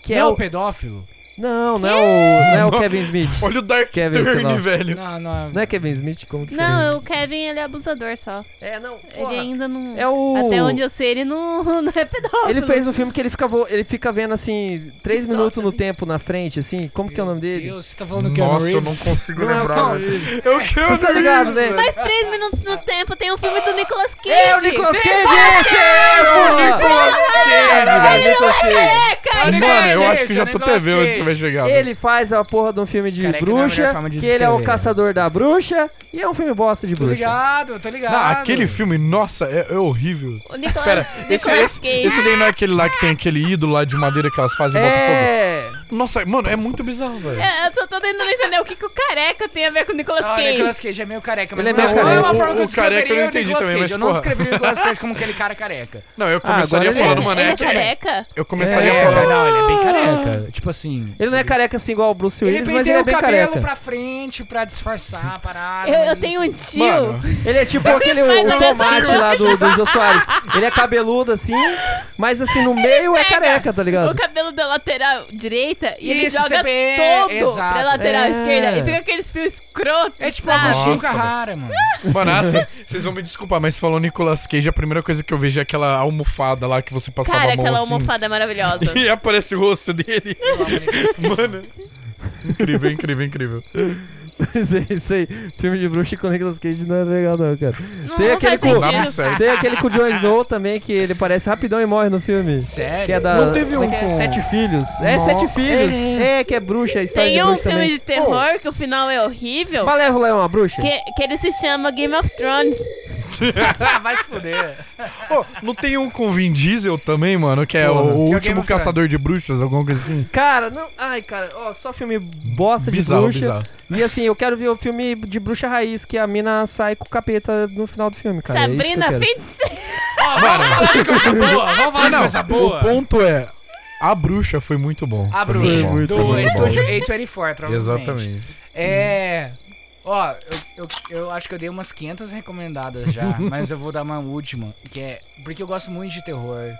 Que é não, o o pedófilo? Não, não é o, não é o (laughs) Não. Kevin Smith. Olha o Dark Kevin. Turn, velho. Não, não. Não é Kevin Smith como que Não, o Kevin, ele é abusador só. É, não. Ele porra. ainda não... É o Até onde eu sei, ele não, (laughs) não é pedófilo. Ele fez um filme que ele fica, vo- ele fica vendo assim, três Solta, minutos no tempo na frente, assim. Como que é o nome dele? Deus, você tá falando que é o Nossa, eu não consigo Não é o lembrar, Keanu velho. Reeves. Eu quero Você tá ligado, né? Mas três minutos no tempo tem um filme do Nicolas Cage. É o Nicolas Cage! Esse é o Nicolas Cage! Ele não é careca! Olha ele Nicolas Mano, eu acho que já é o tô até vendo onde Velho. Ele faz a porra de um filme de Careca é melhor bruxa, de que ele é o caçador da bruxa, e é um filme bosta de Tô bruxa. ligado, tô ligado. Não, aquele filme, nossa, é, é horrível. O Nicolas, Pera, esse, Nicolas esse, Cage. esse daí não é aquele lá que tem aquele ídolo lá de madeira que elas fazem em Botafogo? É. Nossa, mano, é muito bizarro, velho. É, eu só tô tentando entender o que, que o careca tem a ver com o Nicolas Ah, o Cage. Nicolas Cage é meio careca, mas Ele é não, meio não é uma forma que eu O- o careca eu não o entendi Nicolas também, Cage. mas, Eu não porra. descreveria o Nicolas Cage como aquele cara careca. Não, eu Ah, começaria ele- falando, ele, mano, ele é é que- careca? Eu começaria É, falando. não, ele é bem careca. Tipo assim... Ele não é careca assim igual o Bruce Ele Willis, mas ele é o bem cabelo careca. pra frente pra disfarçar a parada. Eu, eu tenho um assim- tio. Mano, Ele é tipo aquele o, o é tomate lá do, do Jô Soares. Ele é cabeludo assim, mas assim, no meio é careca, tá ligado? O cabelo da lateral direita e ele Isso, joga CPE, todo exato. pra lateral É. esquerda. E fica aqueles fios escrotos, É tipo sabe? Nossa, Carrara, mano. mano, (laughs) assim, vocês vão me desculpar, mas falou Nicolas Cage, a primeira coisa que eu vejo é aquela almofada lá que você passava Cara, a mão aquela assim. almofada é maravilhosa. (laughs) E aparece o rosto dele. Mano. Incrível, incrível, incrível. Isso aí, isso aí. Filme de bruxa com Nicolas Cage não é legal, não, cara. Não, Tem não aquele faz com- sentido. Tem aquele com o Jon Snow também, que ele parece rapidão e morre no filme. Sério? Que é da. Não teve é um é? com- Sete filhos. É, Sete Filhos. É, que é bruxa, história Tem de um bruxa filme também. de terror que o final é horrível. Malévola é uma bruxa? Que, que ele se chama Game of Thrones. (laughs) Vai se fuder. Pô, não tem um com Vin Diesel também, mano? Que é Porra. o, o Que é o Game último caçador de bruxas, alguma coisa assim? Cara, não. Ai, cara, ó, só filme bosta de Bizarro, bruxa. bizarro. E assim, eu quero ver o filme de bruxa raiz, que a mina sai com o capeta no final do filme, cara. É Sabrina quero. Feiticeira. Mano, Falar de coisa boa, vamos falar de não, coisa boa. o ponto é... A bruxa foi muito bom. A Foi bruxa, muito bom, muito foi do muito estúdio bom. A24, provavelmente. Exatamente. É. Ó, eu, eu, eu acho que eu dei umas 500 recomendadas já, (laughs) mas eu vou dar uma última, que é. Porque eu gosto muito de terror.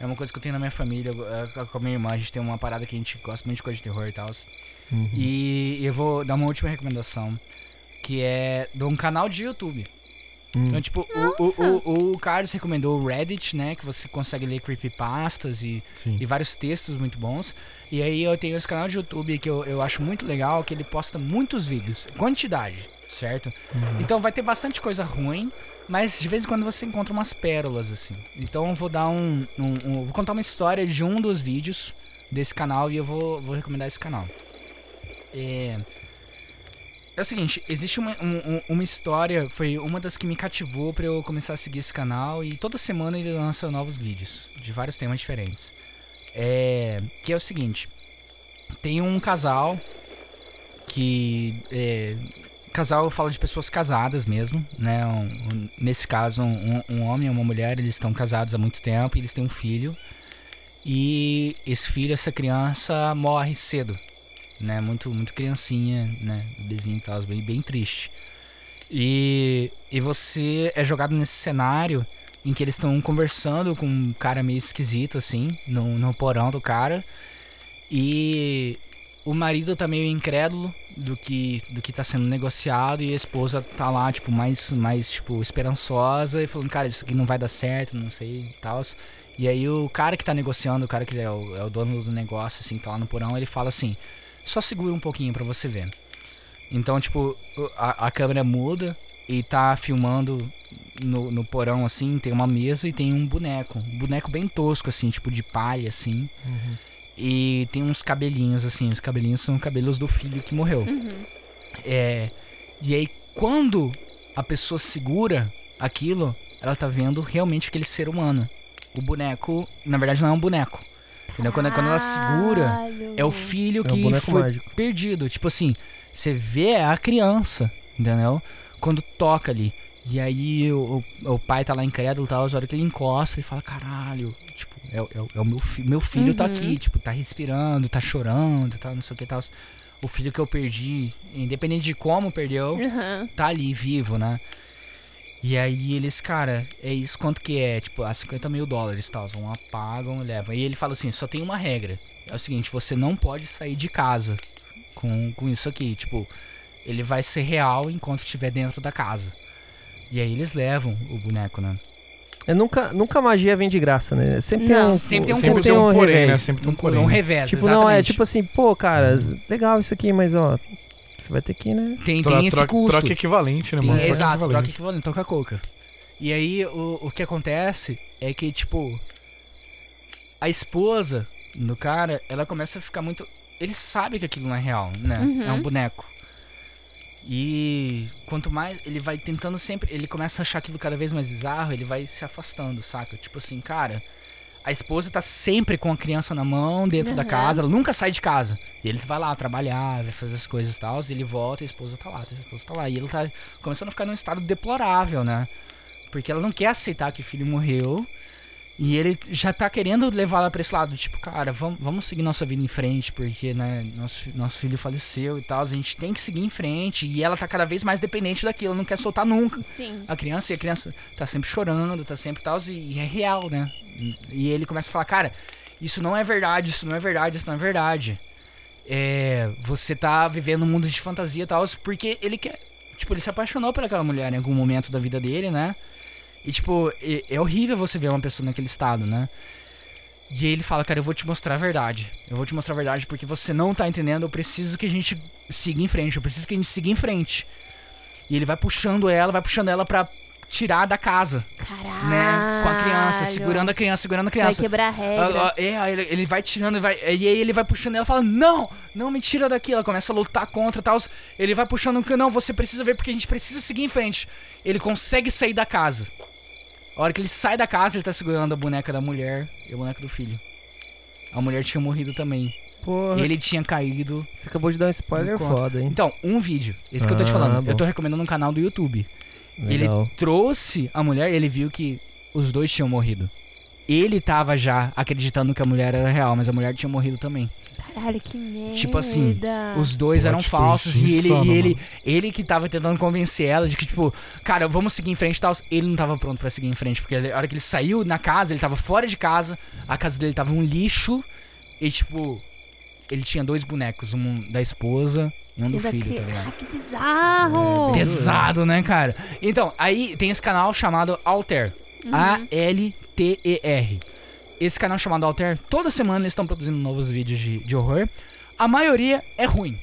É uma coisa que eu tenho na minha família, com a minha irmã, a gente tem uma parada que a gente gosta muito de coisa de terror e tal. Uhum. E eu vou dar uma última recomendação, que é de um canal de YouTube. Hum. Então, tipo, o, o, o, o Carlos recomendou o Reddit, né? Que você consegue ler creepypastas e Sim. e vários textos muito bons. E aí eu tenho esse canal de YouTube que eu, eu acho muito legal, que ele posta muitos vídeos, quantidade, certo? Então vai ter bastante coisa ruim, mas de vez em quando você encontra umas pérolas assim. Então eu vou dar um, um- um- vou contar uma história de um dos vídeos desse canal e eu vou, vou recomendar esse canal. É, é o seguinte, existe uma, um- um- uma história, foi uma das que me cativou pra eu começar a seguir esse canal e toda semana ele lança novos vídeos de vários temas diferentes. É, que é o seguinte, tem um casal que é, casal fala de pessoas casadas mesmo, né? Um- um- nesse caso, um, um homem e uma mulher, eles estão casados há muito tempo, e eles têm um filho. E esse filho, essa criança morre cedo, né? Muito, muito criancinha, né? Bebezinho e tal, bem, bem triste. E, e você é jogado nesse cenário em que eles estão conversando com um cara meio esquisito, assim, no, no porão do cara. E o marido tá meio incrédulo do que, do que tá sendo negociado e a esposa tá lá, tipo, mais, mais tipo, esperançosa e falando, cara, isso aqui não vai dar certo, não sei e tal. E aí o cara que tá negociando, o cara que é o, é o dono do negócio, assim, tá lá no porão, ele fala assim, só segura um pouquinho pra você ver. Então, tipo, a, a câmera muda e tá filmando no, no porão, assim, tem uma mesa e tem um boneco. Um boneco bem tosco, assim, tipo de palha, assim. E tem uns cabelinhos, assim. Os cabelinhos são cabelos do filho que morreu. É. E aí, quando a pessoa segura aquilo, ela tá vendo realmente aquele ser humano. O boneco, na verdade, não é um boneco. Entendeu? Quando, quando ela segura, é o filho É um que boneco foi mágico. perdido. Tipo assim, você vê a criança, entendeu? Quando toca ali. E aí o, o, o pai tá lá incrédulo e tal, a hora que ele encosta e fala, caralho, tipo, é, o- é, o- é o meu filho. Meu filho tá aqui, tipo, tá respirando, tá chorando, tal, não sei o que tal. O filho que eu perdi, independente de como perdeu, Aham. tá ali vivo, né? E aí eles, cara, é isso quanto que é? Tipo, a 50 mil dólares tal. Vão, apagam e levam. E ele fala assim: só tem uma regra. É o seguinte, você não pode sair de casa com, com isso aqui. Tipo, ele vai ser real enquanto estiver dentro da casa. E aí eles levam o boneco, né? É, nunca, nunca a magia vem de graça, né? Sempre tem Não. um, Sempre tem um Sempre tem um porém, né? revés. Sempre tem um Um, porém. um revés, Tipo, exatamente. não, é tipo assim, pô, cara, legal isso aqui, mas ó, você vai ter que, né? Tem, Tro- tem esse troca- custo. Troca equivalente, né, Tem- mano? Troca exato, troca equivalente. equivalente, troca coca. E aí o, o que acontece é que, tipo, a esposa do cara, ela começa a ficar muito. Ele sabe que aquilo não é real, né? Uhum. É um boneco. E quanto mais ele vai tentando sempre. Ele começa a achar aquilo cada vez mais bizarro, ele vai se afastando, saca? Tipo assim, cara. A esposa tá sempre com a criança na mão, dentro da Uhum. casa, ela nunca sai de casa. E ele vai lá trabalhar, vai fazer as coisas e tal, e ele volta e a esposa tá lá, a esposa tá lá. E ele tá começando a ficar num estado deplorável, né? Porque ela não quer aceitar que o filho morreu. E ele já tá querendo levar ela pra esse lado, tipo, cara, vamos, vamos seguir nossa vida em frente, porque, né, nosso, nosso filho faleceu e tal, a gente tem que seguir em frente. E ela tá cada vez mais dependente daquilo, não quer soltar nunca Sim. a criança e a criança tá sempre chorando, tá sempre tal, e, e é real, né? E ele começa a falar, cara, isso não é verdade, isso não é verdade, isso não é verdade. É, você tá vivendo um mundo de fantasia e tal, porque ele quer. Tipo, ele se apaixonou por aquela mulher em algum momento da vida dele, né? E tipo, é, é horrível você ver uma pessoa naquele estado, né? E ele fala, cara, eu vou te mostrar a verdade. Eu vou te mostrar a verdade porque você não tá entendendo. Eu preciso que a gente siga em frente. Eu preciso que a gente siga em frente. E ele vai puxando ela, vai puxando ela pra tirar da casa, Caralho. né? Com a criança, segurando a criança, segurando a Vai criança. quebrar a regra. Ah, ah, é, ele, ele vai tirando, vai, e aí ele vai puxando ela, fala, não, não me tira daqui. Ela começa a lutar contra e tal. Ele vai puxando, não, você precisa ver porque a gente precisa seguir em frente. Ele consegue sair da casa. A hora que ele sai da casa, ele tá segurando a boneca da mulher e a boneca do filho. A mulher tinha morrido também. Porra, Ele tinha caído. você acabou de dar um spoiler foda, hein? Então, um vídeo. Esse que eu tô te Ah, falando. bom. Eu tô recomendando um canal do YouTube. Legal. Ele trouxe a mulher, ele viu que os dois tinham morrido. Ele tava já acreditando que a mulher era real, mas a mulher tinha morrido também. Caralho, que merda. Tipo assim, Os dois Plot eram falsos e ele, insano, e ele, mano. ele que tava tentando convencer ela de que, tipo, cara, vamos seguir em frente e tal. Ele não tava pronto pra seguir em frente, porque a hora que ele saiu na casa, ele tava fora de casa, a casa dele tava um lixo e, tipo, ele tinha dois bonecos, um da esposa e um do filho, cri- tá ligado? Ah, que bizarro. Pesado, né, cara? Então, aí tem esse canal chamado Alter. A-L-T-E-R. Esse canal chamado Alter, toda semana eles estão produzindo novos vídeos de, de horror. A maioria é ruim.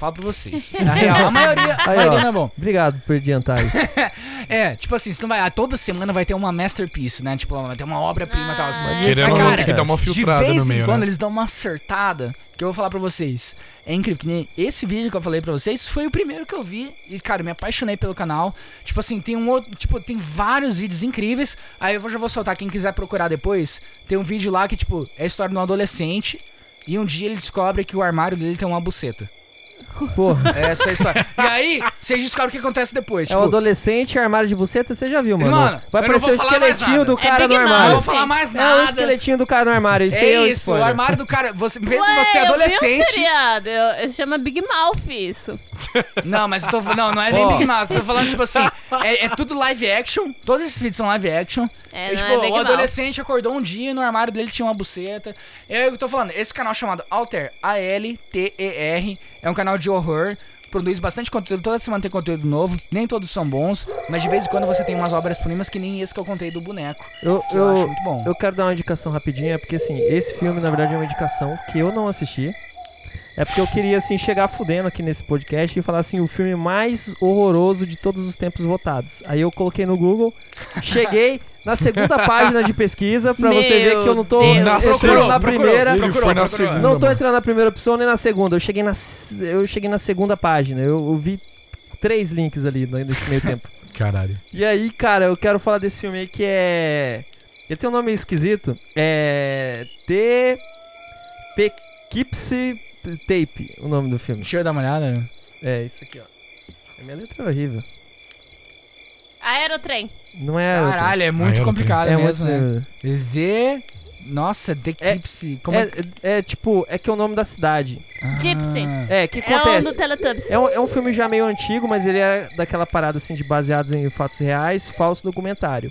Falo pra vocês. (laughs) Na real, a maioria, a Aí, maioria ó. não é bom. Obrigado por adiantar aí. (laughs) É, tipo assim, você não vai. Toda semana vai ter uma masterpiece, né? Tipo, vai ter uma obra-prima e tal. Mas, Querendo ou mas, não, cara, tem que dar uma filtrada de vez no meio, em quando né? eles dão uma acertada que eu vou falar pra vocês. É incrível. Que nem esse vídeo que eu falei pra vocês foi o primeiro que eu vi. E, cara, eu me apaixonei pelo canal. Tipo assim, tem um outro. Tipo, tem vários vídeos incríveis. Aí eu já vou soltar. Quem quiser procurar depois, tem um vídeo lá que, tipo, é a história de um adolescente. E um dia ele descobre que o armário dele tem uma buceta. Porra. Essa é a história. e aí, vocês descobrem o que acontece depois. É tipo, o adolescente armário de buceta, você já viu, mano? Mano, Vai eu aparecer o esqueletinho do É cara Big no Mouth. Não armário. vou falar mais É nada. o esqueletinho do cara no armário. Isso É é o isso, o spoiler. armário do cara. Você pensa Ué, você é Eu vi um adolescente. seriado, eu, eu chama Big Mouth isso. Não, mas eu tô não, não é nem Ó. Big Mouth. Tô falando tipo assim, é, é tudo live action. Todos esses vídeos são live action. É, E, não tipo, é Big o Mouth. adolescente acordou um dia e no armário dele tinha uma buceta. É eu tô falando, esse canal chamado Alter, A-L-T-E-R, é um canal de horror. Produz bastante conteúdo, toda semana tem conteúdo novo. Nem todos são bons, mas de vez em quando você tem umas obras-primas que nem esse que eu contei do boneco. Eu, eu, eu, acho muito bom. eu quero dar uma indicação rapidinha, porque assim, esse filme na verdade é uma indicação que eu não assisti. É porque eu queria, assim, chegar fudendo aqui nesse podcast e falar assim, o filme mais horroroso de todos os tempos votados. Aí eu coloquei no Google, cheguei na segunda (laughs) página de pesquisa pra você ver Meu que eu não tô Deus. entrando Procurou, na procurou, primeira. Procurou, foi na procurou. segunda. Não tô entrando na primeira opção nem na segunda. Eu cheguei na, eu cheguei na segunda página. Eu, eu vi três links ali nesse meio tempo. (laughs) Caralho. E aí, cara, eu quero falar desse filme aí que é. Ele tem um nome esquisito. É. The Poughkeepsie Tape, o nome do filme. Deixa eu dar uma olhada. É, isso aqui, ó. A minha letra é horrível. Aerotrem. Não é. Caralho, é muito complicado é mesmo, muito- né? Z. Nossa, The É- Gypsy. Como É, é, é, é tipo, é que é o nome da cidade. Gypsy. Ah. É, o que É o acontece? do Teletubbies. É um, é um filme já meio antigo, mas ele é daquela parada assim de baseados em fatos reais, falso documentário.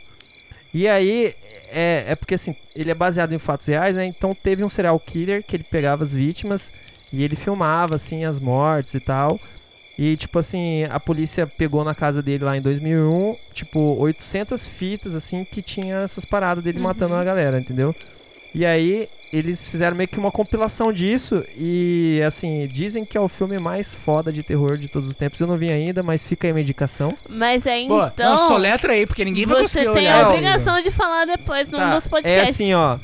E aí, é, é porque assim, ele é baseado em fatos reais, né? Então teve um serial killer que ele pegava as vítimas e ele filmava assim as mortes e tal. E tipo assim, a polícia pegou na casa dele lá em 2001, tipo 800 fitas assim que tinha essas paradas dele Uhum. matando a galera, entendeu? E aí eles fizeram meio que uma compilação disso e assim, dizem que é o filme mais foda de terror de todos os tempos. Eu não vi ainda, mas fica aí uma indicação. Mas aí Pô, então. não, soletra aí, porque ninguém vai você conseguir tem olhar a isso. obrigação de falar depois num Tá, dos podcasts. É assim, ó.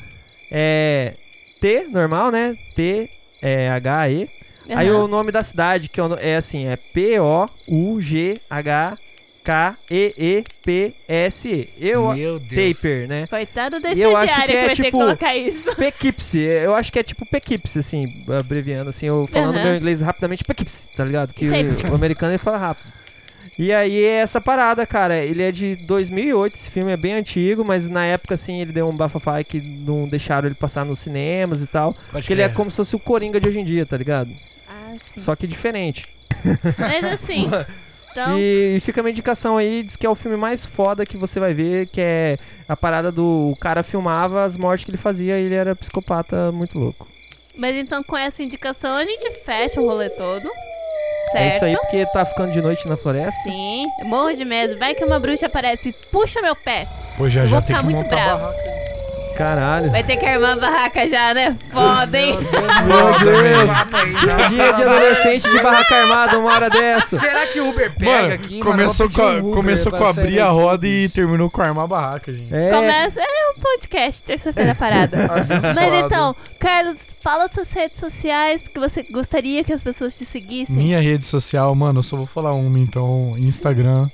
É T normal, né? T é H E. Aí o nome da cidade que é, é assim, é P O U G H K E E P S E. Eu Meu Deus. Taper, né? Coitado da E eu acho que que, é vai ter que tipo- colocar isso. Poughkeepsie, eu acho que é tipo Poughkeepsie, assim, abreviando, assim, eu falando Aham. meu inglês rapidamente, Poughkeepsie, tá ligado? Que o, o americano ele fala rápido. E aí é essa parada, cara, ele é de 2008, esse filme é bem antigo, mas na época, assim, ele deu um bafafá que não deixaram ele passar nos cinemas e tal, Pode porque ele é como se fosse o Coringa de hoje em dia, tá ligado? Ah, sim. Só que diferente. Mas assim. (laughs) Então. E, e fica uma indicação aí, diz que é o filme mais foda que você vai ver, que é a parada do o cara filmava as mortes que ele fazia e ele era psicopata muito louco. Mas então, com essa indicação, a gente fecha o rolê todo. Certo? É isso aí porque tá ficando de noite na floresta. Sim, morro de medo. Vai que uma bruxa aparece e puxa meu pé. Pô, já Eu já vou tem ficar que muito montar bravo. barraca. Caralho. Vai ter que armar a barraca já, né? Foda, hein? Meu Deus. Dia de adolescente de barraca armada, uma hora dessa. Será que o Uber pega Mano, aqui? começou, mano? com, um Uber começou com abrir a roda e terminou com armar a barraca, gente. É, Começa. É um podcast, terça-feira parada. (laughs) Mas então, Carlos, fala suas redes sociais que você gostaria que as pessoas te seguissem. Minha rede social, mano, eu só vou falar uma, então. Instagram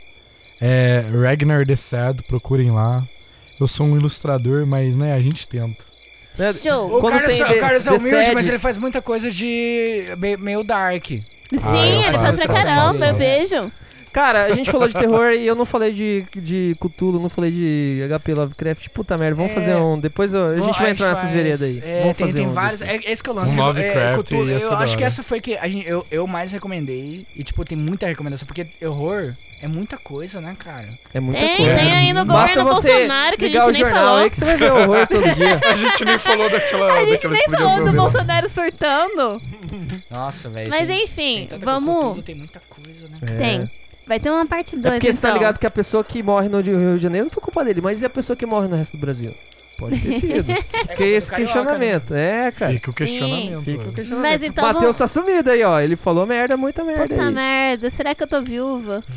é Ragnar The Sad, procurem lá. Eu sou um ilustrador, mas né, a gente tenta. né, Show. O Quando Carlos, tem o Carlos é humilde, mas ele faz muita coisa de me- meio dark. Sim, Ah, ele faz pra caramba, eu vejo. Cara, a gente falou de terror e eu não falei de, de Cthulhu, não falei de HP Lovecraft. Puta merda, vamos É. fazer um. Depois eu- a gente vai entrar nessas veredas aí. É, vamos tem, fazer tem um vários. desse. É, esse que eu Um lance. Lovecraft Cthulhu, ia ser eu da acho que essa foi que a gente, eu, eu mais recomendei. E, tipo, tem muita recomendação. Porque horror é muita coisa, né, cara? É muita Tem, coisa. tem aí no governo Bolsonaro que a gente o nem falou. aí que você vai ver horror todo dia. (laughs) A gente nem falou daquela. A gente nem falou do Bolsonaro surtando. Nossa, velho. Mas tem- enfim, tem vamos. Cthulhu, tem muita coisa, né? É. Tem. Vai ter uma parte É 2 porque então. você tá ligado que a pessoa que morre no Rio de Janeiro não foi culpa dele, mas e a pessoa que morre no resto do Brasil? Pode ter sido. (laughs) Fica esse questionamento. É, cara. Fica o questionamento. Fica o questionamento. Mas então Matheus vamos- tá sumido aí, ó. Ele falou merda, muita merda Puta aí. merda, será que eu tô viúva? (laughs)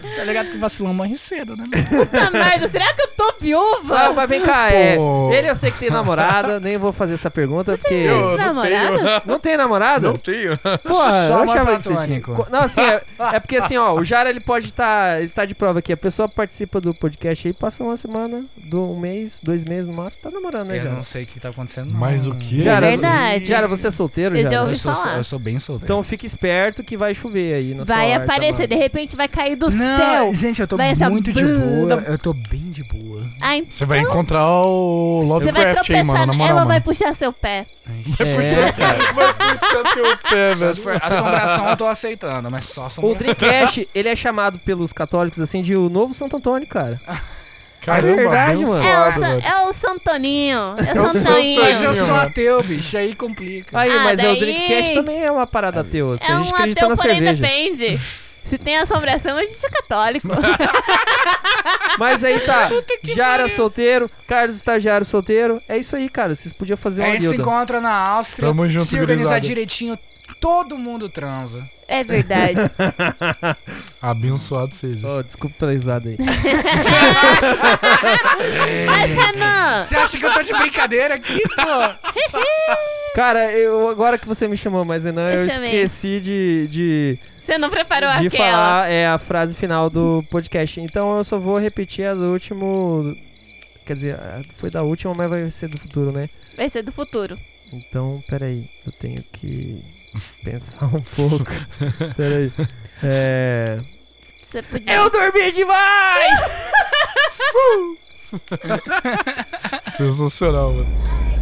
Você tá ligado que vacilão morre cedo, né? Puta merda, será que eu tô Ah, viúva? mas vem cá, é. Ele eu sei que tem namorada, nem vou fazer essa pergunta, porque. Eu não namorada? Não tem namorada? Não tenho. Porra, Só eu amor achava platônico. Co- Não, assim, é, é porque assim, ó, o Jara ele pode estar. ele tá de prova aqui. A pessoa participa do podcast aí, passa uma semana, do, um mês, dois meses no máximo, tá namorando, né, Eu Jara? não sei o que tá acontecendo. não. Mas o que? Jara, É verdade. Jara, você é solteiro, Eu já Jara? ouvi Eu sou, falar. eu sou bem solteiro. Então fique esperto que vai chover aí na sua Vai horta, aparecer, de mano. repente vai cair do não, céu. gente, eu tô Vai essa muito de boa. Eu tô bem de boa. Ai, Você vai encontrar o você vai Lovecraft aí, mano, tropeçar, na moral, ela vai mano. puxar seu pé. É, cara. Vai puxar teu pé, Só se for- assombração eu tô aceitando, mas só O assombração. Dreamcast, (laughs) ele é chamado pelos católicos assim de o novo Santo Antônio, cara. (laughs) Caramba, É verdade, mano. É o, abençoado, Sa- velho. é o Santoninho. É É o o Santoninho. Mas eu sou ateu, bicho, aí complica. Aí, Ah, mas é, o daí- Dreamcast também é uma parada ateu. É a um gente acredita ateu, na porém cerveja. depende. (laughs) Se tem assombração, a gente é católico. (laughs) Mas aí tá, (laughs) Jara solteiro, Carlos estagiário solteiro. É isso aí, cara. Vocês podiam fazer A uma gente se guilda. encontra na Áustria, Tamo junto, se organizar gurizada. direitinho, todo mundo transa. É verdade. (laughs) Abençoado seja. Oh, desculpa pela risada aí. (laughs) Mas, Renan, Você acha que eu tô de brincadeira aqui, pô? (laughs) Cara, eu, agora que você me chamou, mas não, eu, Eu chamei. esqueci de, de, você não preparou de aquela. falar é, a frase final do podcast. Então eu só vou repetir a do último. Quer dizer, foi da última, mas vai ser do futuro, né? Vai ser do futuro. Então, peraí, eu tenho que (laughs) pensar um pouco. peraí. É. Você podia. Eu dormi demais! (laughs) Sensacional, mano.